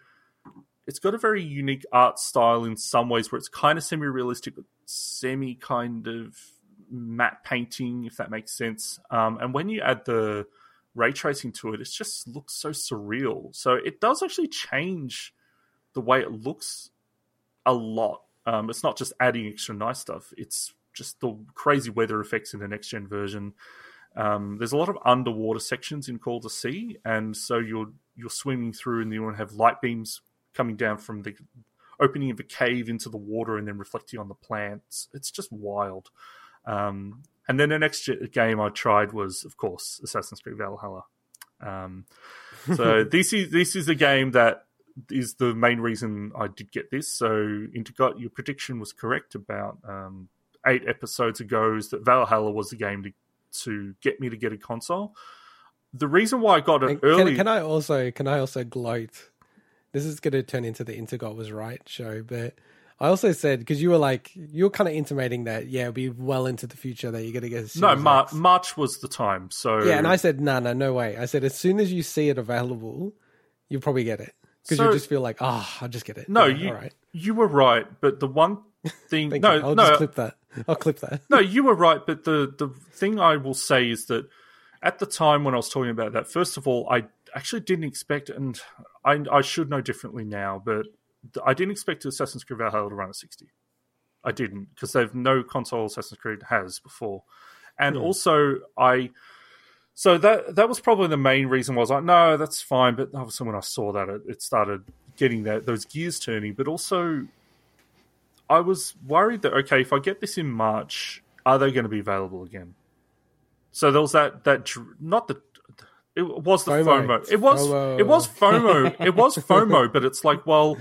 it's got a very unique art style in some ways, where it's kind of semi-realistic, but semi kind of matte painting, if that makes sense. Um, and when you add the ray tracing to it, it just looks so surreal. So it does actually change the way it looks a lot. Um, it's not just adding extra nice stuff; it's just the crazy weather effects in the next gen version. Um, there's a lot of underwater sections in Call to Sea, and so you're you're swimming through, and you want to have light beams coming down from the opening of a cave into the water, and then reflecting on the plants. It's just wild. Um, and then the next game I tried was, of course, Assassin's Creed Valhalla. Um, so this is this is a game that is the main reason I did get this. So Intergot, your prediction was correct about um, eight episodes ago. Is that Valhalla was the game to to get me to get a console. The reason why I got it And early, Can, can I also can I also gloat? This is going to turn into the Intergot was right show, but I also said because you were like you were kind of intimating that yeah, it'll be well into the future that you're going to get. A no, Mar- X. March was the time. So Yeah, and I said no, no, no way. I said as soon as you see it available, you'll probably get it because So- you'll just feel like ah, I'll just get it. no, Yeah, you all right. you were right, but the one thing, no, you. I'll no, just clip that. I'll clip that. no, you were right, but the the thing I will say is that at the time when I was talking about that, first of all, I actually didn't expect, and I, I should know differently now, but I didn't expect Assassin's Creed Valhalla to run at 60. I didn't because they've no console Assassin's Creed has before, and Hmm. also I. So that that was probably the main reason. Was like, no, that's fine. But obviously, when I saw that, it, it started getting that those gears turning. But also, I was worried that okay, if I get this in March, are they going to be available again? So there was that that not the it was the FOMO. FOMO. It was FOMO. it was FOMO. it was FOMO, but it's like, well,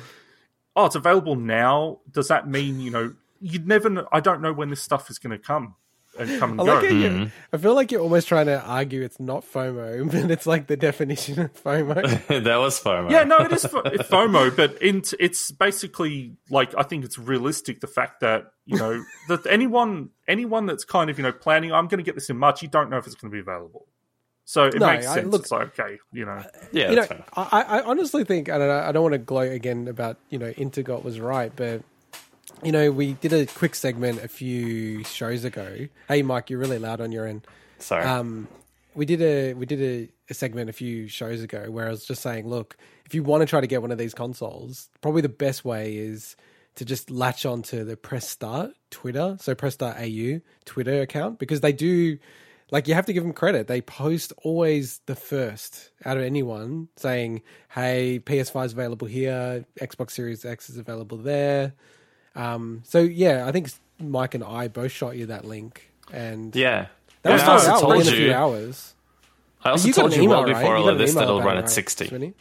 oh, it's available now. Does that mean you know you'd never? Know, I don't know when this stuff is going to come and come and I go. like how you I feel like you're almost trying to argue it's not FOMO, but it's like the definition of FOMO. that was FOMO. Yeah, no, it is FOMO, but in, it's basically like I think it's realistic the fact that you know that anyone anyone that's kind of you know planning oh, I'm going to get this in March, you don't know if it's going to be available. So it No, makes I- sense. look- it's like okay, you know, yeah, you know. I, I honestly think I don't know. I don't want to gloat again about you know Intergot was right, but you know we did a quick segment a few shows ago. Hey, Mike, you're really loud on your end. Sorry. Um, we did a we did a, a segment a few shows ago where I was just saying, look, if you want to try to get one of these consoles, probably the best way is to just latch onto the Press Start Twitter, so Press Start AU Twitter account because they do. Like you have to give them credit. They post always the first out of anyone saying, "Hey, PS5 is available here. Xbox Series X is available there." Um, so yeah, I think Mike and I both shot you that link, and yeah. that was And out told within a few hours. I also You told you email, well before You all of this that it'll run at right, sixty. Swinny?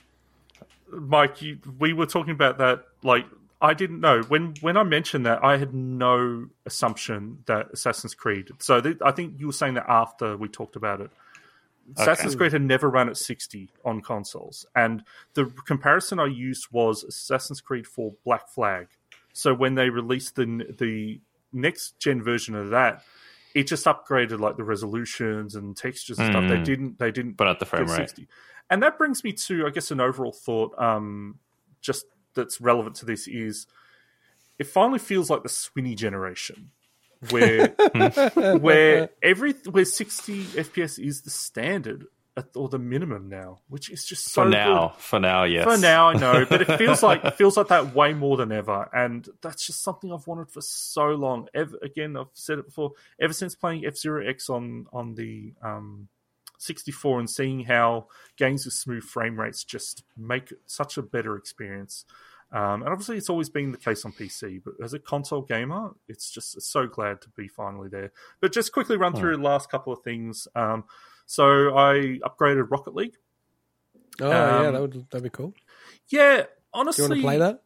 Mike, you, we were talking about that. Like, I didn't know when when I mentioned that. I had no assumption that Assassin's Creed. So th- I think you were saying that after we talked about it. Assassin's Creed had never run at 60 on consoles, and the comparison I used was Assassin's Creed 4 Black Flag. So when they released the the next gen version of that, it just upgraded like the resolutions and textures and stuff. They Mm. didn't they didn't But at the frame rate. 60. And that brings me to, I guess, an overall thought. Um, just that's relevant to this is it finally feels like the Swinny generation, where where every where sixty FPS is the standard at, or the minimum now, which is just so For now. good. For now, yes. For now, I know, but it feels like it feels like that way more than ever, and that's just something I've wanted for so long. Ever, again, I've said it before. Ever since playing F Zero X on on the um, 64 and seeing how games with smooth frame rates just make such a better experience. Um, and obviously, it's always been the case on PC, but as a console gamer, it's just so glad to be finally there. But just quickly run through the last couple of things. Um, so I upgraded Rocket League. Oh yeah, Um, that would that'd be cool. Yeah, Do you want to play that?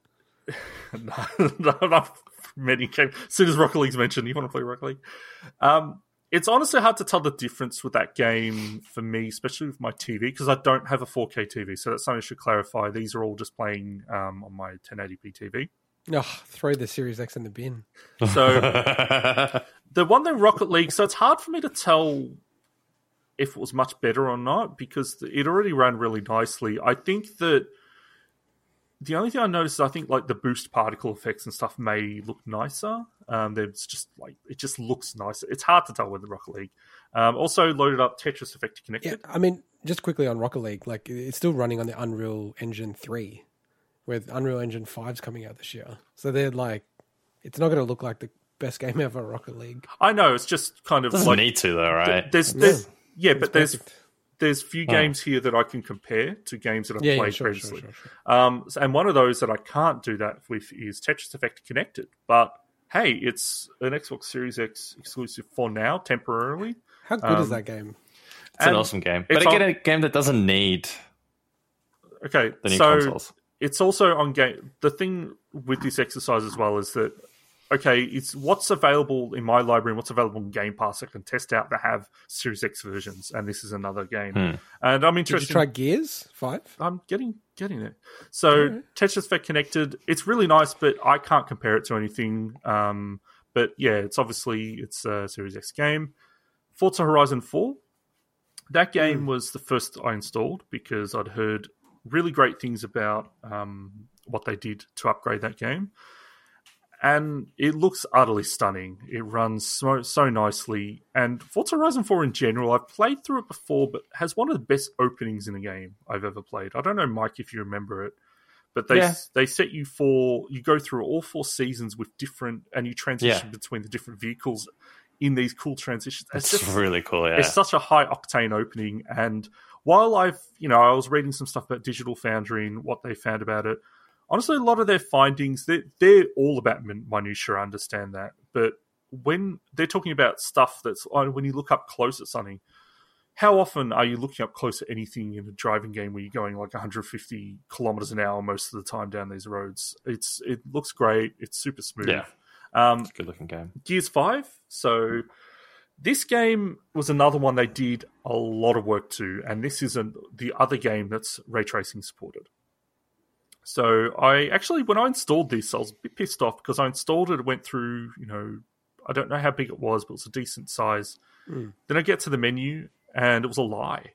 no, no, not many games. As soon as Rocket League's mentioned, you want to play Rocket League. Um, it's honestly hard to tell the difference with that game for me, especially with my TV, because I don't have a 4K TV. So that's something I should clarify. These are all just playing um, on my 1080p TV. Oh, throw the Series X in the bin. So the one thing Rocket League, so it's hard for me to tell if it was much better or not because it already ran really nicely. I think that the only thing I noticed is I think like the boost particle effects and stuff may look nicer. Um, there's just like it just looks nicer. It's hard to tell with the Rocket League. Um, also loaded up Tetris Effect Yeah, Connected. I mean, just quickly on Rocket League, like it's still running on the Unreal Engine three, with Unreal Engine 5's coming out this year. So they're like, it's not going to look like the best game ever, Rocket League. I know it's just kind of Doesn't like need to though, right? there's, there's yeah, but perfect. there's few games here that I can compare to games that I've Yeah, yeah, played sure, sure, previously. sure, sure. Um, so- and one of those that I can't do that with is Tetris Effect Connected. But hey, it's an Xbox Series X exclusive for now, temporarily. How good is Um, that game? It's an awesome game. But again, on- a game that doesn't need Okay, the new so consoles. it's also on game. The thing with this exercise as well is that okay, it's what's available in my library and what's available in Game Pass. I can test out that have Series X versions, and this is another game. Hmm. And I'm interested. Did you try Gears Five? I'm getting getting it. So Tetris Effect Connected, it's really nice, but I can't compare it to anything. Um, but yeah, it's obviously it's a Series X game. Forza Horizon Four, that game was the first I installed because I'd heard really great things about um, what they did to upgrade that game. And it looks utterly stunning. It runs so, so nicely. And Forza Horizon 4 in general, I've played through it before, but has one of the best openings in a game I've ever played. I don't know, Mike, if you remember it, but they Yeah. they set you for you go through all four seasons with different, and you transition Yeah. between the different vehicles in these cool transitions. It's It's just really cool. Yeah. it's such a high octane opening. And while I've, you know, I was reading some stuff about Digital Foundry and what they found about it. Honestly, a lot of their findings, they're, they're all about min- minutia. I understand that, but when they're talking about stuff that's oh, when you look up close at something, how often are you looking up close at anything in a driving game where you're going like 150 kilometers an hour most of the time down these roads? It's it looks great. It's super smooth. Yeah. Um, It's a good looking game. Gears 5. So this game was another one they did a lot of work to, and this is an, the other game that's ray tracing supported. So I actually, when I installed this, I was a bit pissed off because I installed it, it went through, you know, I don't know how big it was, but it was a decent size. Mm. Then I get to the menu, and it was a lie.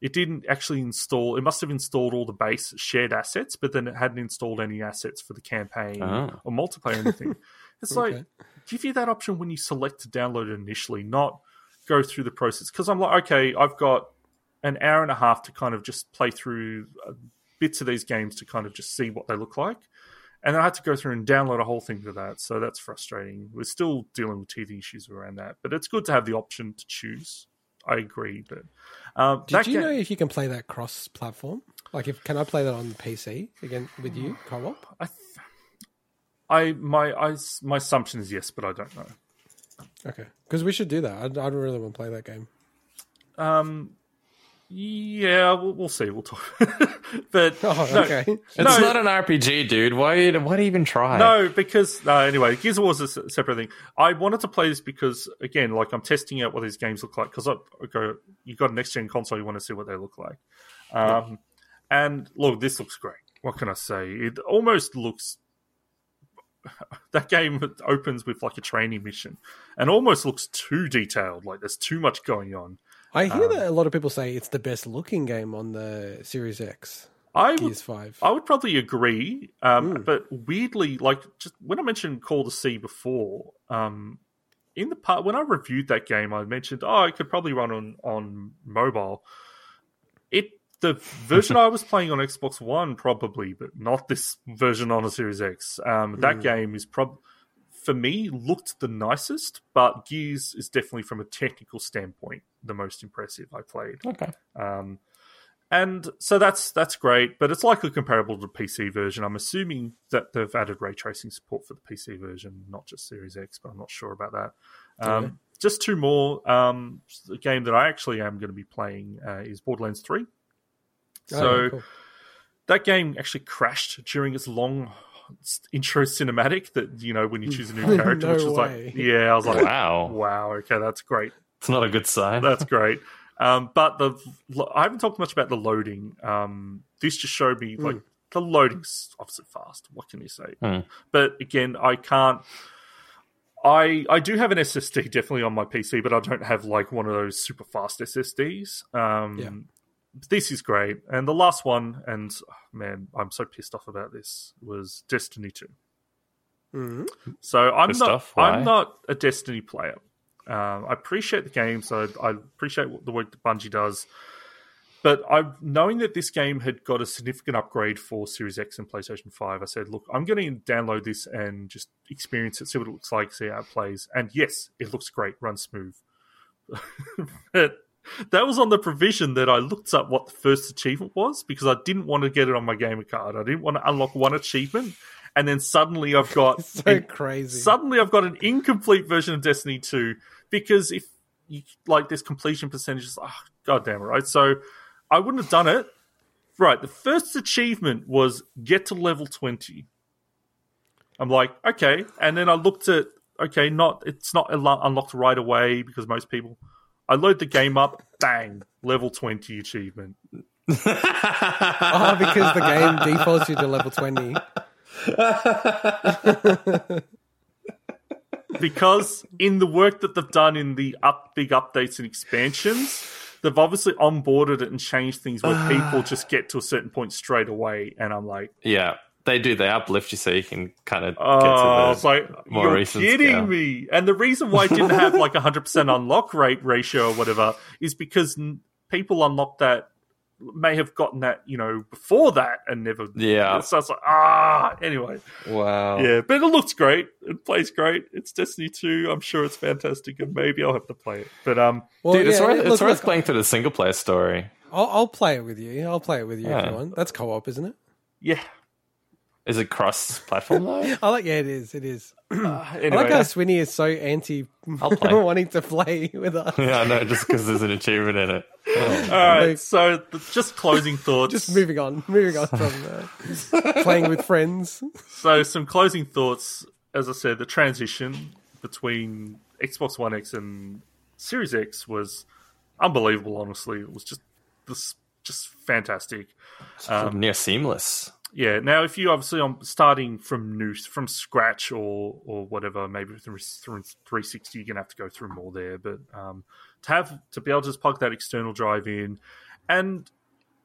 It didn't actually install. It must have installed all the base shared assets, but then it hadn't installed any assets for the campaign Oh. or multiplayer or anything. It's Okay. like give you that option when you select to download it initially, not go through the process. Because I'm like, okay, I've got an hour and a half to kind of just play through uh, bits of these games to kind of just see what they look like. And I had to go through and download a whole thing for that. So that's frustrating. We're still dealing with teething issues around that. But it's good to have the option to choose. I agree. But um, Did you ga- know if you can play that cross-platform? Like, if can I play that on PC again with you, co-op? I, th- I my I, my assumption is yes, but I don't know. Okay, because we should do that. I'd, I'd really want to play that game. Um, yeah, we'll, we'll see. We'll talk. but Oh, no, okay. It's No. not an RPG, dude. Why? Why even try? No, because no. Anyway, Gears of War is a s- separate thing. I wanted to play this because again, like I'm testing out what these games look like. Because I I go, you got a next gen console, you want to see what they look like. Um, and look, this looks great. What can I say? It almost looks. That game opens with like a training mission, and almost looks too detailed. Like there's too much going on. I hear Um, that a lot of people say it's the best looking game on the Series X, I would Gears Five. I would probably agree, um, Mm. but weirdly, like just when I mentioned Call to Sea before, um, in the part when I reviewed that game, I mentioned, oh, it could probably run on on mobile. It the version I was playing on Xbox One probably, but not this version on a Series X. Um, that Mm. game is prob for me looked the nicest, but Gears is definitely from a technical standpoint the most impressive I played. Okay. Um, and so that's that's great, but it's likely comparable to the PC version. I'm assuming that they've added ray tracing support for the PC version, not just Series X, but I'm not sure about that. Um. Just two more. Um, the game that I actually am going to be playing uh, is Borderlands 3. Oh, So cool. that game actually crashed during its long intro cinematic. That you know when you choose a new character, No which was way. like, yeah, I was like, Wow. wow, okay, that's great. It's not a good sign. That's great. Um, but the I haven't talked much about the loading. Um, this just showed me like the loading's obviously fast. What can you say? Hmm. But again, I can't. I I do have an SSD definitely on my PC, but I don't have like one of those super fast SSDs. Um, Yeah. This is great, and the last one, and oh, man, I'm so pissed off about this was Destiny Two. Mhm. So I'm Good not. stuff. Why? I'm not a Destiny player. Um, I appreciate the game, so I appreciate what the work that Bungie does. But I, knowing that this game had got a significant upgrade for Series X and PlayStation Five, I said, "Look, I'm going to download this and just experience it, see what it looks like, see how it plays." And yes, it looks great, runs smooth. but that was on the provision that I looked up what the first achievement was because I didn't want to get it on my gamer card. I didn't want to unlock one achievement, and then suddenly I've got so an crazy. suddenly I've got an incomplete version of Destiny 2 because if you like this completion percentages, ah, oh, god damn it, right? So I wouldn't have done it. Right, the first achievement was get to level 20. I'm like, okay, and then I looked at okay, not it's not unlocked right away because most people I load the game up, bang, level 20 achievement. oh, because the game defaults you to level twenty. because in the work that they've done in the up big updates and expansions, they've obviously onboarded it and changed things where ah. people just get to a certain point straight away. And I'm like, yeah. They do. They uplift you so you can kind of Oh, get I to was the. like, more you're kidding scale. me. And the reason why it didn't have like a 100% unlock rate ratio or whatever is because n- people unlock that may have gotten that, you know, before that and never. Yeah. So it's like, ah, anyway. Wow. Yeah, but it looks great. It plays great. It's Destiny 2. I'm sure it's fantastic and maybe I'll have to play it. But, um, Well, Dude, it's worth, look, it's worth look, playing through the single player story. I'll, I'll play it with you. I'll play it with you if you want. That's co-op, isn't it? yeah. Is it cross platform though? I like. Yeah, it is. It is. Uh, I anyway, like how Swinny is so anti wanting to play with us. yeah, I know, just because there's an achievement in it. All right. So, the, just closing thoughts. Just moving on, moving on from uh, playing with friends. So, some closing thoughts. As I said, the transition between Xbox One X and Series X was unbelievable. Honestly, it was just this just fantastic. Um, Near seamless. Yeah. Now, if you obviously are starting from new from scratch or or whatever, maybe with the through 360, you're gonna have to go through more there. But um, to have to be able to just plug that external drive in, and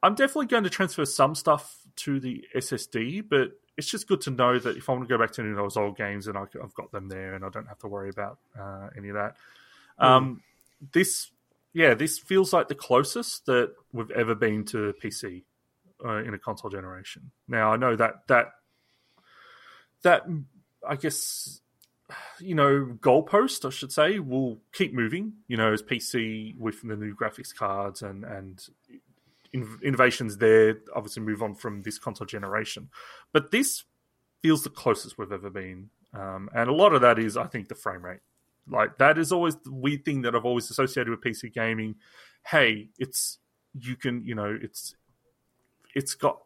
I'm definitely going to transfer some stuff to the SSD, but it's just good to know that if I want to go back to any of those old games, and I, have got them there, and I don't have to worry about uh, any of that. Um, this, yeah, this feels like the closest that we've ever been to PC uh, in a console generation. Now I know that that that I guess you know goalpost I should say will keep moving. You know, as PC with the new graphics cards and and in- innovations there obviously move on from this console generation, but this feels the closest we've ever been, um, and a lot of that is I think the frame rate. Like that is always the weird thing that I've always associated with PC gaming. Hey, it's you can you know it's it's got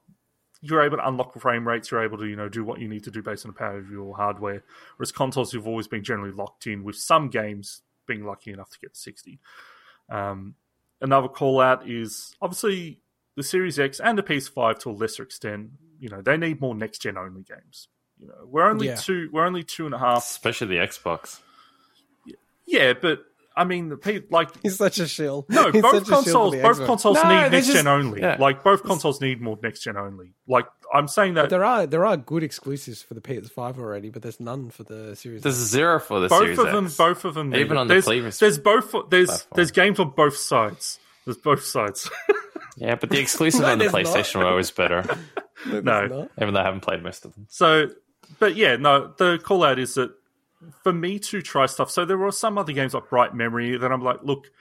you're able to unlock frame rates. You're able to you know do what you need to do based on the power of your hardware. Whereas consoles, you've always been generally locked in. With some games being lucky enough to get sixty. Um, another call out is obviously the Series X and the PS5 to a lesser extent. You know they need more next gen only games. You know we're only Yeah. two we're only two and a half. Especially the Xbox. Yeah, but I mean the pe- like He's such a shill. no, He's both such a shill for consoles. Both Xbox. consoles No, need they next just- gen only. yeah. Like both consoles need more next gen only. Like I'm saying that But there are there are good exclusives for the PS5 already, but there's none for the Series. There's zero for the both Series of them, X. both of them. Even it. on the there's, there's both. There's platform. there's games on both sides. There's both sides. Yeah, but the exclusive on the there's not. PlayStation were always better. There's no. Even though I haven't played most of them. so, but yeah, no. The call out is that for me to try stuff. So there were some other games like Bright Memory that I'm like, look,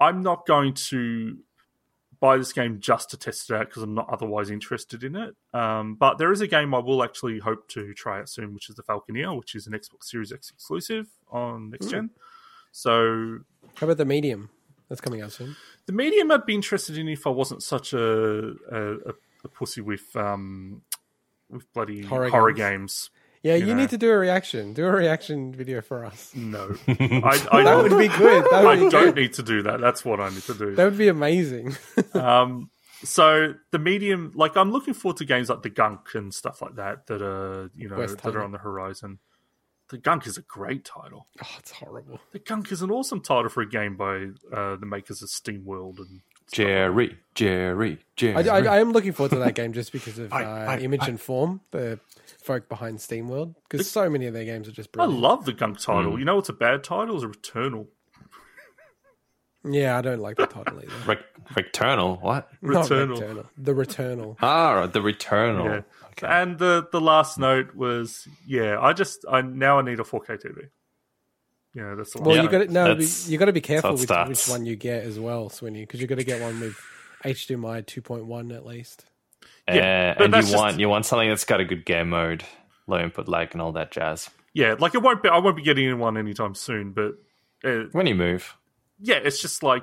I'm not going to buy this game just to test it out because I'm not otherwise interested in it. Um, but there is a game I will actually hope to try out soon, which is the Falconeer, which is an Xbox Series X exclusive on next gen. So How about the medium? That's coming out soon. the medium I'd be interested in if I wasn't such a a, a, a pussy with um with bloody Horror horror, games. games. Yeah, You you know. need to do a reaction. Do a reaction video for us. No, I, I, That would be good. That would I be don't good. need to do that. That's what I need to do. That would be amazing. Um, so the medium, like I'm looking forward to games like the Gunk and stuff like that that are you know West that Tunnel. are on the horizon. The Gunk is a great title. oh, it's horrible. The Gunk is an awesome title for a game by uh, the makers of SteamWorld and Jerry, Jerry, Jerry. I, I, I am looking forward to that game just because of uh, I- I- image I- and form, the folk behind SteamWorld, because so many of their games are just brilliant. I love the Gunk title. You know what's a bad title? Is a Returnal. yeah, I don't like the title either. Re- Returnal. What? Not Returnal. Returnal. The Returnal. Ah, right, the Returnal. Yeah. Okay. And the the last note was, yeah, I just I now I need a 4K TV. Yeah, that's the last Well, Yeah, you got to no, that's- you got to be careful how it which, starts. which one you get as well, Swinny, because you've got to get one with HDMI 2.1 at least. Yeah, Uh, and you just- want you want something that's got a good game mode, low input lag, and all that jazz. Yeah, like it won't be. I won't be getting in one anytime soon. But uh, When you move, yeah, it's just like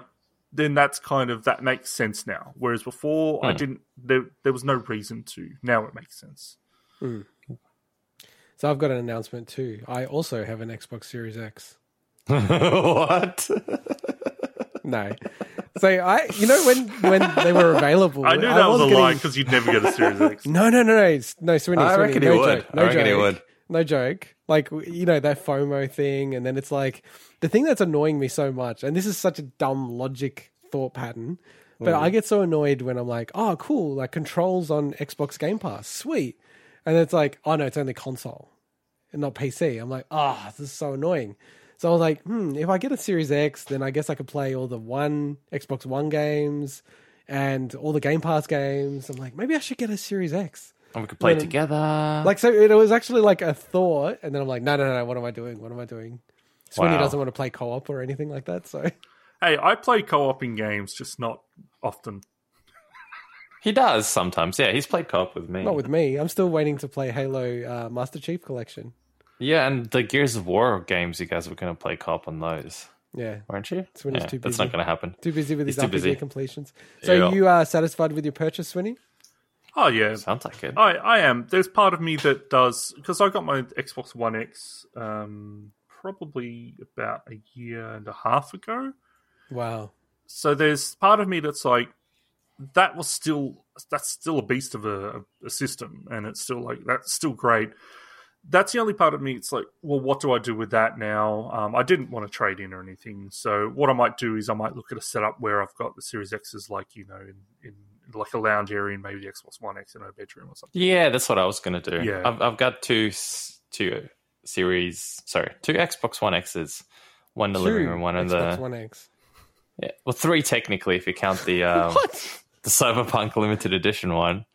then that's kind of that makes sense now. Whereas before, I Hmm. didn't. There there was no reason to. Now it makes sense. So I've got an announcement too. I also have an Xbox Series X. what? No. So I, you know, when when they were available, I knew that was, a getting- lie because you'd never get a Series X. No, no, no, no, no, Swinny, I Swinny, reckon he no would. joke, no I reckon joke, he would. no joke. Like you know that FOMO thing, and then it's like the thing that's annoying me so much, and this is such a dumb logic thought pattern, but Mm. I get so annoyed when I'm like, oh, cool, like controls on Xbox Game Pass, sweet. and it's like, oh no, it's only console and not PC. I'm like, ah, this is so annoying. So I was like, hmm, if I get a Series X, then I guess I could play all the one Xbox One games and all the Game Pass games. I'm like, maybe I should get a Series X. And we could play Well, together. Like, so it was actually like a thought, and then I'm like, no, no, no, what am I doing? What am I doing? Sweeney Wow. doesn't want to play co-op or anything like that, so Hey, I play co-op in games, just not often. he does sometimes. Yeah, he's played co-op with me. not with me. I'm still waiting to play Halo uh, Master Chief Collection. Yeah, and the Gears of War games, you guys were going to play co-op on those, Yeah, weren't you? Sweeney's yeah, too that's not going to happen. too busy with He's his too RPG busy. completions. So Yeah. you are satisfied with your purchase, Sweeney? Oh yeah, Sounds like it. I, I am. There's part of me that does because I got my Xbox One X um, probably about a year and a half ago. Wow. So there's part of me that's like, that was still that's still a beast of a, a system, and it's still like that's still great. That's the only part of me. It's like, well, what do I do with that now? Um, I didn't want to trade in or anything. So what I might do is I might look at a setup where I've got the Series X's, like you know, in, in like a lounge area, and maybe the Xbox One X in a bedroom or something. Yeah, that's what I was going to do. Yeah. I've, I've got two two series, sorry, two Xbox One X's, one in the living room, one in Xbox the One X. yeah, well, three technically if you count the um, What? the Cyberpunk limited edition one.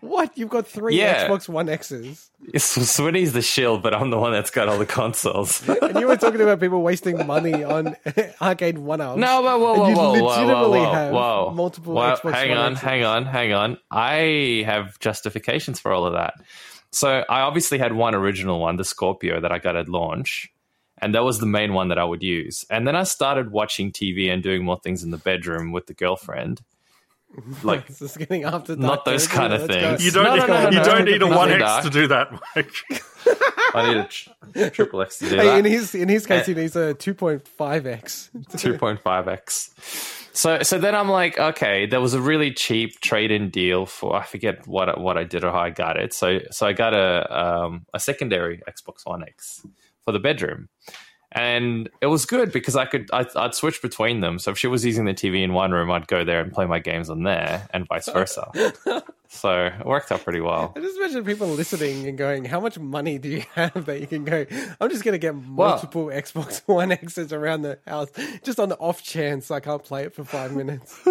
What? You've got three Yeah. Xbox One X's, Swinny's the shield, but I'm the one that's got all the consoles. and you were talking about people wasting money on arcade one ups. No, but whoa, whoa, You whoa, whoa, legitimately whoa, have whoa. multiple Well, Xbox hang One on, X's. hang on, hang on. I have justifications for all of that. So I obviously had one original one, the Scorpio, that I got at launch, and that was the main one that I would use. And then I started watching TV and doing more things in the bedroom with the girlfriend. Like This is getting after dark Not those kind of things. You don't. No, no, no, you no, don't no, need a One X to do that, Mike. I need a tr- triple X to do Hey, that. in his in his case, Eh. he needs a two point five X. 2.5x. So so then I'm like, okay, there was a really cheap trade-in deal for I forget what what I did or how I got it. So so I got a um, a secondary Xbox One X for the bedroom. And it was good because I could I, I'd switch between them. So if she was using the TV in one room, I'd go there and play my games on there, and vice versa. so it worked out pretty well. I just imagine people listening and going, "How much money do you have that you can go? I'm just going to get multiple Xbox One X's around the house, just on the off chance I can't play it for five minutes."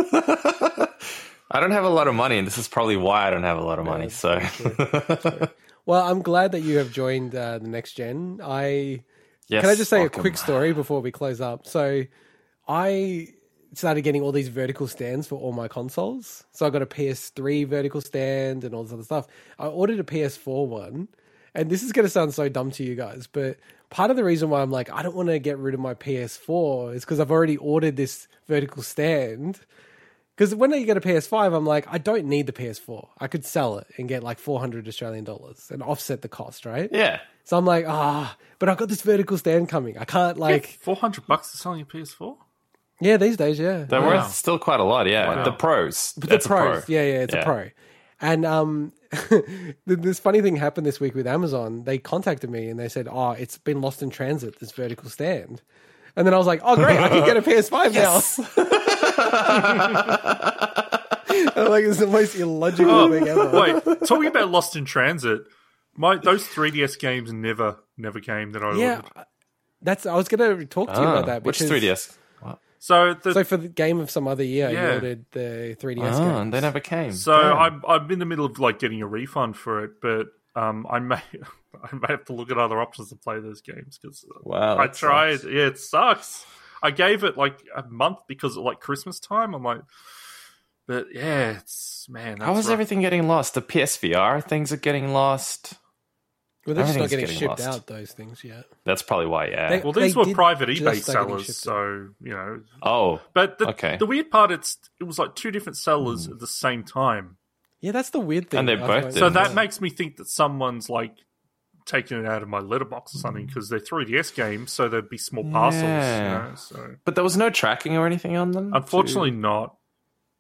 I don't have a lot of money, and this is probably why I don't have a lot of money. So Well, I'm glad that you have joined uh, the next gen. I yes, can I just say a quick story before we close up? So, I started getting all these vertical stands for all my consoles. So I got a PS3 vertical stand and all this other stuff. I ordered a PS4 one, and this is going to sound so dumb to you guys, but part of the reason why I'm like I don't want to get rid of my PS4 is because I've already ordered this vertical stand. Because when I get a PS5, I'm like, I don't need the PS4. I could sell it and get like 400 Australian dollars and offset the cost, right? Yeah, So I'm like, ah, but I've got this vertical stand coming. I can't like, Four hundred bucks to selling a PS4. yeah, these days, yeah. they're Wow. worth still quite a lot. Yeah, Wow. the pros. the That's pros, a pro. yeah, yeah, it's Yeah. a pro. And um, this funny thing happened this week with Amazon. They contacted me and they said, "Oh, it's been lost in transit. This vertical stand." And then I was like, "Oh, great! I can get a PS5 now." I'm like, it's the most illogical thing ever. Wait, talking about Lost in Transit, my those 3DS games never never came that I yeah, ordered. that's. I was going to talk to you Ah, about that. which because- 3DS? So the, So for the game of some other year, Yeah. you ordered the 3DS Oh, game. and they never came. So Damn. I'm I'm in the middle of like getting a refund for it, but um, I may I may have to look at other options to play those games because Wow, I tried. sucks. Yeah, it sucks. I gave it like a month because of like Christmas time. I'm like, but yeah, it's man. That's How is rough. everything getting lost? The PSVR things are getting lost. well, they're just not getting getting shipped lost. out those things yet. That's probably why. Yeah. They- Well, these were private eBay sellers, so you know. oh, But the, Okay. the weird part, it's it was like two different sellers Hmm. at the same time. Yeah, that's the weird thing. And they're both find. did. So Yeah. that makes me think that someone's like taking it out of my letterbox or something because they're 3DS games, so there'd be small parcels. Yeah. You know, so but there was no tracking or anything on them. unfortunately, not.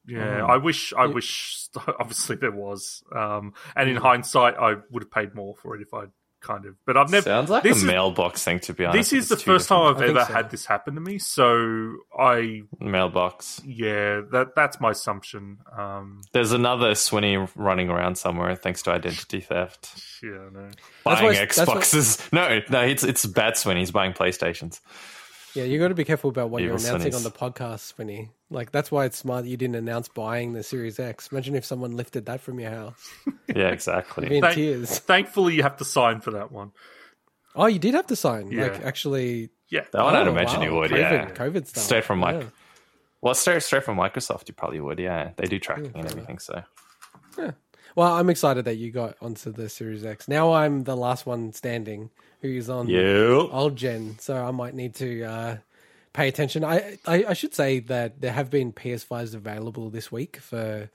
Yeah, Oh. I wish. I wish. Obviously, there was. Um, and in hindsight, I would have paid more for it if I'd kind of. But I've never. Sounds like this a is, mailbox thing, to be honest. This is the first two first time I've I ever so. had this happen to me. So I, mailbox. yeah, that that's my assumption. Um, There's another Swinny running around somewhere thanks to identity theft. yeah, no. Buying why it's- that's why- Xboxes. No, no, it's it's bad Swinny. He's buying PlayStations. Yeah, you got to be careful about what Evil you're announcing Sunnies. on the podcast, Winnie. Like that's why it's smart that you didn't announce buying the Series X. Imagine if someone lifted that from your house. Yeah, You'd be exactly. in Thank- tears. Thankfully, you have to sign for that one. Oh, you did have to sign. Yeah. Like actually. Yeah, That one I'd Oh, imagine wow. you would. COVID, Yeah, COVID stuff. straight from Mike. Yeah. Well, straight straight from Microsoft, you probably would. Yeah, they do tracking and everything. So Well, I'm excited that you got onto the Series X. Now I'm the last one standing who is on yeah, old gen, so I might need to uh, pay attention. I, I I should say that there have been PS5s available this week for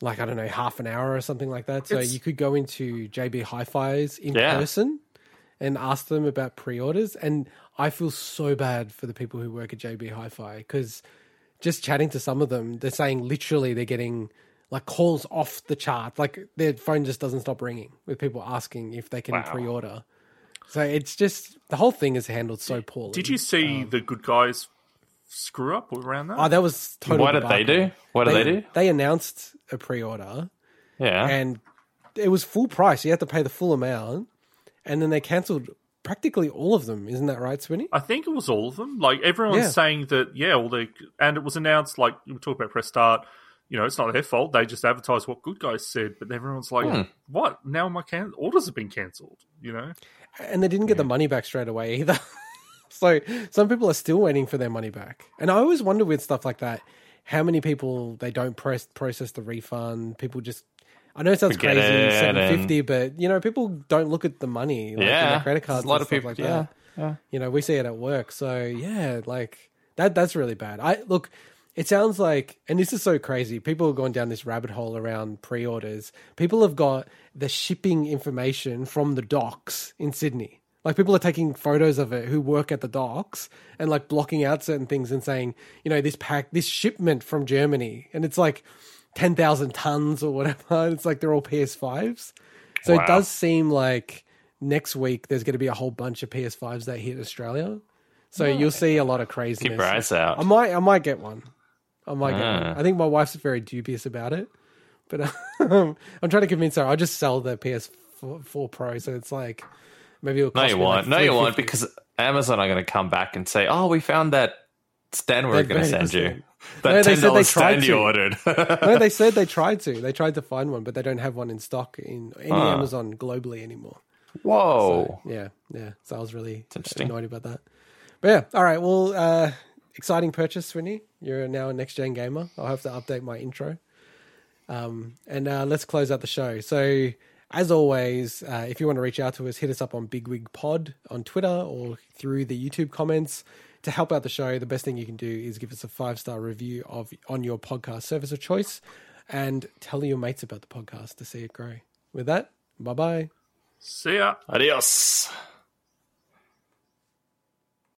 like I don't know half an hour or something like that. So It's- you could go into JB Hi-Fi's in Yeah. person and ask them about pre-orders. And I feel so bad for the people who work at JB Hi-Fi because just chatting to some of them, they're saying literally they're getting like calls off the chart. Like their phone just doesn't stop ringing with people asking if they can Wow. pre-order. So it's just the whole thing is handled so poorly. Did you see um, the good guys screw up around that? Oh, that was total. what did they do? What did they, do? They announced a pre-order, Yeah, and it was full price. You had to pay the full amount, and then they cancelled practically all of them. Isn't that right, Swinny? I think it was all of them. Like everyone's Yeah. saying that, yeah, all the and it was announced. Like we talk about press start. You know, it's not their fault. They just advertised what good guys said, but everyone's like, Hmm. "What? Now my can- orders have been cancelled." You know, And they didn't get the money back straight away either. so some people are still waiting for their money back. And I always wonder with stuff like that, how many people they don't press, process the refund. People just. I know it sounds Forget crazy, it, seven fifty, but you know people don't look at the money, like, in yeah. their credit cards. A lot and of stuff people. like yeah, that. yeah. You know, we see it at work. So yeah, like that that's really bad. I look it sounds like and this is so crazy. People have gone down this rabbit hole around pre-orders. People have got the shipping information from the docks in Sydney. Like people are taking photos of it who work at the docks and like blocking out certain things and saying, you know, this pack this shipment from Germany and it's like 10,000 tons or whatever. It's like they're all PS5s. So Wow. it does seem like next week there's going to be a whole bunch of PS5s that hit Australia. So you'll see a lot of craziness. Keep your eyes out. I might, I might get one. I my. Ah. I think my wife's very dubious about it, but um, I'm trying to convince her. I'll just sell the PS4 Pro, so it's like maybe it'll No, cost you me won't. no, you won't 350. because Amazon are going to come back and say, "Oh, we found that stand we we're They're going to send you. 30%. That No, they ten said they dollars tried stand you to. ordered." no, they said they tried to. They tried to find one, but they don't have one in stock in any Ah. Amazon globally anymore. Whoa! Yeah, yeah. So I was really interesting. annoyed about that. But yeah, all right. Well, uh, exciting purchase, Swinny. You're now a next gen gamer. I'll have to update my intro. Um, and uh, let's close out the show. So, as always, uh, if you want to reach out to us, hit us up on Bigwig Pod on Twitter or through the YouTube comments. To help out the show, the best thing you can do is give us a five star review of on your podcast service of choice, and tell your mates about the podcast to see it grow. With that, bye bye. see ya. Adios.